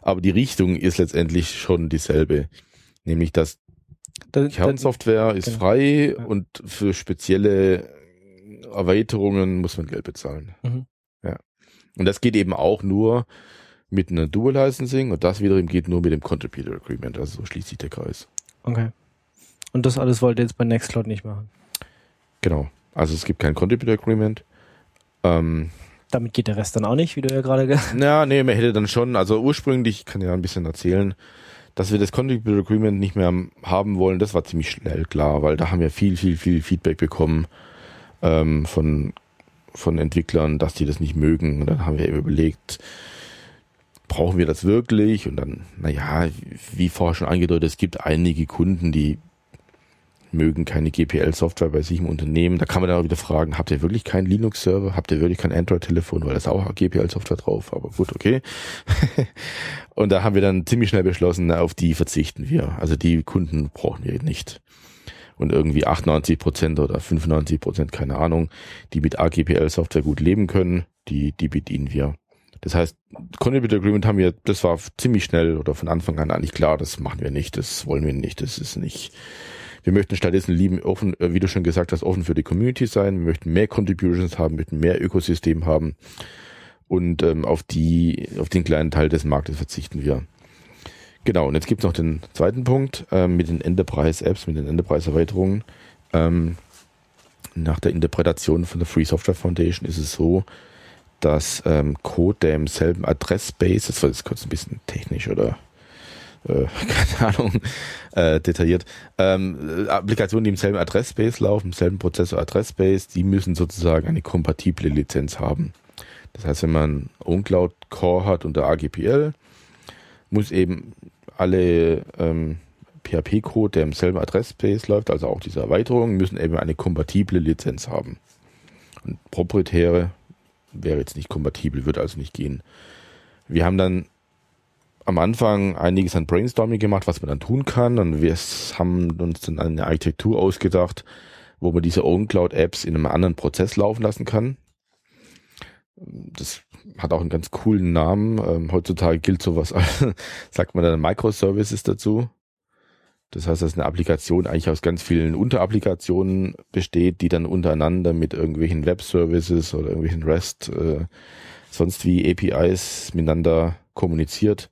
Aber die Richtung ist letztendlich schon dieselbe. Nämlich, dass Dann, Kernsoftware ist genau. frei Ja. und für spezielle Erweiterungen muss man Geld bezahlen. Mhm. Ja. Und das geht eben auch nur mit einer Dual Licensing und das wiederum geht nur mit dem Contributor Agreement. Also so schließt sich der Kreis. Okay. Und das alles wollt ihr jetzt bei Nextcloud nicht machen. Genau. Also es gibt kein Contributor Agreement. Ähm, Damit geht der Rest dann auch nicht, wie du ja gerade gesagt Ja, nee, man hätte dann schon, also ursprünglich, ich kann ja ein bisschen erzählen, dass wir das Contributor Agreement nicht mehr haben wollen, das war ziemlich schnell klar, weil da haben wir viel, viel, viel Feedback bekommen ähm, von, von Entwicklern, dass die das nicht mögen. Und dann haben wir eben überlegt, brauchen wir das wirklich? Und dann, naja, wie vorher schon angedeutet, es gibt einige Kunden, die mögen keine GPL-Software bei sich im Unternehmen. Da kann man dann auch wieder fragen, habt ihr wirklich keinen Linux-Server? Habt ihr wirklich kein Android-Telefon? Weil da ist auch GPL-Software drauf. Aber gut, okay. und da haben wir dann ziemlich schnell beschlossen, na, auf die verzichten wir. Also die Kunden brauchen wir nicht. Und irgendwie 98 Prozent oder 95 Prozent, keine Ahnung, die mit AGPL-Software gut leben können, die, die bedienen wir. Das heißt, Contributor Agreement haben wir, das war ziemlich schnell oder von Anfang an eigentlich klar, das machen wir nicht, das wollen wir nicht, das ist nicht, wir möchten stattdessen lieben, offen, äh, wie du schon gesagt hast, offen für die Community sein. Wir möchten mehr Contributions haben, möchten mehr Ökosystem haben. Und ähm, auf die, auf den kleinen Teil des Marktes verzichten wir. Genau, und jetzt gibt's noch den zweiten Punkt ähm, mit den Enterprise-Apps, mit den Enterprise-Erweiterungen. Ähm, nach der Interpretation von der Free Software Foundation ist es so, dass ähm, Code, der im selben Adressbase, das war jetzt kurz ein bisschen technisch oder äh, keine Ahnung, äh, detailliert. Ähm, äh, Applikationen, die im selben Adressbase laufen, im selben Prozessor Adressbase, die müssen sozusagen eine kompatible Lizenz haben. Das heißt, wenn man OwnCloud Core hat unter AGPL, muss eben alle ähm, PHP-Code, der im selben Adressbase läuft, also auch diese Erweiterungen, müssen eben eine kompatible Lizenz haben. Und proprietäre wäre jetzt nicht kompatibel, würde also nicht gehen. Wir haben dann am Anfang einiges an Brainstorming gemacht, was man dann tun kann. Und wir haben uns dann eine Architektur ausgedacht, wo man diese OwnCloud-Apps in einem anderen Prozess laufen lassen kann. Das hat auch einen ganz coolen Namen. Ähm, heutzutage gilt sowas, sagt man dann Microservices dazu. Das heißt, dass eine Applikation eigentlich aus ganz vielen Unterapplikationen besteht, die dann untereinander mit irgendwelchen Web-Services oder irgendwelchen REST, äh, sonst wie APIs miteinander kommuniziert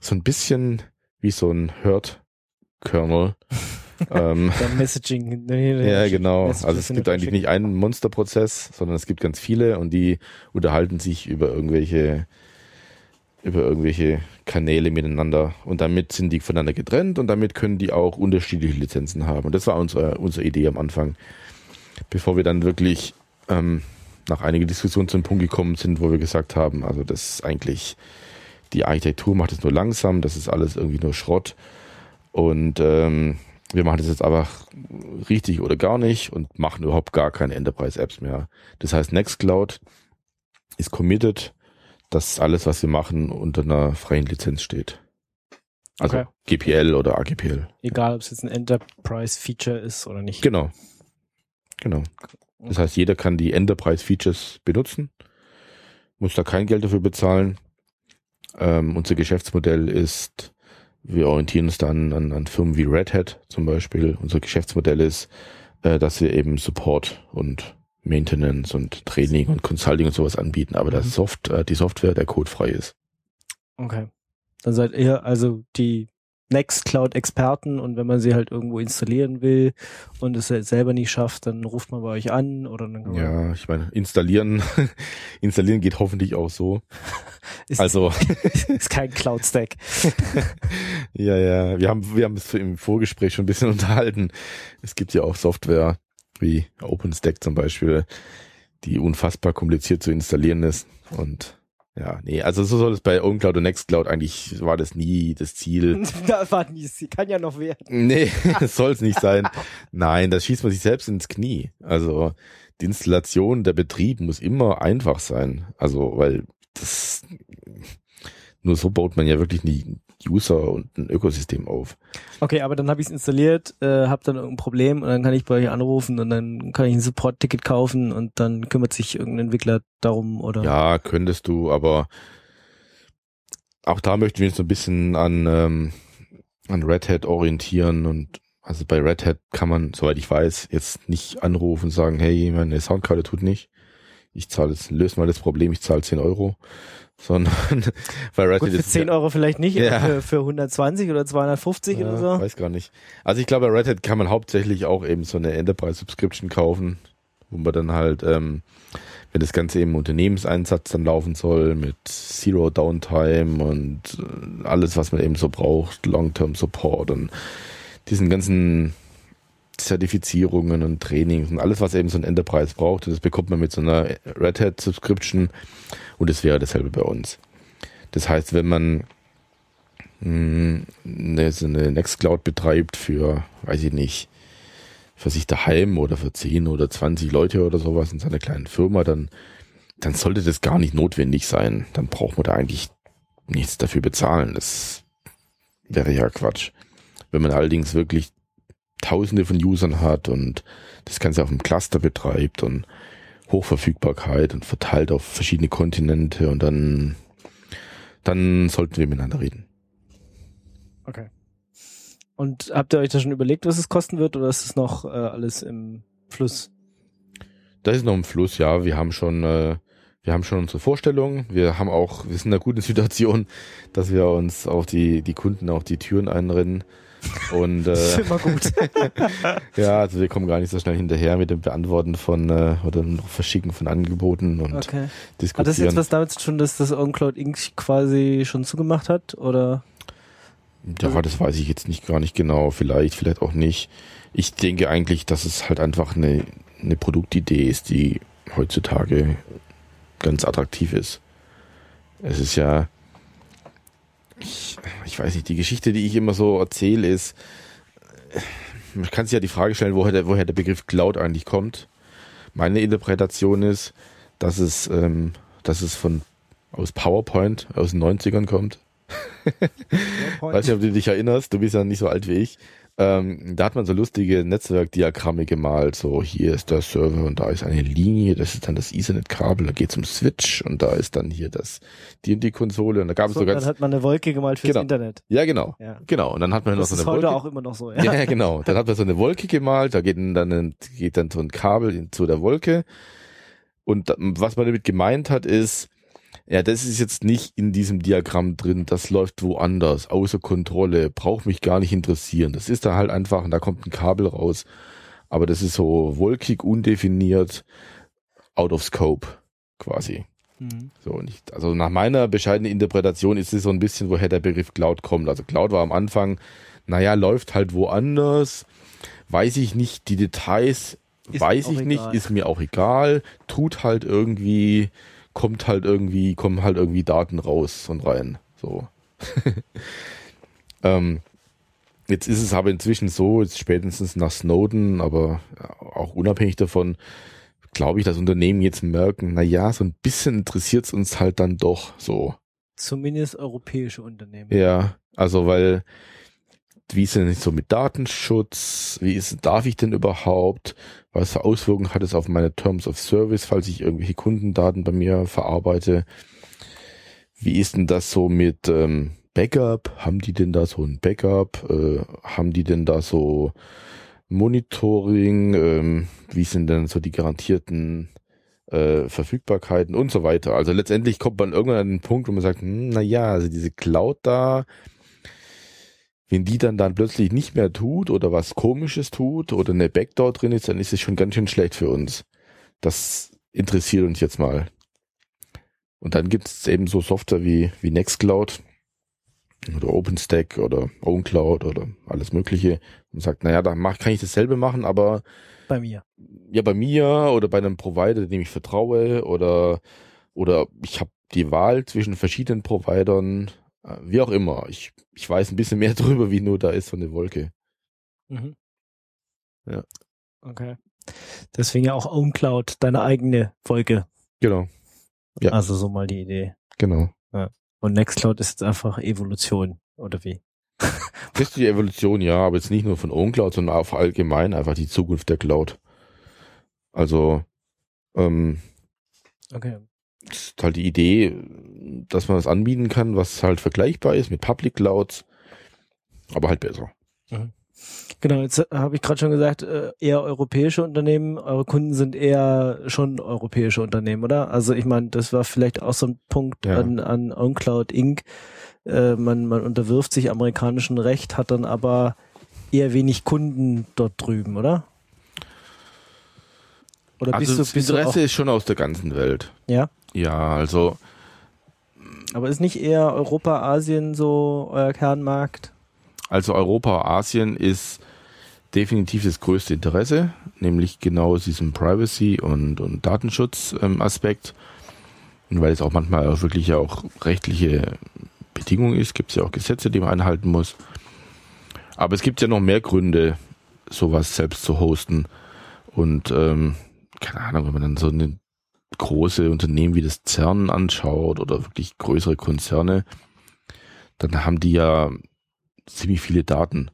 so ein bisschen wie so ein Hurt-Kernel. ähm, Messaging. ja, genau. Also es gibt eigentlich nicht einen Monsterprozess, sondern es gibt ganz viele und die unterhalten sich über irgendwelche über irgendwelche Kanäle miteinander und damit sind die voneinander getrennt und damit können die auch unterschiedliche Lizenzen haben. Und das war unsere, unsere Idee am Anfang, bevor wir dann wirklich ähm, nach einiger Diskussion zum Punkt gekommen sind, wo wir gesagt haben, also das ist eigentlich die Architektur macht es nur langsam, das ist alles irgendwie nur Schrott. Und ähm, wir machen das jetzt einfach richtig oder gar nicht und machen überhaupt gar keine Enterprise-Apps mehr. Das heißt, Nextcloud ist committed, dass alles, was wir machen, unter einer freien Lizenz steht. Also Okay. GPL oder AGPL. Egal, ob es jetzt ein Enterprise-Feature ist oder nicht. Genau. Genau. Das heißt, jeder kann die Enterprise-Features benutzen, muss da kein Geld dafür bezahlen. Ähm, unser Geschäftsmodell ist, wir orientieren uns dann an, an Firmen wie Red Hat zum Beispiel. Unser Geschäftsmodell ist, äh, dass wir eben Support und Maintenance und Training und Consulting und sowas anbieten, aber das Soft, äh, die Software, der Code frei ist. Okay. Dann seid ihr also die Nextcloud-Experten und wenn man sie halt irgendwo installieren will und es halt selber nicht schafft, dann ruft man bei euch an oder dann Ja, ich meine, installieren, installieren geht hoffentlich auch so. ist, Also ist kein Cloud-Stack. Ja, ja, wir haben, wir haben es im Vorgespräch schon ein bisschen unterhalten. Es gibt ja auch Software wie OpenStack zum Beispiel, die unfassbar kompliziert zu installieren ist und ja, nee, also so soll es bei OwnCloud und Nextcloud eigentlich war das nie das Ziel. das war nie, sie kann ja noch werden. Nee, das soll es nicht sein. Nein, das schießt man sich selbst ins Knie. Also die Installation, der Betrieb muss immer einfach sein. Also, weil das nur so baut man ja wirklich nie User und ein Ökosystem auf. Okay, aber dann habe ich es installiert, äh, habe dann irgendein Problem und dann kann ich bei euch anrufen und dann kann ich ein Support-Ticket kaufen und dann kümmert sich irgendein Entwickler darum oder. Ja, könntest du, aber auch da möchten wir uns so ein bisschen an, ähm, an Red Hat orientieren und also bei Red Hat kann man, soweit ich weiß, jetzt nicht anrufen und sagen, hey, meine Soundkarte tut nicht. Ich zahle jetzt, löse mal das Problem, ich zahle 10 Euro sondern Hat Gut, für 10 Euro vielleicht nicht, ja. für, für 120 oder 250 ja, oder so. Weiß gar nicht. Also ich glaube, bei Red Hat kann man hauptsächlich auch eben so eine Enterprise Subscription kaufen, wo man dann halt, ähm, wenn das Ganze eben Unternehmenseinsatz dann laufen soll, mit Zero Downtime und äh, alles, was man eben so braucht, Long-Term Support und diesen ganzen Zertifizierungen und Trainings und alles, was eben so ein Enterprise braucht. Und das bekommt man mit so einer Red Hat Subscription und es wäre dasselbe bei uns. Das heißt, wenn man mh, eine, so eine Nextcloud betreibt für, weiß ich nicht, für sich daheim oder für 10 oder 20 Leute oder sowas in seiner kleinen Firma, dann, dann sollte das gar nicht notwendig sein. Dann braucht man da eigentlich nichts dafür bezahlen. Das wäre ja Quatsch. Wenn man allerdings wirklich Tausende von Usern hat und das Ganze auf dem Cluster betreibt und Hochverfügbarkeit und verteilt auf verschiedene Kontinente und dann, dann sollten wir miteinander reden. Okay. Und habt ihr euch da schon überlegt, was es kosten wird oder ist es noch äh, alles im Fluss? Das ist noch im Fluss, ja. Wir haben schon, äh, wir haben schon unsere Vorstellungen. Wir haben auch, wir sind in einer guten Situation, dass wir uns auf die, die Kunden auch die Türen einrennen und äh, das ist immer gut. ja, also wir kommen gar nicht so schnell hinterher mit dem Beantworten von äh, oder Verschicken von Angeboten und okay. diskutieren. Hat das jetzt was damit zu tun, dass das OnCloud Inc. quasi schon zugemacht hat? Oder? Ja, das weiß ich jetzt nicht gar nicht genau. Vielleicht, vielleicht auch nicht. Ich denke eigentlich, dass es halt einfach eine, eine Produktidee ist, die heutzutage ganz attraktiv ist. Es ist ja, ich, ich weiß nicht, die Geschichte, die ich immer so erzähle, ist, man kann sich ja die Frage stellen, woher der, woher der Begriff Cloud eigentlich kommt. Meine Interpretation ist, dass es, ähm, dass es von aus PowerPoint aus den 90ern kommt. Weiß nicht, ob du dich erinnerst, du bist ja nicht so alt wie ich. Ähm, da hat man so lustige Netzwerkdiagramme gemalt. So, hier ist der Server und da ist eine Linie, das ist dann das Ethernet-Kabel, da geht zum Switch und da ist dann hier das die und die Konsole und da gab es so, so ganz. Dann hat man eine Wolke gemalt fürs genau. Internet. Ja, genau. Ja. Genau. Und dann hat man das noch so eine Wolke. Das ist heute auch immer noch so. Ja. ja, genau. Dann hat man so eine Wolke gemalt, da geht dann, ein, geht dann so ein Kabel zu der Wolke. Und was man damit gemeint hat, ist, ja, das ist jetzt nicht in diesem Diagramm drin, das läuft woanders, außer Kontrolle, braucht mich gar nicht interessieren. Das ist da halt einfach, und da kommt ein Kabel raus. Aber das ist so wolkig, undefiniert, out of scope, quasi. Mhm. So, nicht, also nach meiner bescheidenen Interpretation ist es so ein bisschen, woher der Begriff Cloud kommt. Also Cloud war am Anfang, naja, läuft halt woanders, weiß ich nicht, die Details, ist weiß ich egal. nicht, ist mir auch egal, tut halt irgendwie, kommt halt irgendwie, kommen halt irgendwie Daten raus und rein. So. ähm, jetzt ist es aber inzwischen so, jetzt spätestens nach Snowden, aber auch unabhängig davon, glaube ich, dass Unternehmen jetzt merken, na ja, so ein bisschen interessiert es uns halt dann doch so. Zumindest europäische Unternehmen. Ja, also weil wie ist denn so mit Datenschutz? Wie ist, darf ich denn überhaupt? Was für Auswirkungen hat es auf meine Terms of Service, falls ich irgendwelche Kundendaten bei mir verarbeite? Wie ist denn das so mit ähm, Backup? Haben die denn da so ein Backup? Äh, haben die denn da so Monitoring? Ähm, wie sind denn so die garantierten äh, Verfügbarkeiten und so weiter? Also letztendlich kommt man irgendwann an den Punkt, wo man sagt, hm, na ja, also diese Cloud da, wenn die dann dann plötzlich nicht mehr tut oder was komisches tut oder eine Backdoor drin ist, dann ist es schon ganz schön schlecht für uns. Das interessiert uns jetzt mal. Und dann gibt es eben so Software wie, wie Nextcloud, oder OpenStack oder OwnCloud oder alles Mögliche und sagt, naja, da mach, kann ich dasselbe machen, aber Bei mir. ja bei mir oder bei einem Provider, dem ich vertraue oder oder ich habe die Wahl zwischen verschiedenen Providern, wie auch immer. Ich, ich weiß ein bisschen mehr drüber, wie nur da ist so eine Wolke. Mhm. Ja. Okay. Deswegen ja auch OwnCloud, deine eigene Wolke. Genau, Ja. Also so mal die Idee. genau. Und Nextcloud ist jetzt einfach Evolution, oder wie? Das ist die Evolution, ja, aber jetzt nicht nur von OwnCloud, sondern auch allgemein einfach die Zukunft der Cloud. Also, ähm, Okay. Das ist halt die Idee, dass man das anbieten kann, was halt vergleichbar ist mit Public Clouds, aber halt besser. Genau, jetzt äh, habe ich gerade schon gesagt, äh, eher europäische Unternehmen. Eure Kunden sind eher schon europäische Unternehmen, oder? Also ich meine, das war vielleicht auch so ein Punkt Ja. an, an OnCloud Inc. Äh, man, man unterwirft sich amerikanischen Recht, hat dann aber eher wenig Kunden dort drüben, oder? Oder Also bist das du, bist du Interesse ist schon aus der ganzen Welt. ja? Ja, also Aber ist nicht eher Europa, Asien so euer Kernmarkt? Also Europa, Asien ist definitiv das größte Interesse, nämlich genau aus diesem Privacy- und, und Datenschutz-Aspekt. Und weil es auch manchmal auch wirklich auch rechtliche Bedingungen ist, gibt es ja auch Gesetze, die man einhalten muss. Aber es gibt ja noch mehr Gründe, sowas selbst zu hosten. Und ähm, keine Ahnung, wenn man dann so eine große Unternehmen wie das CERN anschaut oder wirklich größere Konzerne, dann haben die ja ziemlich viele Daten.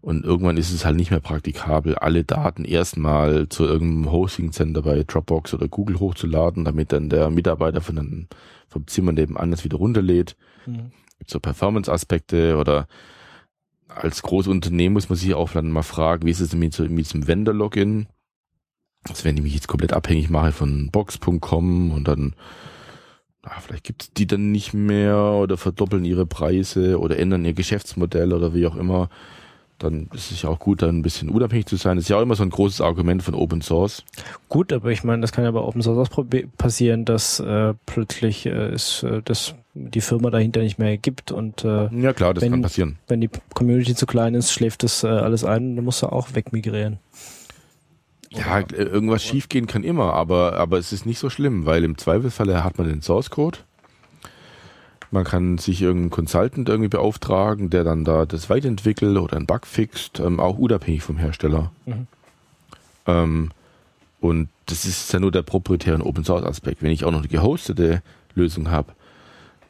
Und irgendwann ist es halt nicht mehr praktikabel, alle Daten erstmal zu irgendeinem Hosting-Center bei Dropbox oder Google hochzuladen, damit dann der Mitarbeiter von einem, vom Zimmer nebenan das wieder runterlädt. Mhm. Gibt so Performance-Aspekte oder als Großunternehmen muss man sich auch dann mal fragen, wie ist es mit, so, mit diesem Vendor-Login? Also wenn ich mich jetzt komplett abhängig mache von Box.com und dann ah, vielleicht gibt es die dann nicht mehr oder verdoppeln ihre Preise oder ändern ihr Geschäftsmodell oder wie auch immer, dann ist es ja auch gut, dann ein bisschen unabhängig zu sein. Das ist ja auch immer so ein großes Argument von Open Source. Gut, aber ich meine, das kann ja bei Open Source auch passieren, dass äh, plötzlich äh, es äh, das die Firma dahinter nicht mehr gibt und äh, Ja klar, das Wenn- kann passieren. wenn die Community zu klein ist, schläft das äh, alles ein und dann musst du auch wegmigrieren. Ja, äh, irgendwas schiefgehen kann immer, aber, aber es ist nicht so schlimm, weil im Zweifelsfall hat man den Source Code. Man kann sich irgendeinen Consultant irgendwie beauftragen, der dann da das weiterentwickelt oder einen Bug fixt, ähm, auch unabhängig vom Hersteller. Mhm. Ähm, und das ist ja nur der proprietäre Open Source Aspekt. Wenn ich auch noch eine gehostete Lösung habe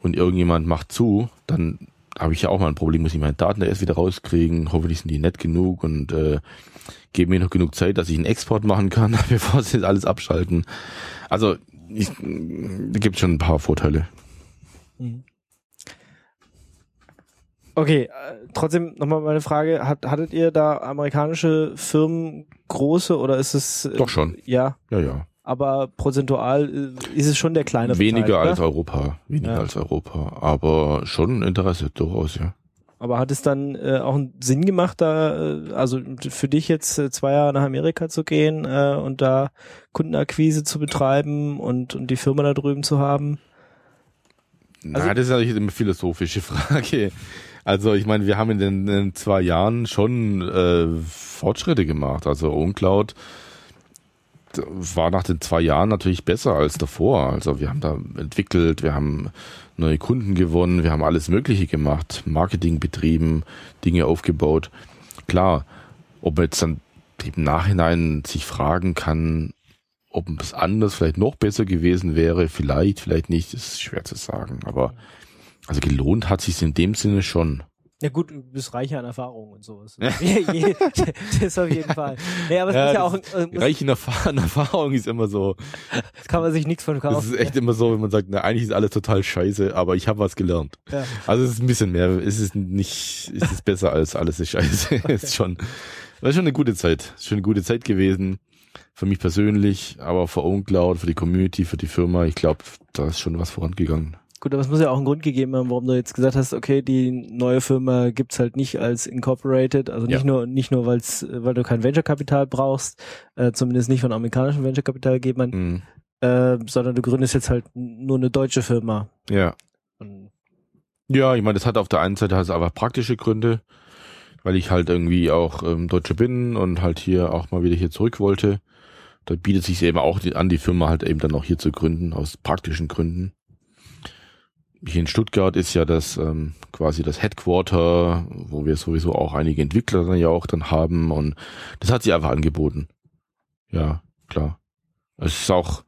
und irgendjemand macht zu, dann habe ich ja auch mal ein Problem, muss ich meine Daten da erst wieder rauskriegen, hoffentlich sind die nett genug und äh, geben mir noch genug Zeit, dass ich einen Export machen kann, bevor sie das alles abschalten. Also ich, gibt schon ein paar Vorteile. Okay, äh, trotzdem nochmal meine Frage, hat, hattet ihr da amerikanische Firmen große oder ist es äh, Doch schon. ja, Ja, ja. aber prozentual äh, ist es schon der kleine Weniger Teil, als? Europa. Weniger Ja. als Europa. Aber schon Interesse durchaus, ja. Aber hat es dann äh, auch einen Sinn gemacht, da, äh, also für dich jetzt äh, zwei Jahre nach Amerika zu gehen äh, und da Kundenakquise zu betreiben und, und die Firma da drüben zu haben? Also- Na, das ist natürlich eine philosophische Frage. Also ich meine, wir haben in den, in den zwei Jahren schon äh, Fortschritte gemacht. Also OwnCloud war nach den zwei Jahren natürlich besser als davor. Also wir haben da entwickelt, wir haben neue Kunden gewonnen, wir haben alles Mögliche gemacht, Marketing betrieben, Dinge aufgebaut. Klar, ob man jetzt dann im Nachhinein sich fragen kann, ob es anders vielleicht noch besser gewesen wäre, vielleicht, vielleicht nicht, ist schwer zu sagen. Aber also gelohnt hat sich in dem Sinne schon. Ja gut, du bist reicher an Erfahrung und sowas. Das auf jeden Fall. Ja, aber es Ja, muss ja auch, äh, Reich an Erfahrung ist immer so. das kann man sich nichts von kaufen. Das ist echt immer so, wenn man sagt, na, eigentlich ist alles total scheiße, aber ich habe was gelernt. Ja. Also es ist ein bisschen mehr, es ist nicht, es ist besser als alles ist scheiße. Es ist schon, ist schon eine gute Zeit. Es ist schon eine gute Zeit gewesen. Für mich persönlich, aber für OwnCloud, für die Community, für die Firma. Ich glaube, da ist schon was vorangegangen. Gut, aber es muss ja auch einen Grund gegeben haben, warum du jetzt gesagt hast, okay, die neue Firma gibt's halt nicht als incorporated, also nicht Ja. nur nicht nur weil's, weil du kein Venture-Kapital brauchst, äh, zumindest nicht von amerikanischen Venture-Kapitalgebern, Mhm. äh, sondern du gründest jetzt halt nur eine deutsche Firma. Ja. Und Ja, ich meine, das hat auf der einen Seite halt einfach praktische Gründe, weil ich halt irgendwie auch ähm, Deutsche bin und halt hier auch mal wieder hier zurück wollte. Da bietet sich eben auch die, an, die Firma halt eben dann auch hier zu gründen, aus praktischen Gründen. Hier in Stuttgart ist ja das ähm, quasi das Headquarter, wo wir sowieso auch einige Entwickler dann ja auch dann haben und das hat sich einfach angeboten. Ja, klar. Es ist auch,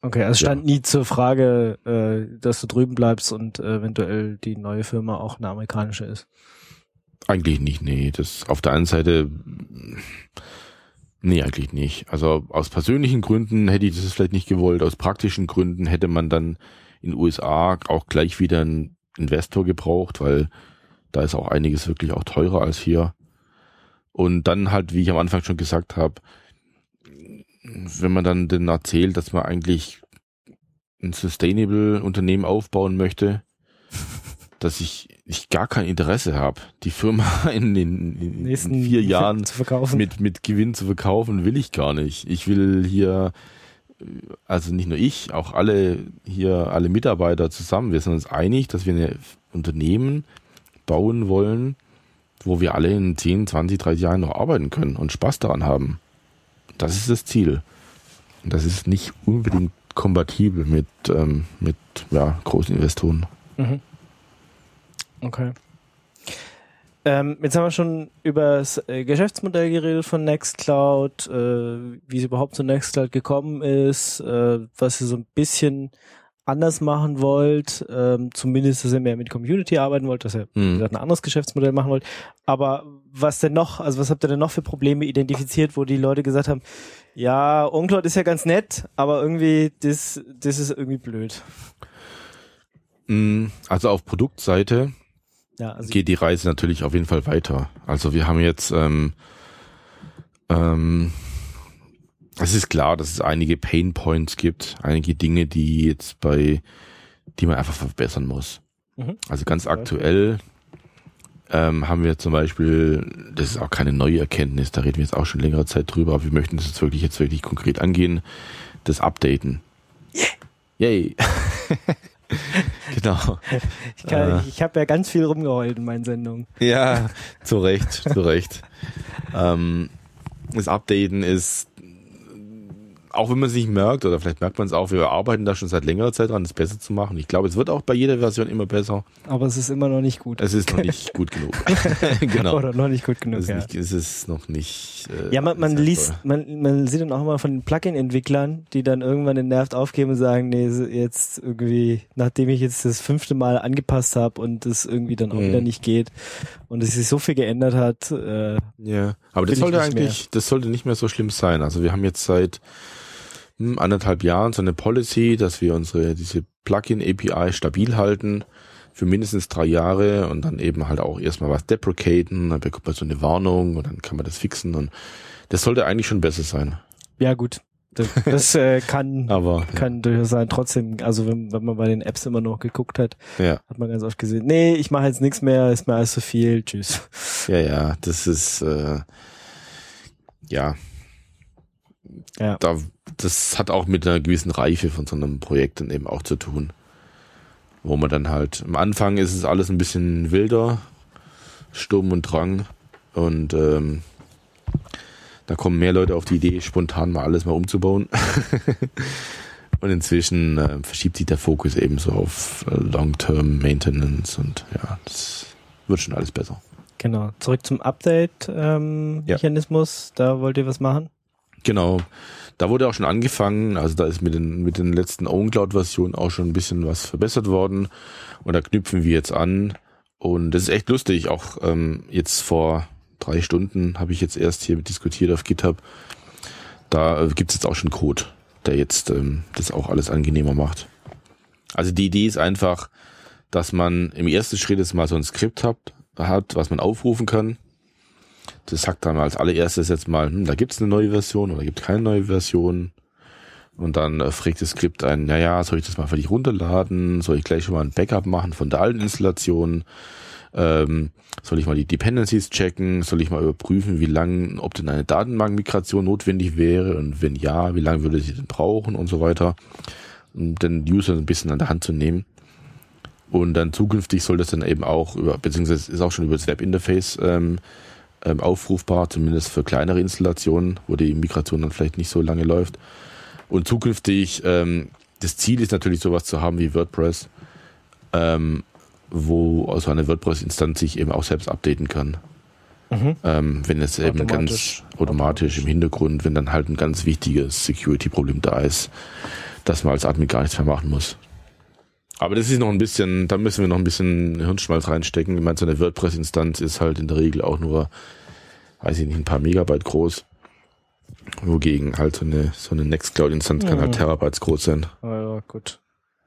Okay, also es Ja. stand nie zur Frage, äh, dass du drüben bleibst und äh, eventuell die neue Firma auch eine amerikanische ist. Eigentlich nicht, nee. Das auf der einen Seite, nee, eigentlich nicht. Also aus persönlichen Gründen hätte ich das vielleicht nicht gewollt. Aus praktischen Gründen hätte man dann in den USA auch gleich wieder einen Investor gebraucht, weil da ist auch einiges wirklich auch teurer als hier. Und dann halt, wie ich am Anfang schon gesagt habe, wenn man dann denn erzählt, dass man eigentlich ein sustainable Unternehmen aufbauen möchte, dass ich, ich gar kein Interesse habe, die Firma in den in, Nächsten vier Jahren mit, mit Gewinn zu verkaufen, will ich gar nicht. Ich will hier, also nicht nur ich, auch alle hier, alle Mitarbeiter zusammen, wir sind uns einig, dass wir ein Unternehmen bauen wollen, wo wir alle in 10, 20, 30 Jahren noch arbeiten können und Spaß daran haben. Das ist das Ziel. Und das ist nicht unbedingt kompatibel mit, ähm, mit ja, großen Investoren. Mhm. Okay. Ähm, jetzt haben wir schon über das äh, Geschäftsmodell geredet von Nextcloud, äh, wie es überhaupt zu Nextcloud gekommen ist, äh, was ihr so ein bisschen anders machen wollt, ähm, zumindest, dass ihr mehr mit Community arbeiten wollt, dass ihr Mhm. gesagt, ein anderes Geschäftsmodell machen wollt. Aber was denn noch, also was habt ihr denn noch für Probleme identifiziert, wo die Leute gesagt haben, ja, OnCloud ist ja ganz nett, aber irgendwie, das, das ist irgendwie blöd. Mm, Also auf Produktseite Ja, also geht die Reise natürlich auf jeden Fall weiter. Also wir haben jetzt, ähm, ähm, es ist klar, dass es einige Pain Points gibt, einige Dinge, die jetzt bei, die man einfach verbessern muss. Mhm. Also ganz aktuell ähm, haben wir zum Beispiel, das ist auch keine neue Erkenntnis, da reden wir jetzt auch schon längere Zeit drüber, aber wir möchten das jetzt wirklich jetzt wirklich konkret angehen, das Updaten. Yay! genau. Ich, kann- Äh. ich habe ja ganz viel rumgeheult in meinen Sendungen. Ja, zu Recht, zu Recht. ähm, das Updaten ist, auch wenn man es nicht merkt, oder vielleicht merkt man es auch, wir arbeiten da schon seit längerer Zeit dran, es besser zu machen. Ich glaube, es wird auch bei jeder Version immer besser. Aber es ist immer noch nicht gut. Es ist noch nicht gut genug. genau. Oder noch nicht gut genug, es, ist ja. nicht, es ist noch nicht. Äh, Ja, man, man liest, man, man sieht dann auch immer von den Plugin-Entwicklern, die dann irgendwann den Nerv aufgeben und sagen, nee, jetzt irgendwie, nachdem ich jetzt das fünfte Mal angepasst habe und es irgendwie dann auch Mhm. wieder nicht geht und es sich so viel geändert hat, äh, Ja, aber das sollte nicht eigentlich, das sollte nicht mehr so schlimm sein. Also wir haben jetzt seit anderthalb Jahren so eine Policy, dass wir unsere diese Plugin API stabil halten für mindestens drei Jahre und dann eben halt auch erstmal was deprecaten, dann bekommt man so eine Warnung und dann kann man das fixen und das sollte eigentlich schon besser sein. ja gut, das, das äh, kann, Aber kann durchaus sein. Trotzdem, also wenn, wenn man bei den Apps immer noch geguckt hat, ja, hat man ganz oft gesehen, nee, ich mache jetzt nichts mehr, ist mir alles zu viel, tschüss. ja, ja, das ist äh, ja, Ja. da, das hat auch mit einer gewissen Reife von so einem Projekt dann eben auch zu tun. Wo man dann halt, am Anfang ist es alles ein bisschen wilder, Sturm und Drang und ähm, da kommen mehr Leute auf die Idee, spontan mal alles mal umzubauen. und inzwischen äh, verschiebt sich der Fokus eben so auf äh, Long-Term Maintenance und ja, das wird schon alles besser. Genau. Zurück zum Update-Mechanismus. Ja. Mechanismus. Da wollt ihr was machen? Genau. Da wurde auch schon angefangen, also da ist mit den, mit den letzten OwnCloud-Versionen auch schon ein bisschen was verbessert worden. Und da knüpfen wir jetzt an. Und das ist echt lustig. Auch ähm, jetzt vor drei Stunden habe ich jetzt erst hier diskutiert auf GitHub. Da äh, gibt es jetzt auch schon Code, der jetzt ähm, das auch alles angenehmer macht. Also die Idee ist einfach, dass man im ersten Schritt jetzt mal so ein Skript hat, hat was man aufrufen kann das sagt dann als allererstes jetzt mal, hm, da gibt's eine neue Version oder gibt keine neue Version. Und dann äh, fragt das Skript ein, naja, soll ich das mal für dich runterladen? Soll ich gleich schon mal ein Backup machen von der alten Installation? Ähm, soll ich mal die Dependencies checken? Soll ich mal überprüfen, wie lang, ob denn eine Datenbankmigration notwendig wäre? Und wenn ja, wie lange würde sie denn brauchen und so weiter? Um den User ein bisschen an der Hand zu nehmen. Und dann zukünftig soll das dann eben auch über, beziehungsweise ist auch schon über das Webinterface ähm, ähm, aufrufbar, zumindest für kleinere Installationen, wo die Migration dann vielleicht nicht so lange läuft. Und zukünftig, ähm, das Ziel ist natürlich sowas zu haben wie WordPress, ähm, wo also eine WordPress-Instanz sich eben auch selbst updaten kann. Mhm. Ähm, wenn es eben Automatisch. ganz automatisch im Hintergrund, wenn dann halt ein ganz wichtiges Security-Problem da ist, dass man als Admin gar nichts mehr machen muss. Aber das ist noch ein bisschen, da müssen wir noch ein bisschen Hirnschmalz reinstecken. Ich meine, so eine WordPress-Instanz ist halt in der Regel auch nur, weiß ich nicht, ein paar Megabyte groß. Wogegen halt so eine, so eine Nextcloud-Instanz kann Ja. halt Terabytes groß sein. Ja, gut.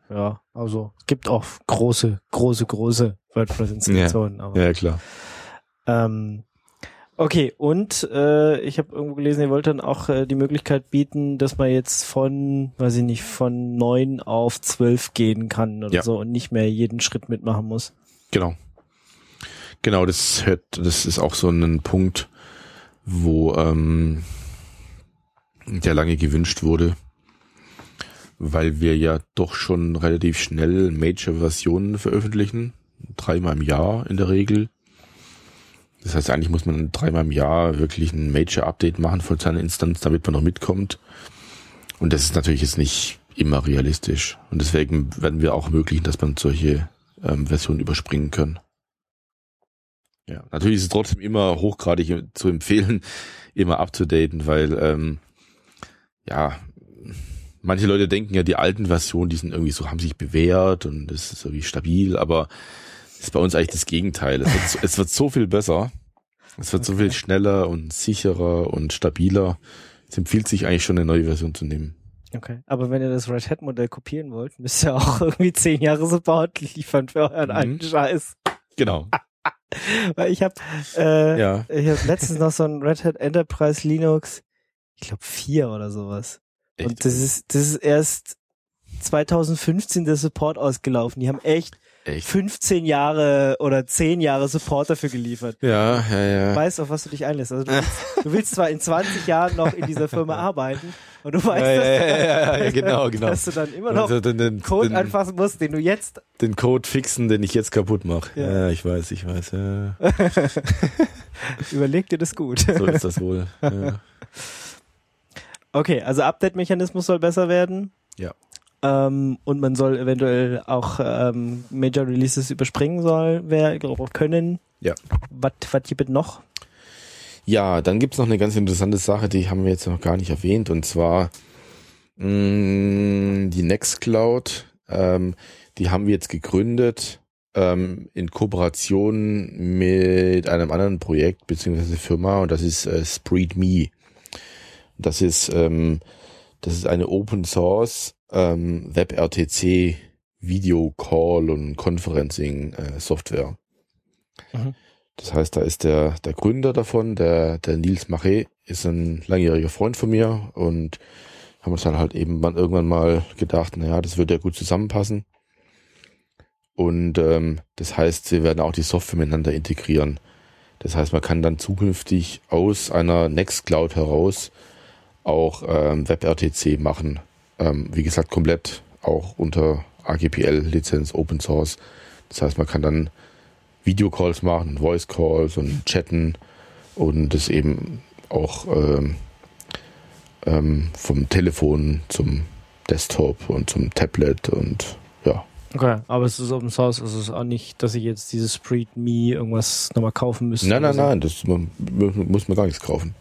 Ja, also es gibt auch große, große, große WordPress-Installationen. aber Ja, klar. Ähm, okay, und äh, ich habe irgendwo gelesen, ihr wollt dann auch äh, die Möglichkeit bieten, dass man jetzt von, weiß ich nicht, von neun auf zwölf gehen kann oder Ja. so und nicht mehr jeden Schritt mitmachen muss. Genau. Genau, das hört, das ist auch so ein Punkt, wo ähm, der lange gewünscht wurde, weil wir ja doch schon relativ schnell Major-Versionen veröffentlichen, dreimal im Jahr in der Regel. Das heißt, eigentlich muss man dreimal im Jahr wirklich ein Major-Update machen von seiner Instanz, damit man noch mitkommt. Und das ist natürlich jetzt nicht immer realistisch. Und deswegen werden wir auch ermöglichen, dass man solche ähm, Versionen überspringen kann. Ja, natürlich ist es trotzdem immer hochgradig zu empfehlen, immer abzudaten, weil ähm, ja, manche Leute denken ja, die alten Versionen, die sind irgendwie so, haben sich bewährt und das ist irgendwie stabil, aber ist bei uns eigentlich das Gegenteil. Es wird, so- es wird so viel besser, es wird so viel schneller und sicherer und stabiler. Es empfiehlt sich eigentlich schon eine neue Version zu nehmen. Okay. Aber wenn ihr das Red Hat Modell kopieren wollt, müsst ihr auch irgendwie zehn Jahre Support liefern für euren Mhm. alten Scheiß. Genau. Weil ich habe äh, Ja. ich habe letztens noch so ein Red Hat Enterprise Linux, ich glaube vier oder sowas. Und Echt? das ist, das ist erst 2015 der Support ausgelaufen. Die haben echt Echt. 15 Jahre oder 10 Jahre Support dafür geliefert. Ja, ja, ja. Du weißt, auf was du dich einlässt. Also du willst, du willst zwar in 20 Jahren noch in dieser Firma arbeiten und du weißt, Ja, dass, ja, ja, ja, genau, genau. dass du dann immer noch Also den, den, Code den, anfassen musst, den du jetzt den Code fixen, den ich jetzt kaputt mache. Ja. Ich weiß, ich weiß. Ja. überleg dir das gut. So ist das wohl. Okay, also Update-Mechanismus soll besser werden. Ja. Ähm, und man soll eventuell auch ähm, Major Releases überspringen soll, wer können. Ja. Was gibt es noch? ja, dann gibt's noch eine ganz interessante Sache, die haben wir jetzt noch gar nicht erwähnt, und zwar mh, die Nextcloud. Ähm, die haben wir jetzt gegründet ähm, in Kooperation mit einem anderen Projekt beziehungsweise Firma, und das ist äh, SpreadMe. Das ist ähm, das ist eine Open Source ähm, WebRTC Video Call und Conferencing äh, Software. Mhm. Das heißt, da ist der der Gründer davon, der der Nils Maché, ist ein langjähriger Freund von mir und haben uns dann halt eben mal irgendwann mal gedacht, naja, das würde ja gut zusammenpassen. Und ähm, das heißt, wir werden auch die Software miteinander integrieren. Das heißt, man kann dann zukünftig aus einer Nextcloud heraus auch ähm, WebRTC machen. Ähm, wie gesagt, komplett auch unter AGPL-Lizenz Open Source. Das heißt, man kann dann Videocalls machen, Voice Calls und chatten und das eben auch ähm, ähm, vom Telefon zum Desktop und zum Tablet und ja. Okay, aber es ist Open Source, es ist auch nicht, dass ich jetzt dieses Spread Me irgendwas nochmal kaufen müsste. Nein, nein, so. nein, das man, muss man gar nichts kaufen.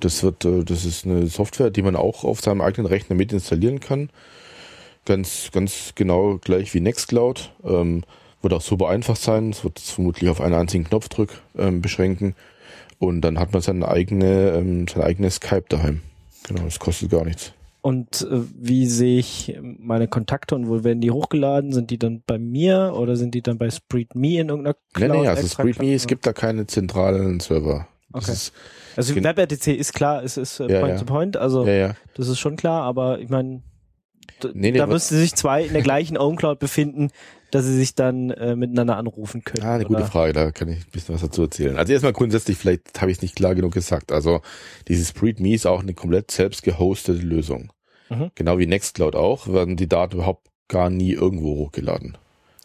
Das wird, äh, das ist eine Software, die man auch auf seinem eigenen Rechner mit installieren kann. Ganz, ganz genau gleich wie Nextcloud. Ähm, wird auch super einfach sein. Es wird es vermutlich auf einen einzigen Knopfdruck ähm, beschränken. Und dann hat man seine eigene, ähm, sein eigenes Skype daheim. Genau, das kostet gar nichts. Und äh, wie sehe ich meine Kontakte und wo werden die hochgeladen? Sind die dann bei mir oder sind die dann bei Spread Me in irgendeiner Cloud? nee, also extra SpreadMe, es gibt da keine zentralen Server. Okay. ist, Also WebRTC ist klar, es ist äh, Ja, Point ja. to Point, also ja, das ist schon klar, aber ich meine, Nee, nee, da müssten sich zwei in der gleichen OwnCloud befinden, dass sie sich dann äh, miteinander anrufen können. Ah, eine gute oder? Frage, da kann ich ein bisschen was dazu erzählen. Also erstmal grundsätzlich, vielleicht habe ich es nicht klar genug gesagt. Also dieses SpreadMe ist auch eine komplett selbst gehostete Lösung. Mhm. Genau wie Nextcloud auch, werden die Daten überhaupt gar nie irgendwo hochgeladen.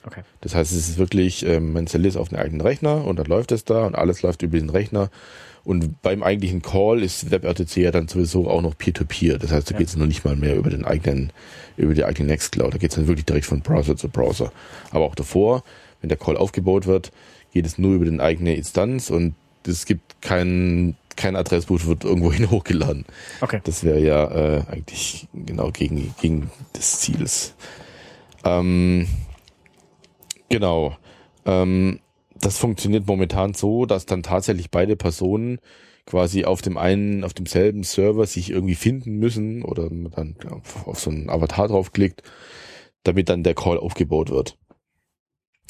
Okay. Das heißt, es ist wirklich, ähm, man installiert es auf den eigenen Rechner und dann läuft es da und alles läuft über den Rechner. Und beim eigentlichen Call ist WebRTC ja dann sowieso auch noch Peer-to-Peer. Das heißt, da Ja. geht es noch nicht mal mehr über den eigenen, über die eigene Nextcloud. Da geht es dann wirklich direkt von Browser zu Browser. Aber auch davor, wenn der Call aufgebaut wird, geht es nur über den eigene Instanz und es gibt kein, kein Adressbuch wird irgendwo hin hochgeladen. Okay. Das wäre ja äh, eigentlich genau gegen, gegen des Ziels. Ähm, genau. Ähm, das funktioniert momentan so, dass dann tatsächlich beide Personen quasi auf dem einen, auf demselben Server sich irgendwie finden müssen oder man dann auf, so einen Avatar draufklickt, damit dann der Call aufgebaut wird.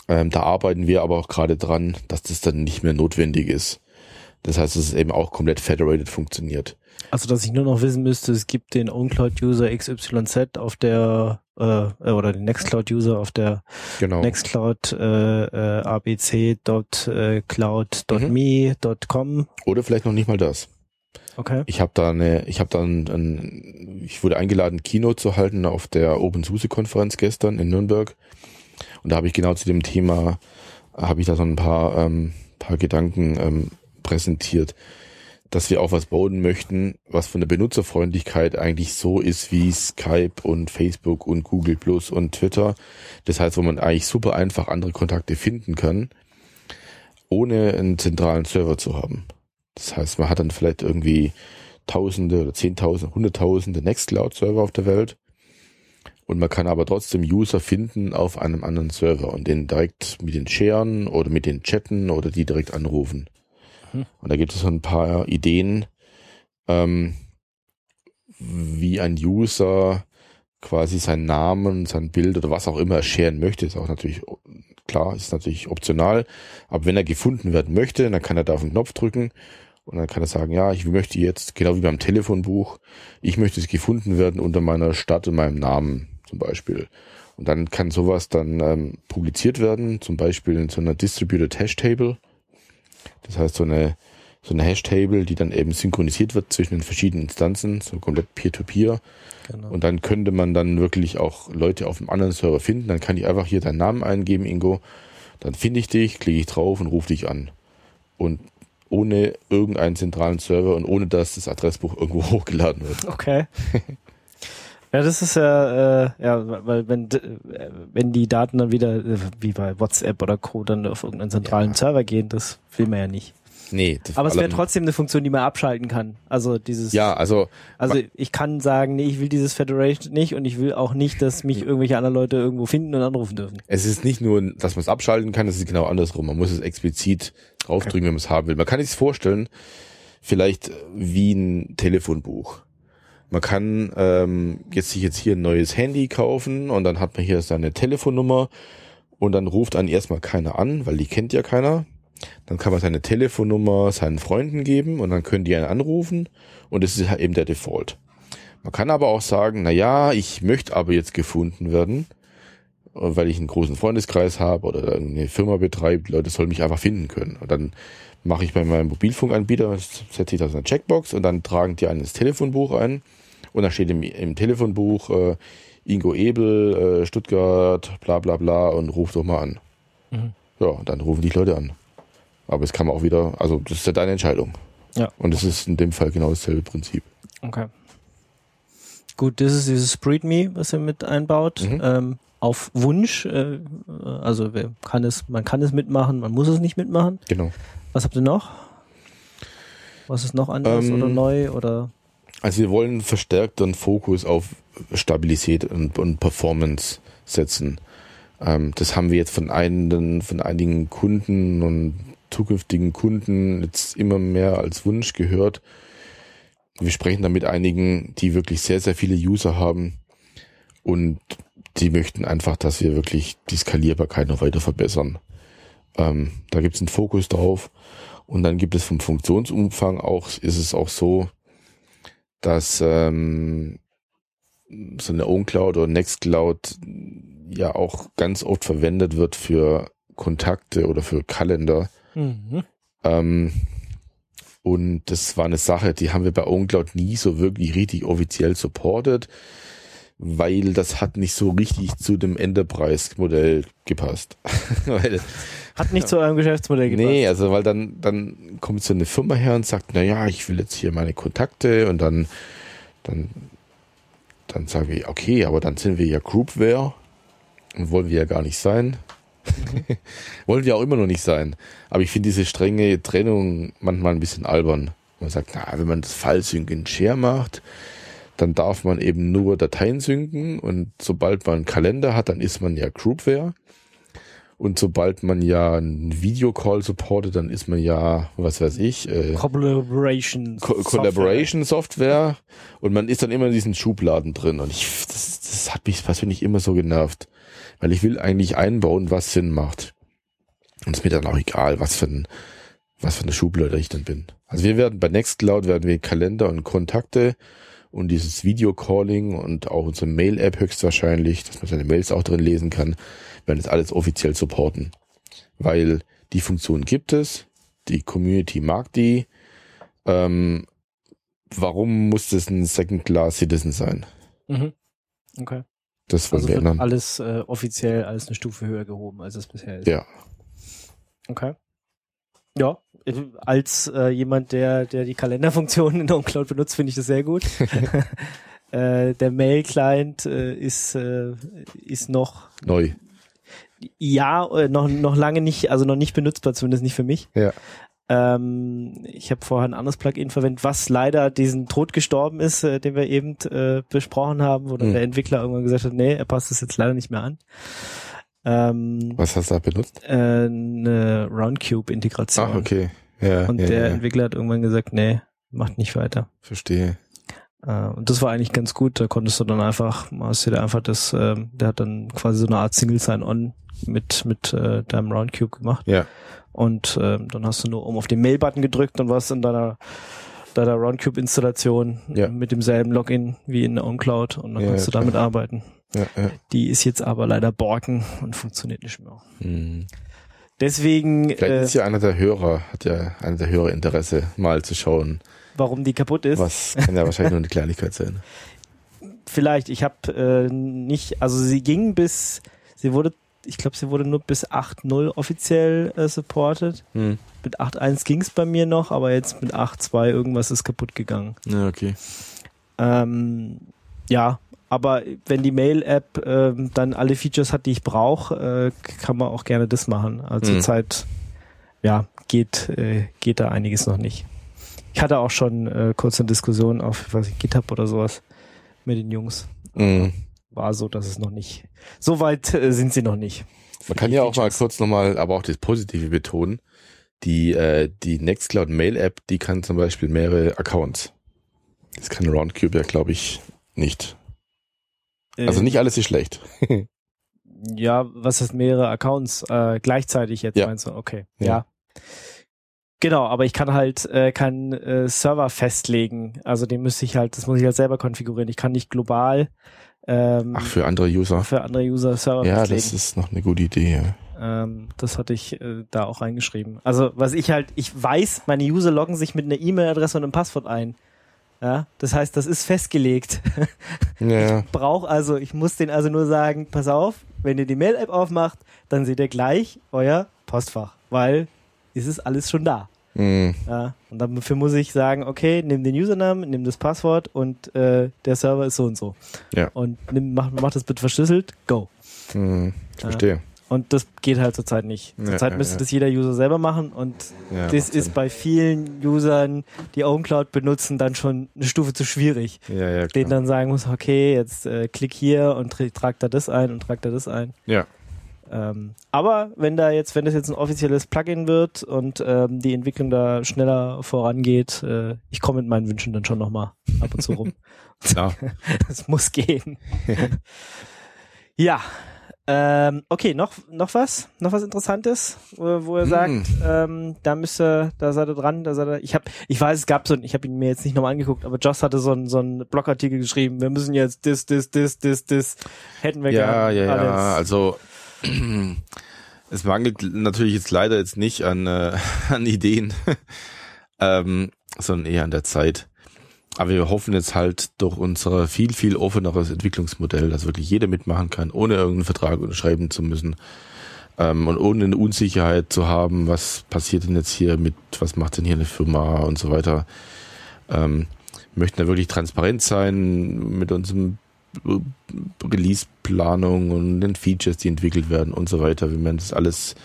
Ähm, da arbeiten wir aber auch gerade dran, dass das dann nicht mehr notwendig ist. Das heißt, dass es eben auch komplett federated funktioniert. Also, dass ich nur noch wissen müsste, es gibt den OwnCloud-User XYZ auf der, äh, äh, oder den Nextcloud-User auf der Genau. Nextcloud äh, äh, abc.cloud.me.com. Oder vielleicht noch nicht mal das. Okay. Ich habe da eine, ich habe dann, ein, ich wurde eingeladen, Kino zu halten auf der OpenSUSE-Konferenz gestern in Nürnberg. Und da habe ich genau zu dem Thema, habe ich da so ein paar, ähm, paar Gedanken ähm, präsentiert, dass wir auch was bauen möchten, was von der Benutzerfreundlichkeit eigentlich so ist wie Skype und Facebook und Google Plus und Twitter. Das heißt, wo man eigentlich super einfach andere Kontakte finden kann, ohne einen zentralen Server zu haben. Das heißt, man hat dann vielleicht irgendwie Tausende oder Zehntausende, Hunderttausende Nextcloud-Server auf der Welt. Und man kann aber trotzdem User finden auf einem anderen Server und den direkt mit den sharen oder mit den chatten oder die direkt anrufen. Und da gibt es so ein paar Ideen, ähm, wie ein User quasi seinen Namen, sein Bild oder was auch immer sharen möchte. Ist auch natürlich klar, ist natürlich optional. Aber wenn er gefunden werden möchte, dann kann er da auf den Knopf drücken und dann kann er sagen, ja, ich möchte jetzt, genau wie beim Telefonbuch, ich möchte es gefunden werden unter meiner Stadt und meinem Namen zum Beispiel. Und dann kann sowas dann ähm, publiziert werden, zum Beispiel in so einer Distributed Hash Table. Das heißt, so eine, so eine Hash-Table, die dann eben synchronisiert wird zwischen den verschiedenen Instanzen, so komplett Peer-to-Peer. Genau. Und dann könnte man dann wirklich auch Leute auf einem anderen Server finden. Dann kann ich einfach hier deinen Namen eingeben, Ingo. Dann finde ich dich, klicke ich drauf und rufe dich an. Und ohne irgendeinen zentralen Server und ohne dass das Adressbuch irgendwo hochgeladen wird. Okay. Ja, das ist ja, äh, ja, weil wenn äh, wenn die Daten dann wieder äh, wie bei WhatsApp oder Co. dann auf irgendeinen zentralen Ja. Server gehen, das will man ja nicht. Nee, das Aber es wäre trotzdem eine Funktion, die man abschalten kann. Also dieses, Ja, also also ich kann sagen, nee, ich will dieses Federation nicht und ich will auch nicht, dass mich irgendwelche anderen Leute irgendwo finden und anrufen dürfen. es ist nicht nur, dass man es abschalten kann, es ist genau andersrum. Man muss es explizit draufdrücken, wenn man es haben will. Man kann sich vorstellen, vielleicht wie ein Telefonbuch. Man kann ähm, jetzt sich jetzt hier ein neues Handy kaufen und dann hat man hier seine Telefonnummer und dann ruft einen erstmal keiner an, weil die kennt ja keiner. Dann kann man seine Telefonnummer seinen Freunden geben und dann können die einen anrufen und das ist halt eben der Default. Man kann aber auch sagen, na ja, ich möchte aber jetzt gefunden werden, weil ich einen großen Freundeskreis habe oder eine Firma betreibt, die Leute sollen mich einfach finden können. Und dann mache ich bei meinem Mobilfunkanbieter, setze ich da so eine Checkbox und dann tragen die einen ins Telefonbuch ein und dann steht im, im Telefonbuch äh, Ingo Ebel, äh, Stuttgart, bla bla bla und ruft doch mal an. Mhm. Ja, dann rufen die Leute an. Aber es kann man auch wieder, also das ist ja deine Entscheidung. Ja. Und es ist in dem Fall genau dasselbe Prinzip. Okay. Gut, das ist dieses SpreadMe, was er mit einbaut. Mhm. Ähm, auf Wunsch, äh, also kann es, man kann es mitmachen, man muss es nicht mitmachen. Genau. Was habt ihr noch? Was ist noch anders Ähm, oder neu oder? Also wir wollen verstärkt einen Fokus auf Stabilität und, und Performance setzen. Ähm, das haben wir jetzt von einigen, von einigen Kunden und zukünftigen Kunden jetzt immer mehr als Wunsch gehört. Wir sprechen da mit einigen, die wirklich sehr, sehr viele User haben und die möchten einfach, dass wir wirklich die Skalierbarkeit noch weiter verbessern. Ähm, da gibt es einen Fokus drauf und dann gibt es vom Funktionsumfang auch, ist es auch so, dass ähm, so eine OwnCloud oder Nextcloud ja auch ganz oft verwendet wird für Kontakte oder für Kalender. Mhm. Ähm, und das war eine Sache, die haben wir bei OwnCloud nie so wirklich richtig offiziell supported. weil das hat nicht so richtig zu dem Enterprise-Modell gepasst. weil, Hat nicht zu eurem Geschäftsmodell gepasst. nee, also weil dann, dann kommt so eine Firma her und sagt, na ja, ich will jetzt hier meine Kontakte und dann, dann, dann sagen wir, okay, aber dann sind wir ja Groupware und wollen wir ja gar nicht sein. wollen wir auch immer noch nicht sein. Aber ich finde diese strenge Trennung manchmal ein bisschen albern. Man sagt, na, wenn man das File-Sync in Share macht, dann darf man eben nur Dateien synken und sobald man einen Kalender hat, dann ist man ja Groupware. Und sobald man ja einen Videocall supportet, dann ist man ja, was weiß ich, äh, Collaboration. Co Collaboration Software und man ist dann immer in diesen Schubladen drin und ich, das, das hat mich persönlich immer so genervt, weil ich will eigentlich einbauen, was Sinn macht. Und es ist mir dann auch egal, was für ein, was für eine Schublade ich dann bin. Also wir werden bei Nextcloud werden wir Kalender und Kontakte und dieses Videocalling und auch unsere Mail-App höchstwahrscheinlich, dass man seine Mails auch drin lesen kann, werden das alles offiziell supporten. Weil die Funktion gibt es, die Community mag die, ähm, warum muss das ein Second-Class-Citizen sein? Mhm. Okay. Das wollen Also wir wird ändern. alles äh, offiziell als eine Stufe höher gehoben, als es bisher ist. Ja. Okay. Ja, als äh, jemand, der, der die Kalenderfunktion in der OnCloud benutzt, finde ich das sehr gut. äh, der Mail-Client äh, ist, äh, ist noch, Neu. Ja, äh, noch, noch lange nicht, also noch nicht benutzbar, zumindest nicht für mich. Ja. Ähm, ich habe vorher ein anderes Plugin verwendet, was leider diesen Tod gestorben ist, äh, den wir eben äh, besprochen haben, wo dann Hm. der Entwickler irgendwann gesagt hat, nee, er passt das jetzt leider nicht mehr an. Ähm, Was hast du da benutzt? äh, eine Roundcube-Integration. Ach, okay. Ja, Und ja, der ja. Entwickler hat irgendwann gesagt, nee, macht nicht weiter. Verstehe. Äh, und das war eigentlich ganz gut. Da konntest du dann einfach, hast du dir einfach das, ähm, der hat dann quasi so eine Art Single Sign-On mit, mit äh, deinem Roundcube gemacht. Ja. Und ähm, dann hast du nur oben auf den Mail-Button gedrückt und warst in deiner, deiner Roundcube-Installation Ja. mit demselben Login wie in der OnCloud und dann Ja, kannst du klar. damit arbeiten. Ja, ja. Die ist jetzt aber leider borken und funktioniert nicht mehr. Hm. Deswegen, Vielleicht äh, ist ja einer der Hörer, hat ja einer der Hörer Interesse, mal zu schauen. warum die kaputt ist. Was kann ja wahrscheinlich nur eine Kleinigkeit sein. vielleicht, ich habe äh, nicht, also sie ging bis, sie wurde, ich glaube, sie wurde nur bis 8.0 offiziell äh, supported. Hm. Mit 8.1 ging's bei mir noch, aber jetzt mit 8.2 irgendwas ist kaputt gegangen. Ja, okay. Ähm, ja, aber wenn die Mail-App ähm, dann alle Features hat, die ich brauche, äh, kann man auch gerne das machen. Also Mhm. zurzeit, ja, geht, äh, geht da einiges noch nicht. Ich hatte auch schon äh, kurz eine Diskussion auf, was ich, GitHub oder sowas mit den Jungs. Hm. War so, dass es noch nicht. So weit äh, sind sie noch nicht. Man kann ja auch mal kurz nochmal, aber auch das Positive betonen. Die, äh, die Nextcloud Mail App, die kann zum Beispiel mehrere Accounts. Das kann Roundcube ja, glaube ich, nicht. Also Äh, nicht alles ist schlecht. Ja, was ist mehrere Accounts äh, gleichzeitig jetzt Ja. meinst du? Okay, Ja. ja. Genau, aber ich kann halt äh, keinen äh, Server festlegen. Also den müsste ich halt, das muss ich halt selber konfigurieren. Ich kann nicht global ähm, Ach, für andere User. für andere User Server Ja, festlegen. das ist noch eine gute Idee. Ja. Ähm, das hatte ich äh, da auch reingeschrieben. Also was ich halt, ich weiß, meine User loggen sich mit einer E-Mail-Adresse und einem Passwort ein. Ja, das heißt, das ist festgelegt. Ja, Brauch also, ich muss denen also nur sagen, pass auf, wenn ihr die Mail-App aufmacht, dann seht ihr gleich euer Postfach, weil es ist alles schon da. Hm, Ja, und dafür muss ich sagen, okay, nimm den Usernamen, nimm das Passwort und äh, der Server ist so und so. Ja. Und nimm, mach, mach das bitte verschlüsselt, go. hm, ich verstehe. Und das geht halt zurzeit nicht. Ja, Zurzeit ja, müsste ja. das jeder User selber machen und Ja, das ist Sinn. bei vielen Usern, die OwnCloud benutzen, dann schon eine Stufe zu schwierig. Ja, ja, denen dann sagen muss, okay, jetzt äh, klick hier und tra trag da das ein und trag da das ein. Ja. Ähm, aber wenn da jetzt, wenn das jetzt ein offizielles Plugin wird und ähm, die Entwicklung da schneller vorangeht, äh, ich komme mit meinen Wünschen dann schon nochmal ab und zu rum. Klar. Es muss gehen. ja. Ähm, okay, noch, noch was? Noch was Interessantes, wo, wo er sagt, Hm. ähm, da müsste, da seid ihr dran, da seid ihr, ich hab, ich weiß, es gab so, ein- ich habe ihn mir jetzt nicht nochmal angeguckt, aber Joss hatte so einen so einen Blogartikel geschrieben, wir müssen jetzt das, das, das, das, das, hätten wir Ja, gern ja, ja. alles. Also es mangelt natürlich jetzt leider jetzt nicht an, äh, an Ideen, ähm, sondern eher an der Zeit. aber wir hoffen jetzt halt durch unser viel, viel offeneres Entwicklungsmodell, dass wirklich jeder mitmachen kann, ohne irgendeinen Vertrag unterschreiben zu müssen ähm, und ohne eine Unsicherheit zu haben, was passiert denn jetzt hier mit, was macht denn hier eine Firma und so weiter. Ähm, möchten da wirklich transparent sein mit unserem Release-Planung und den Features, die entwickelt werden und so weiter. Wir werden das alles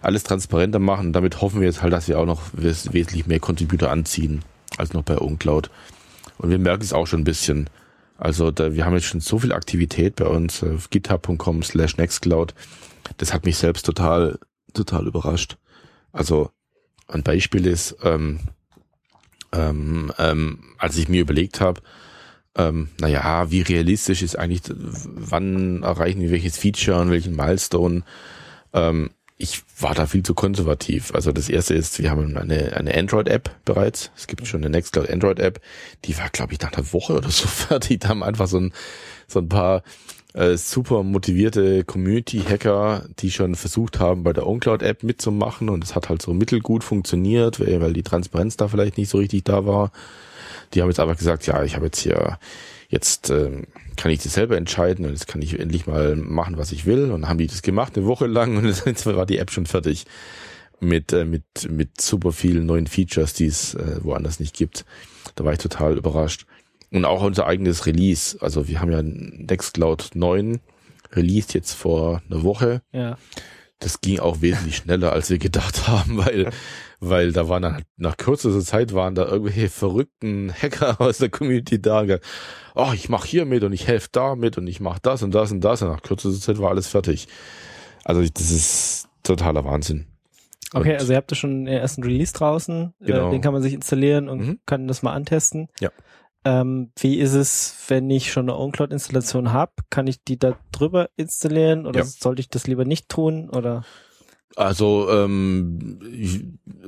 alles transparenter machen. Damit hoffen wir jetzt halt, dass wir auch noch wes wesentlich mehr Contributor anziehen als noch bei OwnCloud. Und wir merken es auch schon ein bisschen. Also da, wir haben jetzt schon so viel Aktivität bei uns auf github.com slash nextcloud. Das hat mich selbst total, total überrascht. Also ein Beispiel ist, ähm, ähm, ähm, als ich mir überlegt habe, ähm, naja, wie realistisch ist eigentlich, wann erreichen wir welches Feature und welchen Milestone, ähm, ich war da viel zu konservativ. Also das erste ist, wir haben eine, eine Android-App bereits. Es gibt schon eine Nextcloud Android-App. Die war, glaube ich, nach einer Woche oder so fertig. Da haben einfach so ein, so ein paar äh, super motivierte Community-Hacker, die schon versucht haben, bei der OwnCloud-App mitzumachen. Und es hat halt so mittelgut funktioniert, weil die Transparenz da vielleicht nicht so richtig da war. Die haben jetzt einfach gesagt, ja, ich habe jetzt hier jetzt ähm, kann ich das selber entscheiden und jetzt kann ich endlich mal machen, was ich will. Und dann haben die das gemacht eine Woche lang und jetzt war die App schon fertig mit äh, mit mit super vielen neuen Features, die es äh, woanders nicht gibt. Da war ich total überrascht. Und auch unser eigenes Release. Also wir haben ja Nextcloud 9 released jetzt vor einer Woche. Ja. Das ging auch wesentlich schneller, als wir gedacht haben, weil weil da waren dann nach kürzester Zeit waren da irgendwelche verrückten Hacker aus der Community da. Oh, ich mache hier mit und ich helfe da mit und ich mache das und das und das und nach kürzester Zeit war alles fertig. Also das ist totaler Wahnsinn. Okay, Und- also ihr habt ja schon den ersten Release draußen. Genau. Äh, den kann man sich installieren und Mhm. kann das mal antesten. Ja. Ähm, wie ist es, wenn ich schon eine OwnCloud-Installation habe? Kann ich die da drüber installieren oder Ja. sollte ich das lieber nicht tun? Oder Also ähm, ich,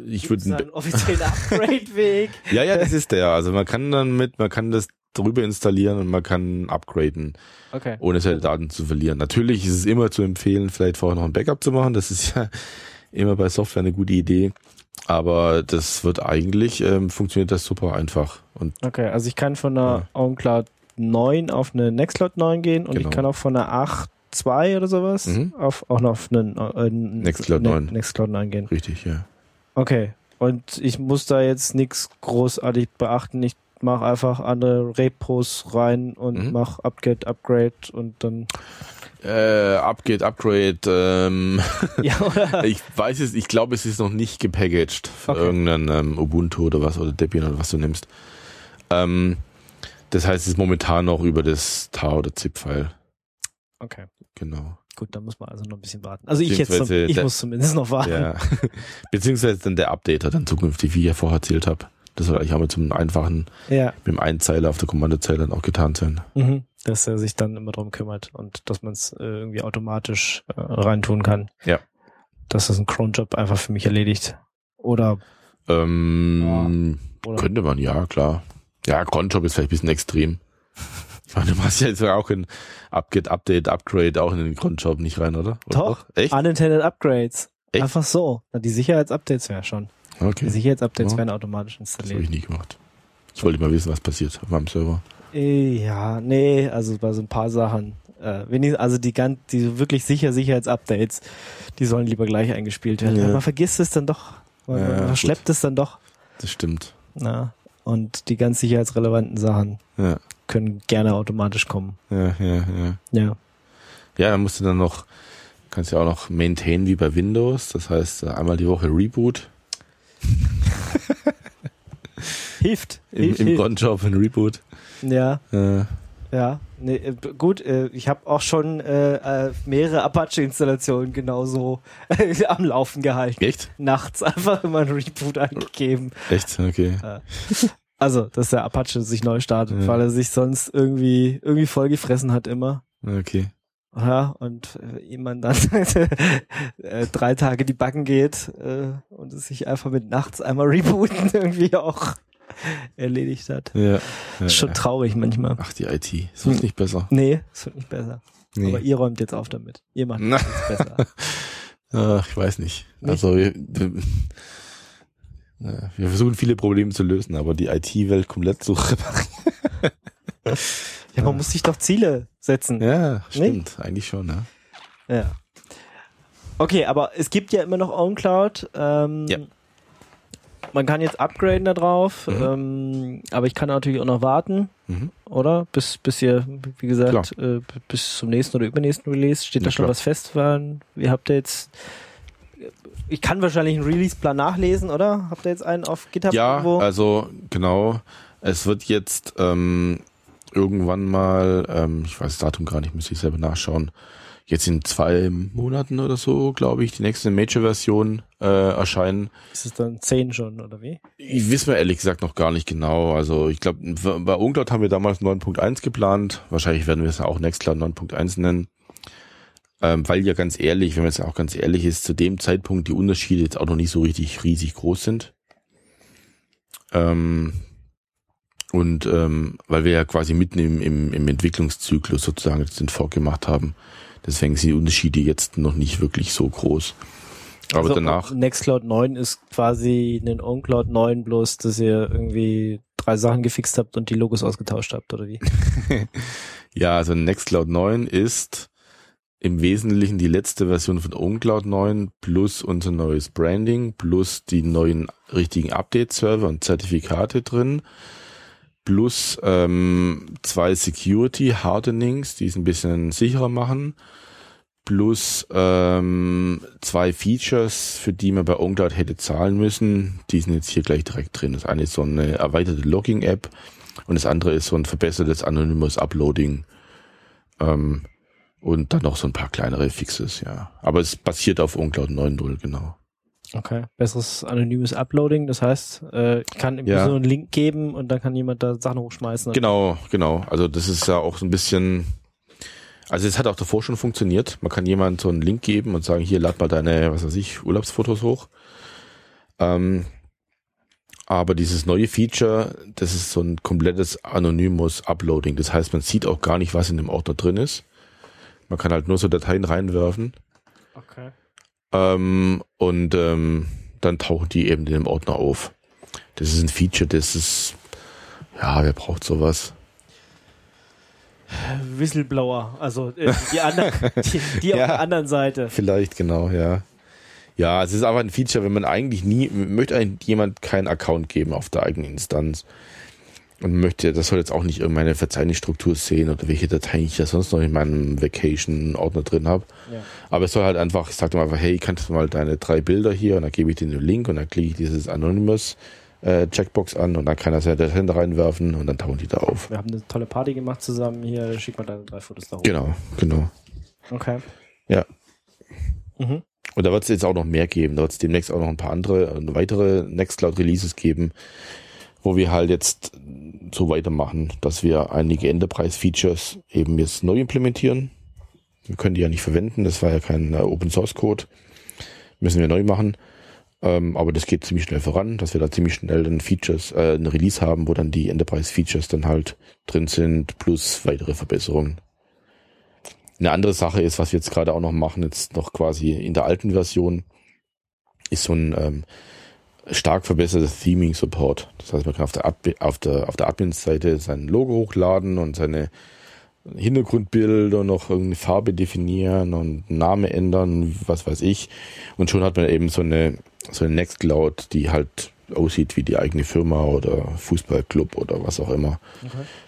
ich würde einen offiziellen Upgrade-Weg? ja ja das ist der. Also man kann dann mit man kann das drüber installieren und man kann upgraden, Okay. ohne seine Daten zu verlieren. Natürlich ist es immer zu empfehlen, vielleicht vorher noch ein Backup zu machen. Das ist ja immer bei Software eine gute Idee. Aber das wird eigentlich ähm, funktioniert das super einfach und Okay, also ich kann von einer OwnCloud 9 auf eine Nextcloud 9 gehen und Genau. ich kann auch von einer 8.2 oder sowas Mhm. auf auch noch auf einen äh, Nextcloud Ne- 9. Nextcloud 9 gehen. richtig ja. Okay. Und ich muss da jetzt nichts großartig beachten. Ich mache einfach andere Repos rein und Mhm. mach Upgrade, Upgrade und dann. Äh, Upgrade, Upgrade. Ähm, ja, oder? ich weiß es, ich glaube, es ist noch nicht gepackaged für Okay. irgendeinen ähm, Ubuntu oder was oder Debian oder was du nimmst. Ähm, das heißt, es ist momentan noch über das TAR oder ZIP-File. Okay. Genau. Gut, dann muss man also noch ein bisschen warten. Also ich jetzt, Beziehungsweise ich der- muss zumindest noch warten. Ja. Beziehungsweise dann der Updater dann zukünftig, wie ich ja vorher erzählt habe. Das soll eigentlich auch mit zum einfachen, Ja. mit dem Einzeiler auf der Kommandozeile dann auch getan sein. Mhm. Dass er sich dann immer drum kümmert und dass man es äh, irgendwie automatisch äh, reintun kann. Ja. Dass das ein Cron-Job einfach für mich erledigt. Oder, Ähm, oder Könnte man, ja, klar. Ja, Cronjob ist vielleicht ein bisschen extrem. Ich meine, du machst ja jetzt auch in Upgrade, Update, Upgrade auch in den Cronjob nicht rein, oder? oder Doch. Echt? Unintended Upgrades. Echt? Einfach so. Na, die Sicherheitsupdates ja schon. Die Okay. Sicherheitsupdates Ja. werden automatisch Das habe installiert. ich nie gemacht. Ich wollte mal wissen, was passiert auf meinem Server. Ja, nee, also bei so ein paar Sachen. Äh, also die ganz, die wirklich sicher Sicherheitsupdates, die sollen lieber gleich eingespielt werden. Ja. Man vergisst es dann doch. Man, Ja, man gut. verschleppt es dann doch. Das stimmt. Na, und die ganz sicherheitsrelevanten Sachen Ja, können gerne automatisch kommen. ja, ja, ja. Ja. Ja, dann musst du dann noch, kannst ja auch noch maintain wie bei Windows. Das heißt, äh, einmal die Woche Reboot. Hilft. Im, hilft, im hilft. Cronjob ein Reboot. Ja, Äh, ja. Nee, äh, gut, äh, ich habe auch schon äh, äh, mehrere Apache-Installationen genauso am Laufen gehalten. echt? Nachts einfach immer ein Reboot angegeben. Echt? Okay. Also, dass der Apache sich neu startet, Ja. weil er sich sonst irgendwie irgendwie vollgefressen hat immer. Okay. Ja, und äh, jemand dann äh, drei Tage die Backen geht äh, und es sich einfach mit nachts einmal rebooten irgendwie auch erledigt hat. Ja. ja. Ist schon traurig manchmal. Ach, die IT. Es wird nicht besser. Nee, es wird nicht besser. Nee. Aber ihr räumt jetzt auf damit. Ihr macht es besser. Ach, ich weiß nicht. Nicht? Also wir- wir- versuchen viele Probleme zu lösen, aber die IT-Welt komplett zu reparieren. Ja, man muss sich doch Ziele setzen. Ja, stimmt. Eigentlich schon, ne? Ja. Okay, aber es gibt ja immer noch OwnCloud. Ähm, Ja. Man kann jetzt upgraden da drauf, Mhm. ähm, aber ich kann natürlich auch noch warten, Mhm. oder? Bis, bis ihr, wie gesagt, äh, bis zum nächsten oder übernächsten Release. Steht Ja, da schon klar. was fest? Wann? Wie habt ihr jetzt? Ich kann wahrscheinlich einen Release-Plan nachlesen, oder? Habt ihr jetzt einen auf GitHub Ja, irgendwo? also genau. Es wird jetzt ähm, irgendwann mal, ähm, ich weiß das Datum gar nicht, müsste ich selber nachschauen. Jetzt in zwei Monaten oder so, glaube ich, die nächste Major-Version äh, erscheinen. Ist es dann 10 schon, oder wie? Ich wissen wir ehrlich gesagt noch gar nicht genau. Also ich glaube, bei Uncloud haben wir damals 9.1 geplant. Wahrscheinlich werden wir es auch Nextcloud 9.1 nennen. Ähm, weil ja ganz ehrlich, wenn man jetzt auch ganz ehrlich ist, zu dem Zeitpunkt die Unterschiede jetzt auch noch nicht so richtig riesig groß sind. Ähm, und ähm, weil wir ja quasi mitten im, im, im Entwicklungszyklus sozusagen jetzt den Fork gemacht haben. Deswegen sind die Unterschiede jetzt noch nicht wirklich so groß. Aber Also, danach. Nextcloud 9 ist quasi ein OwnCloud 9, bloß dass ihr irgendwie drei Sachen gefixt habt und die Logos ausgetauscht habt, oder wie? Ja, also Nextcloud 9 ist im Wesentlichen die letzte Version von OwnCloud 9 plus unser neues Branding plus die neuen richtigen Update-Server und Zertifikate drin plus ähm, zwei Security Hardenings, die es ein bisschen sicherer machen plus ähm, zwei Features, für die man bei OwnCloud hätte zahlen müssen. Die sind jetzt hier gleich direkt drin. Das eine ist so eine erweiterte Logging-App und das andere ist so ein verbessertes Anonymous Uploading. Ähm, und dann noch so ein paar kleinere Fixes, ja. Aber es basiert auf OwnCloud 9.0, genau. Okay. Besseres anonymes Uploading, das heißt, äh, ich kann Ja. so einen Link geben und dann kann jemand da Sachen hochschmeißen. Genau, genau. Also das ist ja auch so ein bisschen, also es hat auch davor schon funktioniert. Man kann jemand so einen Link geben und sagen, hier lad mal deine, was weiß ich, Urlaubsfotos hoch. Ähm, aber dieses neue Feature, das ist so ein komplettes anonymes Uploading. Das heißt, man sieht auch gar nicht, was in dem Ordner drin ist. Man kann halt nur so Dateien reinwerfen Okay. Ähm, und ähm, dann tauchen die eben in dem Ordner auf. Das ist ein Feature, das ist, ja, wer braucht sowas? Whistleblower, also äh, die, andere, die, die auf Ja. der anderen Seite. Vielleicht, genau, ja. Ja, es ist aber ein Feature, wenn man eigentlich nie, möchte eigentlich jemand keinen Account geben auf der eigenen Instanz. Und möchte, das soll jetzt auch nicht irgendeine Verzeichnisstruktur sehen oder welche Dateien ich da sonst noch in meinem Vacation-Ordner drin habe. Ja. Aber es soll halt einfach, ich sag dir mal einfach, hey, kannst du mal deine drei Bilder hier und dann gebe ich dir den Link und dann klicke ich dieses Anonymous äh, Checkbox an und dann kann er seine Dateien da reinwerfen und dann tauchen die da auf. Wir haben eine tolle Party gemacht zusammen. Hier, schick mal deine drei Fotos da hoch. Genau, genau. Okay. Ja. Mhm. Und da wird es jetzt auch noch mehr geben. Da wird es demnächst auch noch ein paar andere, äh, weitere Nextcloud-Releases geben, wo wir halt jetzt so weitermachen, dass wir einige Enterprise-Features eben jetzt neu implementieren. Wir können die ja nicht verwenden, das war ja kein äh, Open-Source-Code. Müssen wir neu machen. Ähm, aber das geht ziemlich schnell voran, dass wir da ziemlich schnell dann Features, äh, ein Release haben, wo dann die Enterprise-Features dann halt drin sind, plus weitere Verbesserungen. Eine andere Sache ist, was wir jetzt gerade auch noch machen, jetzt noch quasi in der alten Version, ist so ein ähm, stark verbessertes Theming Support. Das heißt, man kann auf der, Admi- auf der, auf der Admin-Seite sein Logo hochladen und seine Hintergrundbilder noch irgendeine Farbe definieren und Name ändern, was weiß ich. Und schon hat man eben so eine, so eine Nextcloud, die halt aussieht wie die eigene Firma oder Fußballclub oder was auch immer.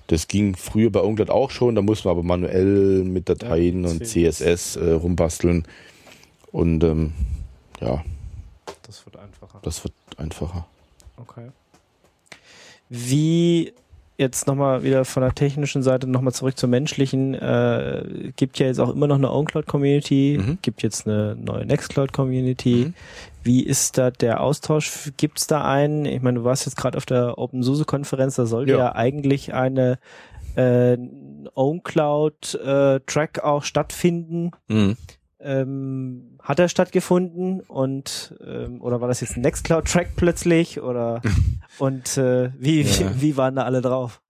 Das ging früher bei Uncloud auch schon, da musste man aber manuell mit Dateien Ja, und CSS. Äh, rumbasteln. Und ähm, ja. Das wird einfacher. Okay. Wie jetzt nochmal wieder von der technischen Seite nochmal zurück zur menschlichen, äh, gibt ja jetzt auch immer noch eine OwnCloud-Community, Mhm. gibt jetzt eine neue Nextcloud-Community. Mhm. Wie ist da der Austausch? Gibt es da einen? Ich meine, du warst jetzt gerade auf der OpenSUSE-Konferenz, da sollte ja, Ja. eigentlich eine äh, OwnCloud-Track auch stattfinden. Mhm. Ähm, hat er stattgefunden und ähm, oder war das jetzt ein Nextcloud-Track plötzlich oder und äh, wie, Ja. wie, wie waren da alle drauf?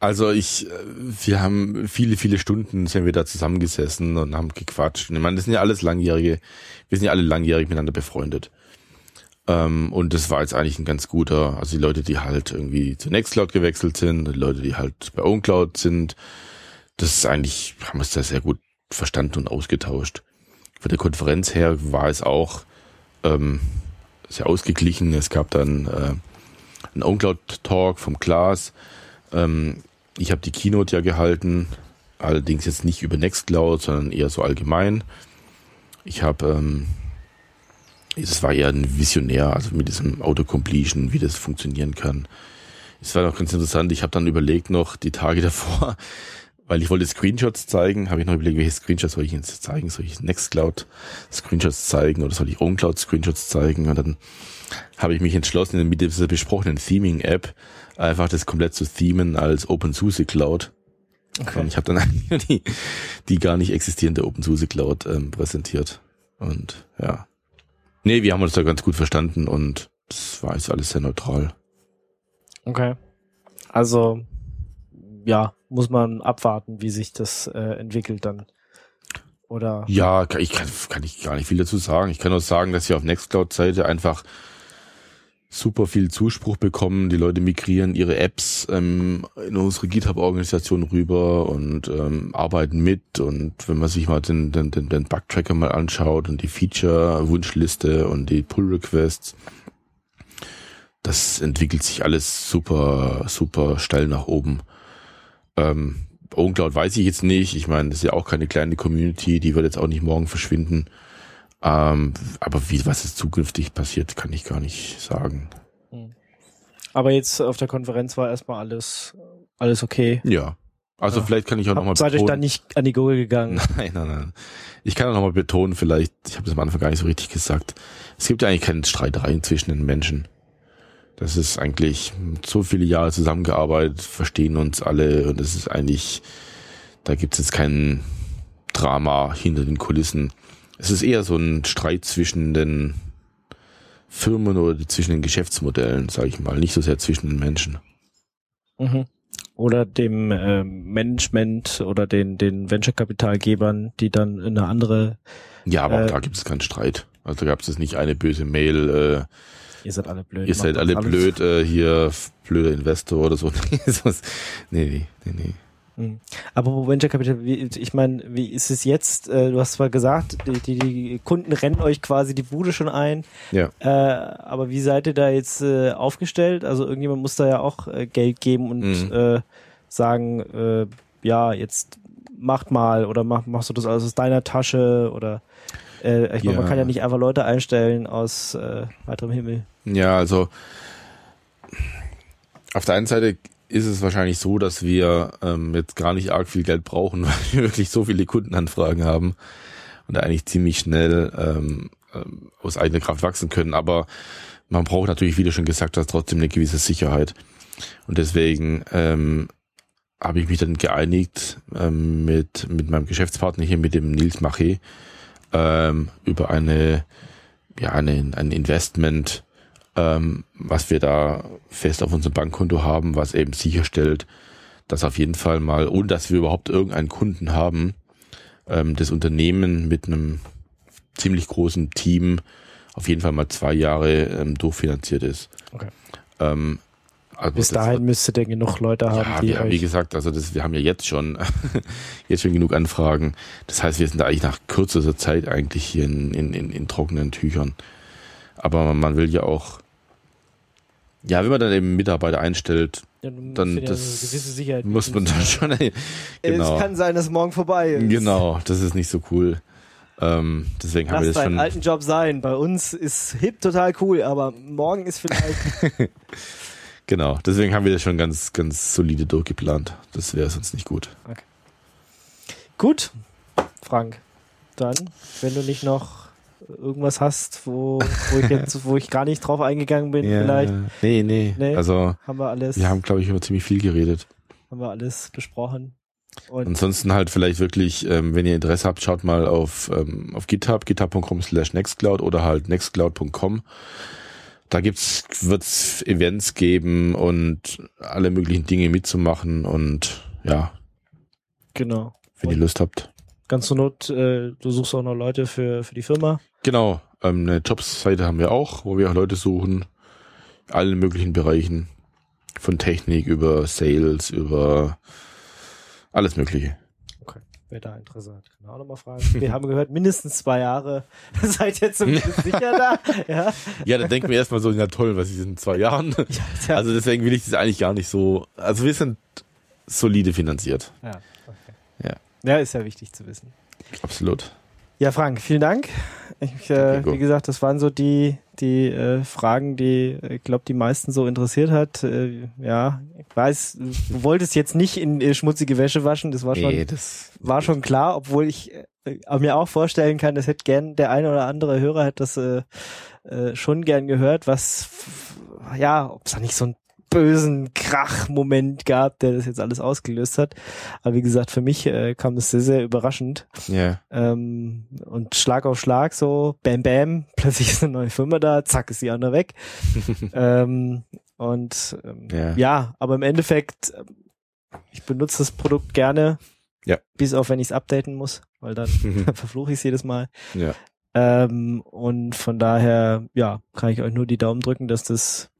Also ich, äh, wir haben viele, viele Stunden sind wir da zusammengesessen und haben gequatscht. Und ich meine, das sind ja alles langjährige, wir sind ja alle langjährig miteinander befreundet. Ähm, und das war jetzt eigentlich ein ganz guter, also die Leute, die halt irgendwie zu Nextcloud gewechselt sind, die Leute, die halt bei OwnCloud sind, das ist eigentlich, haben wir es da sehr gut verstanden und ausgetauscht. Von der Konferenz her war es auch ähm, sehr ausgeglichen. Es gab dann äh, einen OwnCloud-Talk vom Klaas. Ähm, ich habe die Keynote ja gehalten, allerdings jetzt nicht über Nextcloud, sondern eher so allgemein. Ich habe, ähm, es war eher ein Visionär, also mit diesem Autocompletion, wie das funktionieren kann. Es war noch ganz interessant. Ich habe dann überlegt noch die Tage davor, weil ich wollte Screenshots zeigen, habe ich noch überlegt, welche Screenshots soll ich jetzt zeigen? Soll ich Nextcloud Screenshots zeigen oder soll ich OwnCloud Screenshots zeigen? Und dann habe ich mich entschlossen, mit dieser besprochenen Theming-App einfach das komplett zu themen als OpenSUSE Cloud. Okay. Und ich habe dann die, die gar nicht existierende OpenSUSE Cloud ähm, präsentiert. Und ja. Nee, wir haben uns da ganz gut verstanden und das war jetzt alles sehr neutral. Okay. Also, ja, muss man abwarten, wie sich das äh, entwickelt dann. Oder? Ja, ich kann, kann ich gar nicht viel dazu sagen. Ich kann nur sagen, dass wir auf Nextcloud-Seite einfach super viel Zuspruch bekommen. Die Leute migrieren ihre Apps ähm, in unsere GitHub-Organisation rüber und ähm, arbeiten mit. Und wenn man sich mal den, den, den, den Bug-Tracker mal anschaut und die Feature-Wunschliste und die Pull-Requests, das entwickelt sich alles super, super steil nach oben. Ähm, OwnCloud weiß ich jetzt nicht. Ich meine, das ist ja auch keine kleine Community, die wird jetzt auch nicht morgen verschwinden. Ähm, aber wie, was jetzt zukünftig passiert, kann ich gar nicht sagen. Hm. Aber jetzt auf der Konferenz war erstmal alles, alles okay. Ja. Also ja. vielleicht kann ich auch nochmal betonen. Seid euch da nicht an die Gurgel gegangen? Nein, nein, nein. Ich kann auch nochmal betonen, vielleicht, ich habe das am Anfang gar nicht so richtig gesagt, es gibt ja eigentlich keine Streitereien zwischen den Menschen. Das ist eigentlich so viele Jahre zusammengearbeitet, verstehen uns alle und es ist eigentlich, da gibt es jetzt kein Drama hinter den Kulissen. Es ist eher so ein Streit zwischen den Firmen oder zwischen den Geschäftsmodellen, sage ich mal, nicht so sehr zwischen den Menschen. Mhm. Oder dem äh, Management oder den, den Venture-Kapitalgebern, die dann eine andere. Ja, aber äh, da gibt es keinen Streit. Also da gab es nicht eine böse Mail. Äh, Ihr seid alle blöd. Ihr seid alle blöd, äh, hier blöder Investor oder so. nee, nee, nee, nee. Mhm. Aber Venture Capital, ich meine, wie ist es jetzt? Äh, du hast zwar gesagt, die, die, die, Kunden rennen euch quasi die Bude schon ein. Ja. Äh, aber wie seid ihr da jetzt äh, aufgestellt? Also irgendjemand muss da ja auch äh, Geld geben und mhm. äh, sagen, äh, ja, jetzt macht mal oder mach, machst du das alles aus deiner Tasche oder äh, ich ja. meine, man kann ja nicht einfach Leute einstellen aus äh, weiterem Himmel. Ja, also auf der einen Seite ist es wahrscheinlich so, dass wir ähm, jetzt gar nicht arg viel Geld brauchen, weil wir wirklich so viele Kundenanfragen haben und eigentlich ziemlich schnell ähm, ähm, aus eigener Kraft wachsen können. Aber man braucht natürlich, wie du schon gesagt hast, trotzdem eine gewisse Sicherheit. Und deswegen ähm, habe ich mich dann geeinigt ähm, mit, mit meinem Geschäftspartner hier, mit dem Nils Maché, ähm, über eine, ja, eine, ein Investment, ähm, was wir da fest auf unserem Bankkonto haben, was eben sicherstellt, dass auf jeden Fall mal, ohne dass wir überhaupt irgendeinen Kunden haben, ähm, das Unternehmen mit einem ziemlich großen Team auf jeden Fall mal zwei Jahre ähm, durchfinanziert ist. Okay. Ähm, also Bis dahin das, müsstet ihr genug Leute haben, ja, die wir, Wie gesagt, also das, wir haben ja jetzt schon, jetzt schon genug Anfragen. Das heißt, wir sind da eigentlich nach kürzester Zeit eigentlich hier in, in, in, in trockenen Tüchern. Aber man will ja auch ja, wenn man dann eben Mitarbeiter einstellt, ja, dann das ja muss man dann schon. genau. Es kann sein, dass morgen vorbei ist. Genau, das ist nicht so cool. Ähm, deswegen Lass haben wir das schon. alten Job sein. Bei uns ist hip total cool, aber morgen ist vielleicht. genau, deswegen haben wir das schon ganz, ganz solide durchgeplant. Das wäre sonst nicht gut. Okay. Gut, Frank. Dann, wenn du nicht noch irgendwas hast, wo, wo ich jetzt, wo ich gar nicht drauf eingegangen bin, ja, vielleicht. Nee, nee, nee. Also haben wir alles. Wir haben, glaube ich, über ziemlich viel geredet. Haben wir alles besprochen. Und Ansonsten halt vielleicht wirklich, ähm, wenn ihr Interesse habt, schaut mal auf, ähm, auf GitHub, github.com slash nextcloud oder halt nextcloud.com. Da gibt's, wird's Events geben und alle möglichen Dinge mitzumachen und ja. Genau. Wenn und ihr Lust habt. Ganz zur Not, äh, du suchst auch noch Leute für, für die Firma. Genau. Ähm, eine Jobsseite haben wir auch, wo wir auch Leute suchen. Allen möglichen Bereichen. Von Technik über Sales, über alles Mögliche. Wer da Interesse hat, kann auch nochmal fragen. Wir haben gehört, mindestens zwei Jahre seid ihr zumindest sicher da. Ja, Ja, dann denken wir erstmal so, ja toll, was ist in zwei Jahren? ja. Also deswegen will ich das eigentlich gar nicht so. Also wir sind solide finanziert. ja, okay. Ja. ja, ist ja wichtig zu wissen. Absolut. Ja, Frank, vielen Dank. Ich, äh, wie gesagt, das waren so die, die äh, Fragen, die, ich glaube, die meisten so interessiert hat. Äh, ja, ich weiß, du wolltest jetzt nicht in äh, schmutzige Wäsche waschen, das war schon, Nee, das war schon klar, obwohl ich äh, mir auch vorstellen kann, das hätte gern der eine oder andere Hörer hätte das äh, äh, schon gern gehört, was ja, ob es da nicht so einen bösen Krach-Moment gab, der das jetzt alles ausgelöst hat. Aber wie gesagt, für mich äh, kam das sehr, sehr überraschend. Ja. Ähm, und Schlag auf Schlag so, bam, bam, plötzlich ist eine neue Firma da, zack, ist die andere weg. ähm, und ähm, Ja. ja, aber im Endeffekt, ähm, ich benutze das Produkt gerne, Ja. bis auf wenn ich es updaten muss, weil dann verfluche ich es jedes Mal. Ja. Ähm, und von daher, ja, kann ich euch nur die Daumen drücken, dass das,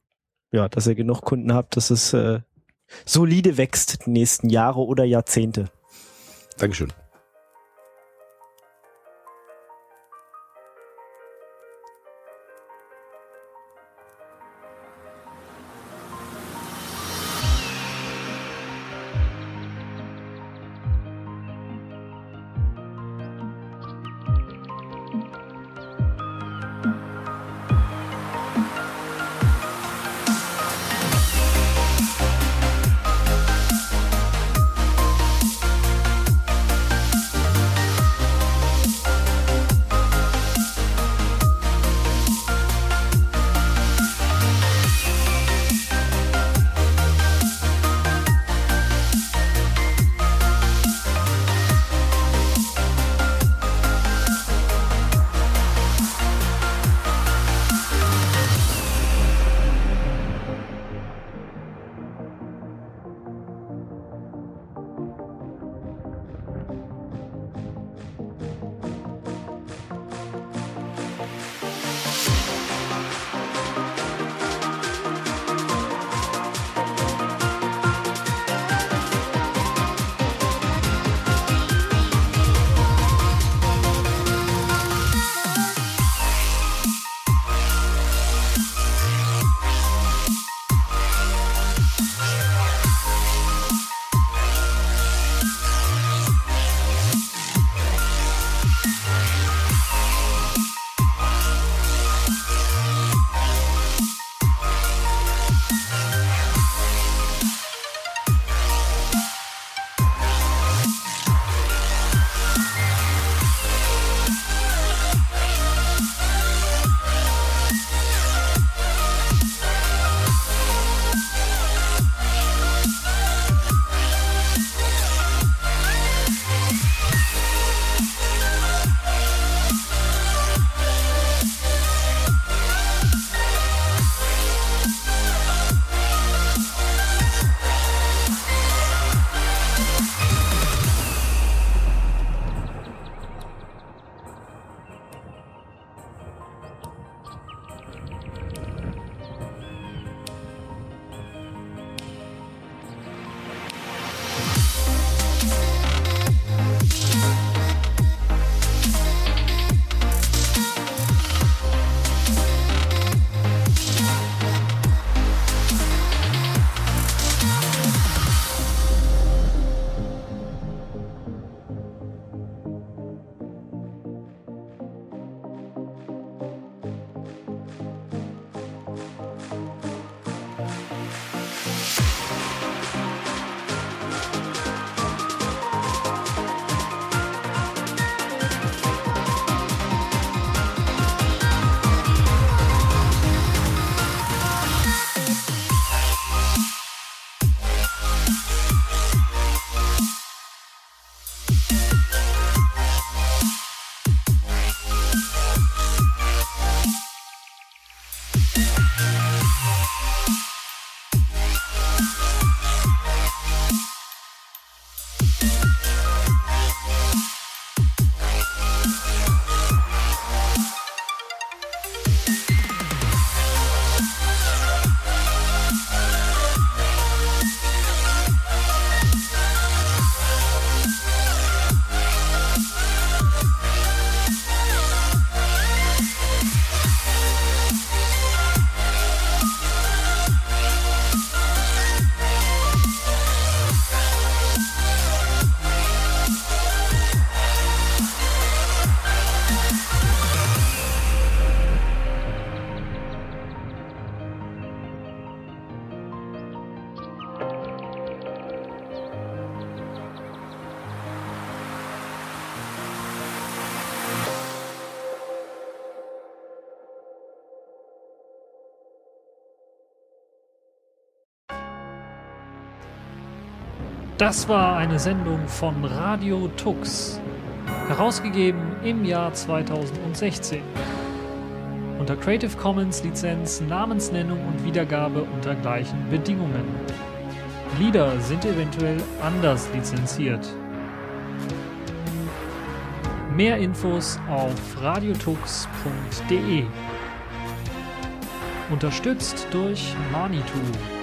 ja, dass ihr genug Kunden habt, dass es äh, solide wächst die nächsten Jahre oder Jahrzehnte. Dankeschön. Das war eine Sendung von Radio Tux, herausgegeben im Jahr 2016. Unter Creative Commons Lizenz, Namensnennung und Wiedergabe unter gleichen Bedingungen. Lieder sind eventuell anders lizenziert. Mehr Infos auf radiotux.de. Unterstützt durch Manitou.